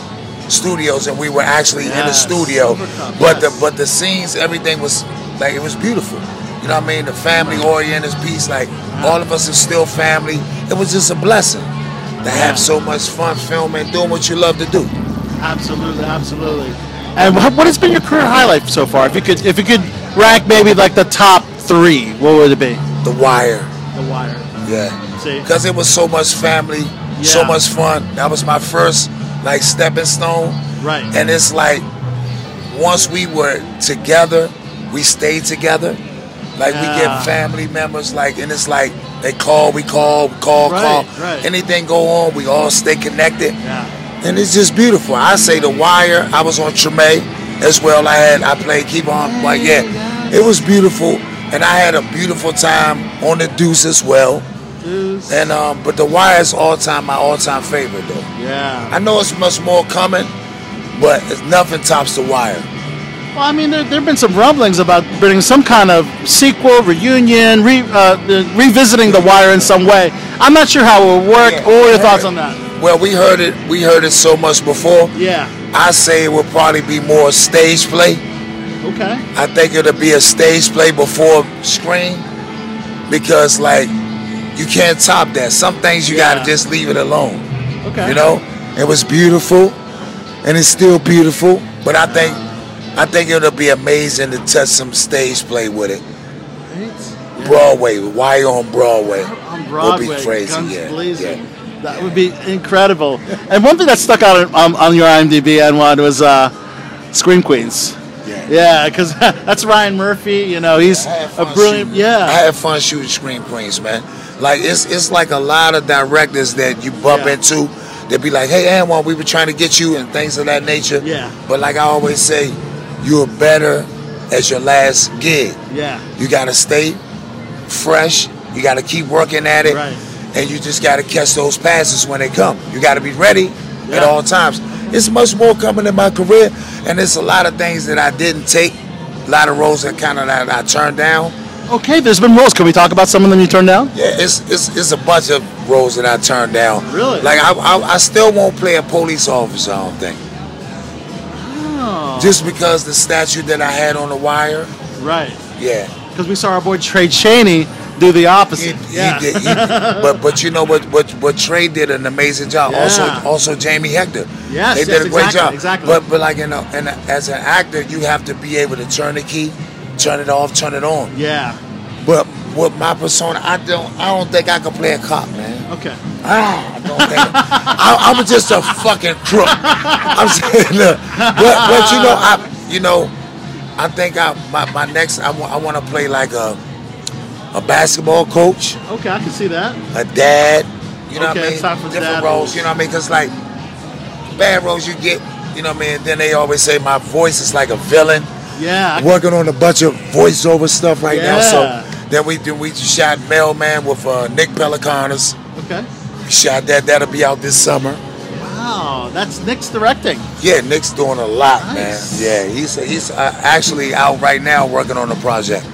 Studios, and we were actually in the studio. Cup, but yes. the but the scenes, everything was like it was beautiful. You know what I mean? The family oriented piece, like all of us are still family. It was just a blessing to have so much fun filming, doing what you love to do. Absolutely, absolutely. And what, what has been your career highlight so far? If you could, if you could rank maybe like the top three, what would it be? The Wire. The Wire. Yeah. See? Because it was so much family, so much fun. That was my first like stepping stone. Right. And it's like once we were together, we stayed together. Like we get family members, like, and it's like they call, we call, call, Right, call. right. Anything go on, we all stay connected. Yeah. And it's just beautiful. I say The Wire. I was on Treme as well. I had I played Keep On. Like yeah, it was beautiful, and I had a beautiful time on the Deuce as well. Deuce. And um, but The Wire is all time my all time favorite though. Yeah. I know it's much more coming, but it's nothing tops The Wire. Well, I mean, there have been some rumblings about bringing some kind of sequel, reunion, re, uh, revisiting The Wire in some way. I'm not sure how it will work. Yeah, what are your thoughts heard on that? Well, we heard it. We heard it so much before. Yeah. I say it will probably be more stage play. Okay. I think it'll be a stage play before screen because like you can't top that. Some things you Yeah. gotta just leave it alone. Okay. You know, it was beautiful, and it's still beautiful. But I think, I think it'll be amazing to touch some stage play with it. Broadway, why on Broadway? On Broadway, That Would be crazy, guns yeah, blazing. yeah. That would be incredible. And one thing that stuck out on, on your IMDb, Anwan, was uh, Scream Queens. Yeah. Yeah, because that's Ryan Murphy. You know, he's a brilliant. shooting. Yeah. I had fun shooting Scream Queens, man. Like it's it's like a lot of directors that you bump Yeah. into. They'll be like, "Hey, Anwan, we were trying to get you," and things of that nature. Yeah. But like I always say, you're better as your last gig. Yeah. You gotta stay fresh. You gotta keep working at it. Right. And you just gotta catch those passes when they come. You gotta be ready at all times. It's much more coming in my career, and it's a lot of things that I didn't take. A lot of roles that kind of that I turned down. Okay, there's been roles. Can we talk about some of them you turned down? Yeah, it's it's it's a bunch of roles that I turned down. Really? Like I I, I still won't play a police officer. I don't think. Just because the statue that I had on the wire. Right. Yeah. Because we saw our boy Tray Chaney do the opposite. He, yeah. he did, he- but but you know what what what Trey did an amazing job. Yeah. Also also Jamie Hector. Yes, they yes, did a great exactly, job. exactly. But but like you know, and as an actor, you have to be able to turn the key, turn it off, turn it on. yeah. But with my persona, I don't I don't think I can play a cop, man. Okay. Ah, I don't think I, I'm just a fucking crook. I'm saying, look, but, but you know, I you know, I think I my, my next I want to play like a a basketball coach, Okay, I can see that. a dad. You know what I mean? time for Different dad roles. You know what I mean? Because like bad roles you get. You know what I mean? Then they always say my voice is like a villain. Yeah. I Working on a bunch of voiceover stuff right now. Yeah. So then we then we shot Mailman with uh, Nick Pelecanos. Okay. We shot that. That'll be out this summer. Wow, that's Nick's directing. Yeah, Nick's doing a lot, Nice. man. Yeah, he's he's uh, actually out right now working on a project.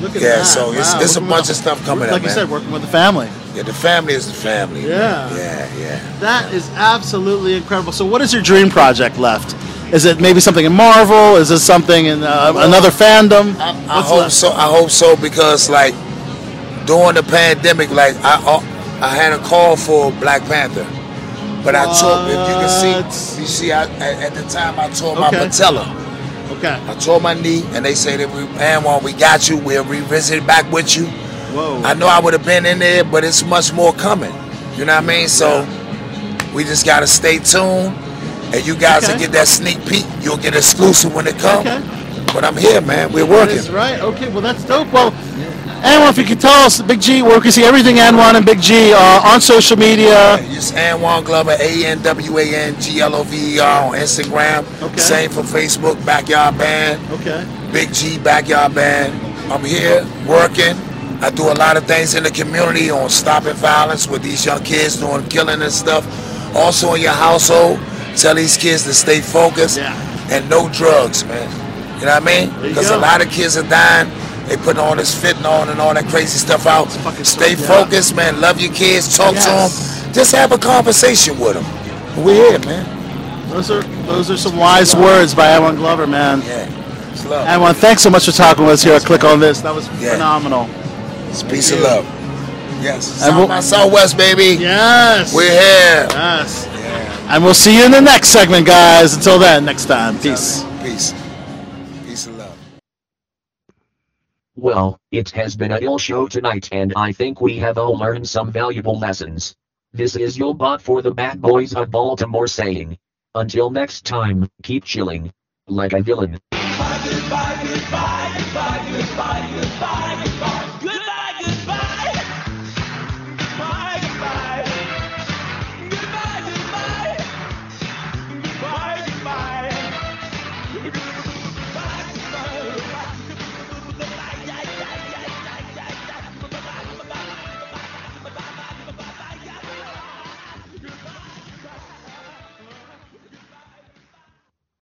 Look at Yeah, that. so it's- Wow, it's a bunch with of stuff coming like up, Like you man. said, working with the family. Yeah, the family is the family. man. Yeah. yeah, yeah. That is absolutely incredible. So, what is your dream project left? Is it maybe something in Marvel? Is it something in uh, another fandom? I What's hope left? so. I hope so because like during the pandemic, like I uh, I had a call for Black Panther, but I tore. If you can see, you see, I, at, at the time I tore my Okay. patella. Okay. I tore my knee, and they say that we, Anwan, we got you. We'll revisit back with you. Whoa. I know I would have been in there, but it's much more coming. You know what I mean? So we just gotta stay tuned, and you guys will get that sneak peek. You'll get exclusive when it comes. Okay. But I'm here, man. We're working. is right. Okay, well that's dope. Well, Anwan, if you could tell us, Big G, where we can see everything Anwan and Big G uh, on social media. Just Anwan Glover, A N W A N G L O V E R on Instagram. Okay. Same for Facebook, Backyard Band. Okay. Big G Backyard Band. I'm here working. I do a lot of things in the community on stopping violence with these young kids doing killing and stuff. Also in your household, tell these kids to stay focused and no drugs, man. You know what I mean? Because a lot of kids are dying. They putting all this fentanyl and all that crazy stuff out. Stay yeah. focused, man. Love your kids. Talk Yes. to them. Just have a conversation with them. We're here, man. Those are those are some wise words by Anwan Glover, man. Yeah. It's love. Anwan, thanks so much for talking with us here. at Click on this. That was Yeah. phenomenal. It's peace and love. Yes. And we'll- South by Southwest, baby. Yes. We're here. Yes. And we'll see you in the next segment, guys. Until then, next time. Peace. Peace. Peace and love. Well, it has been a ill show tonight and I think we have all learned some valuable lessons. This is your bot for the bad boys of Baltimore saying. Until next time, keep chilling. Like a villain. Goodbye, goodbye, goodbye, goodbye, goodbye, goodbye.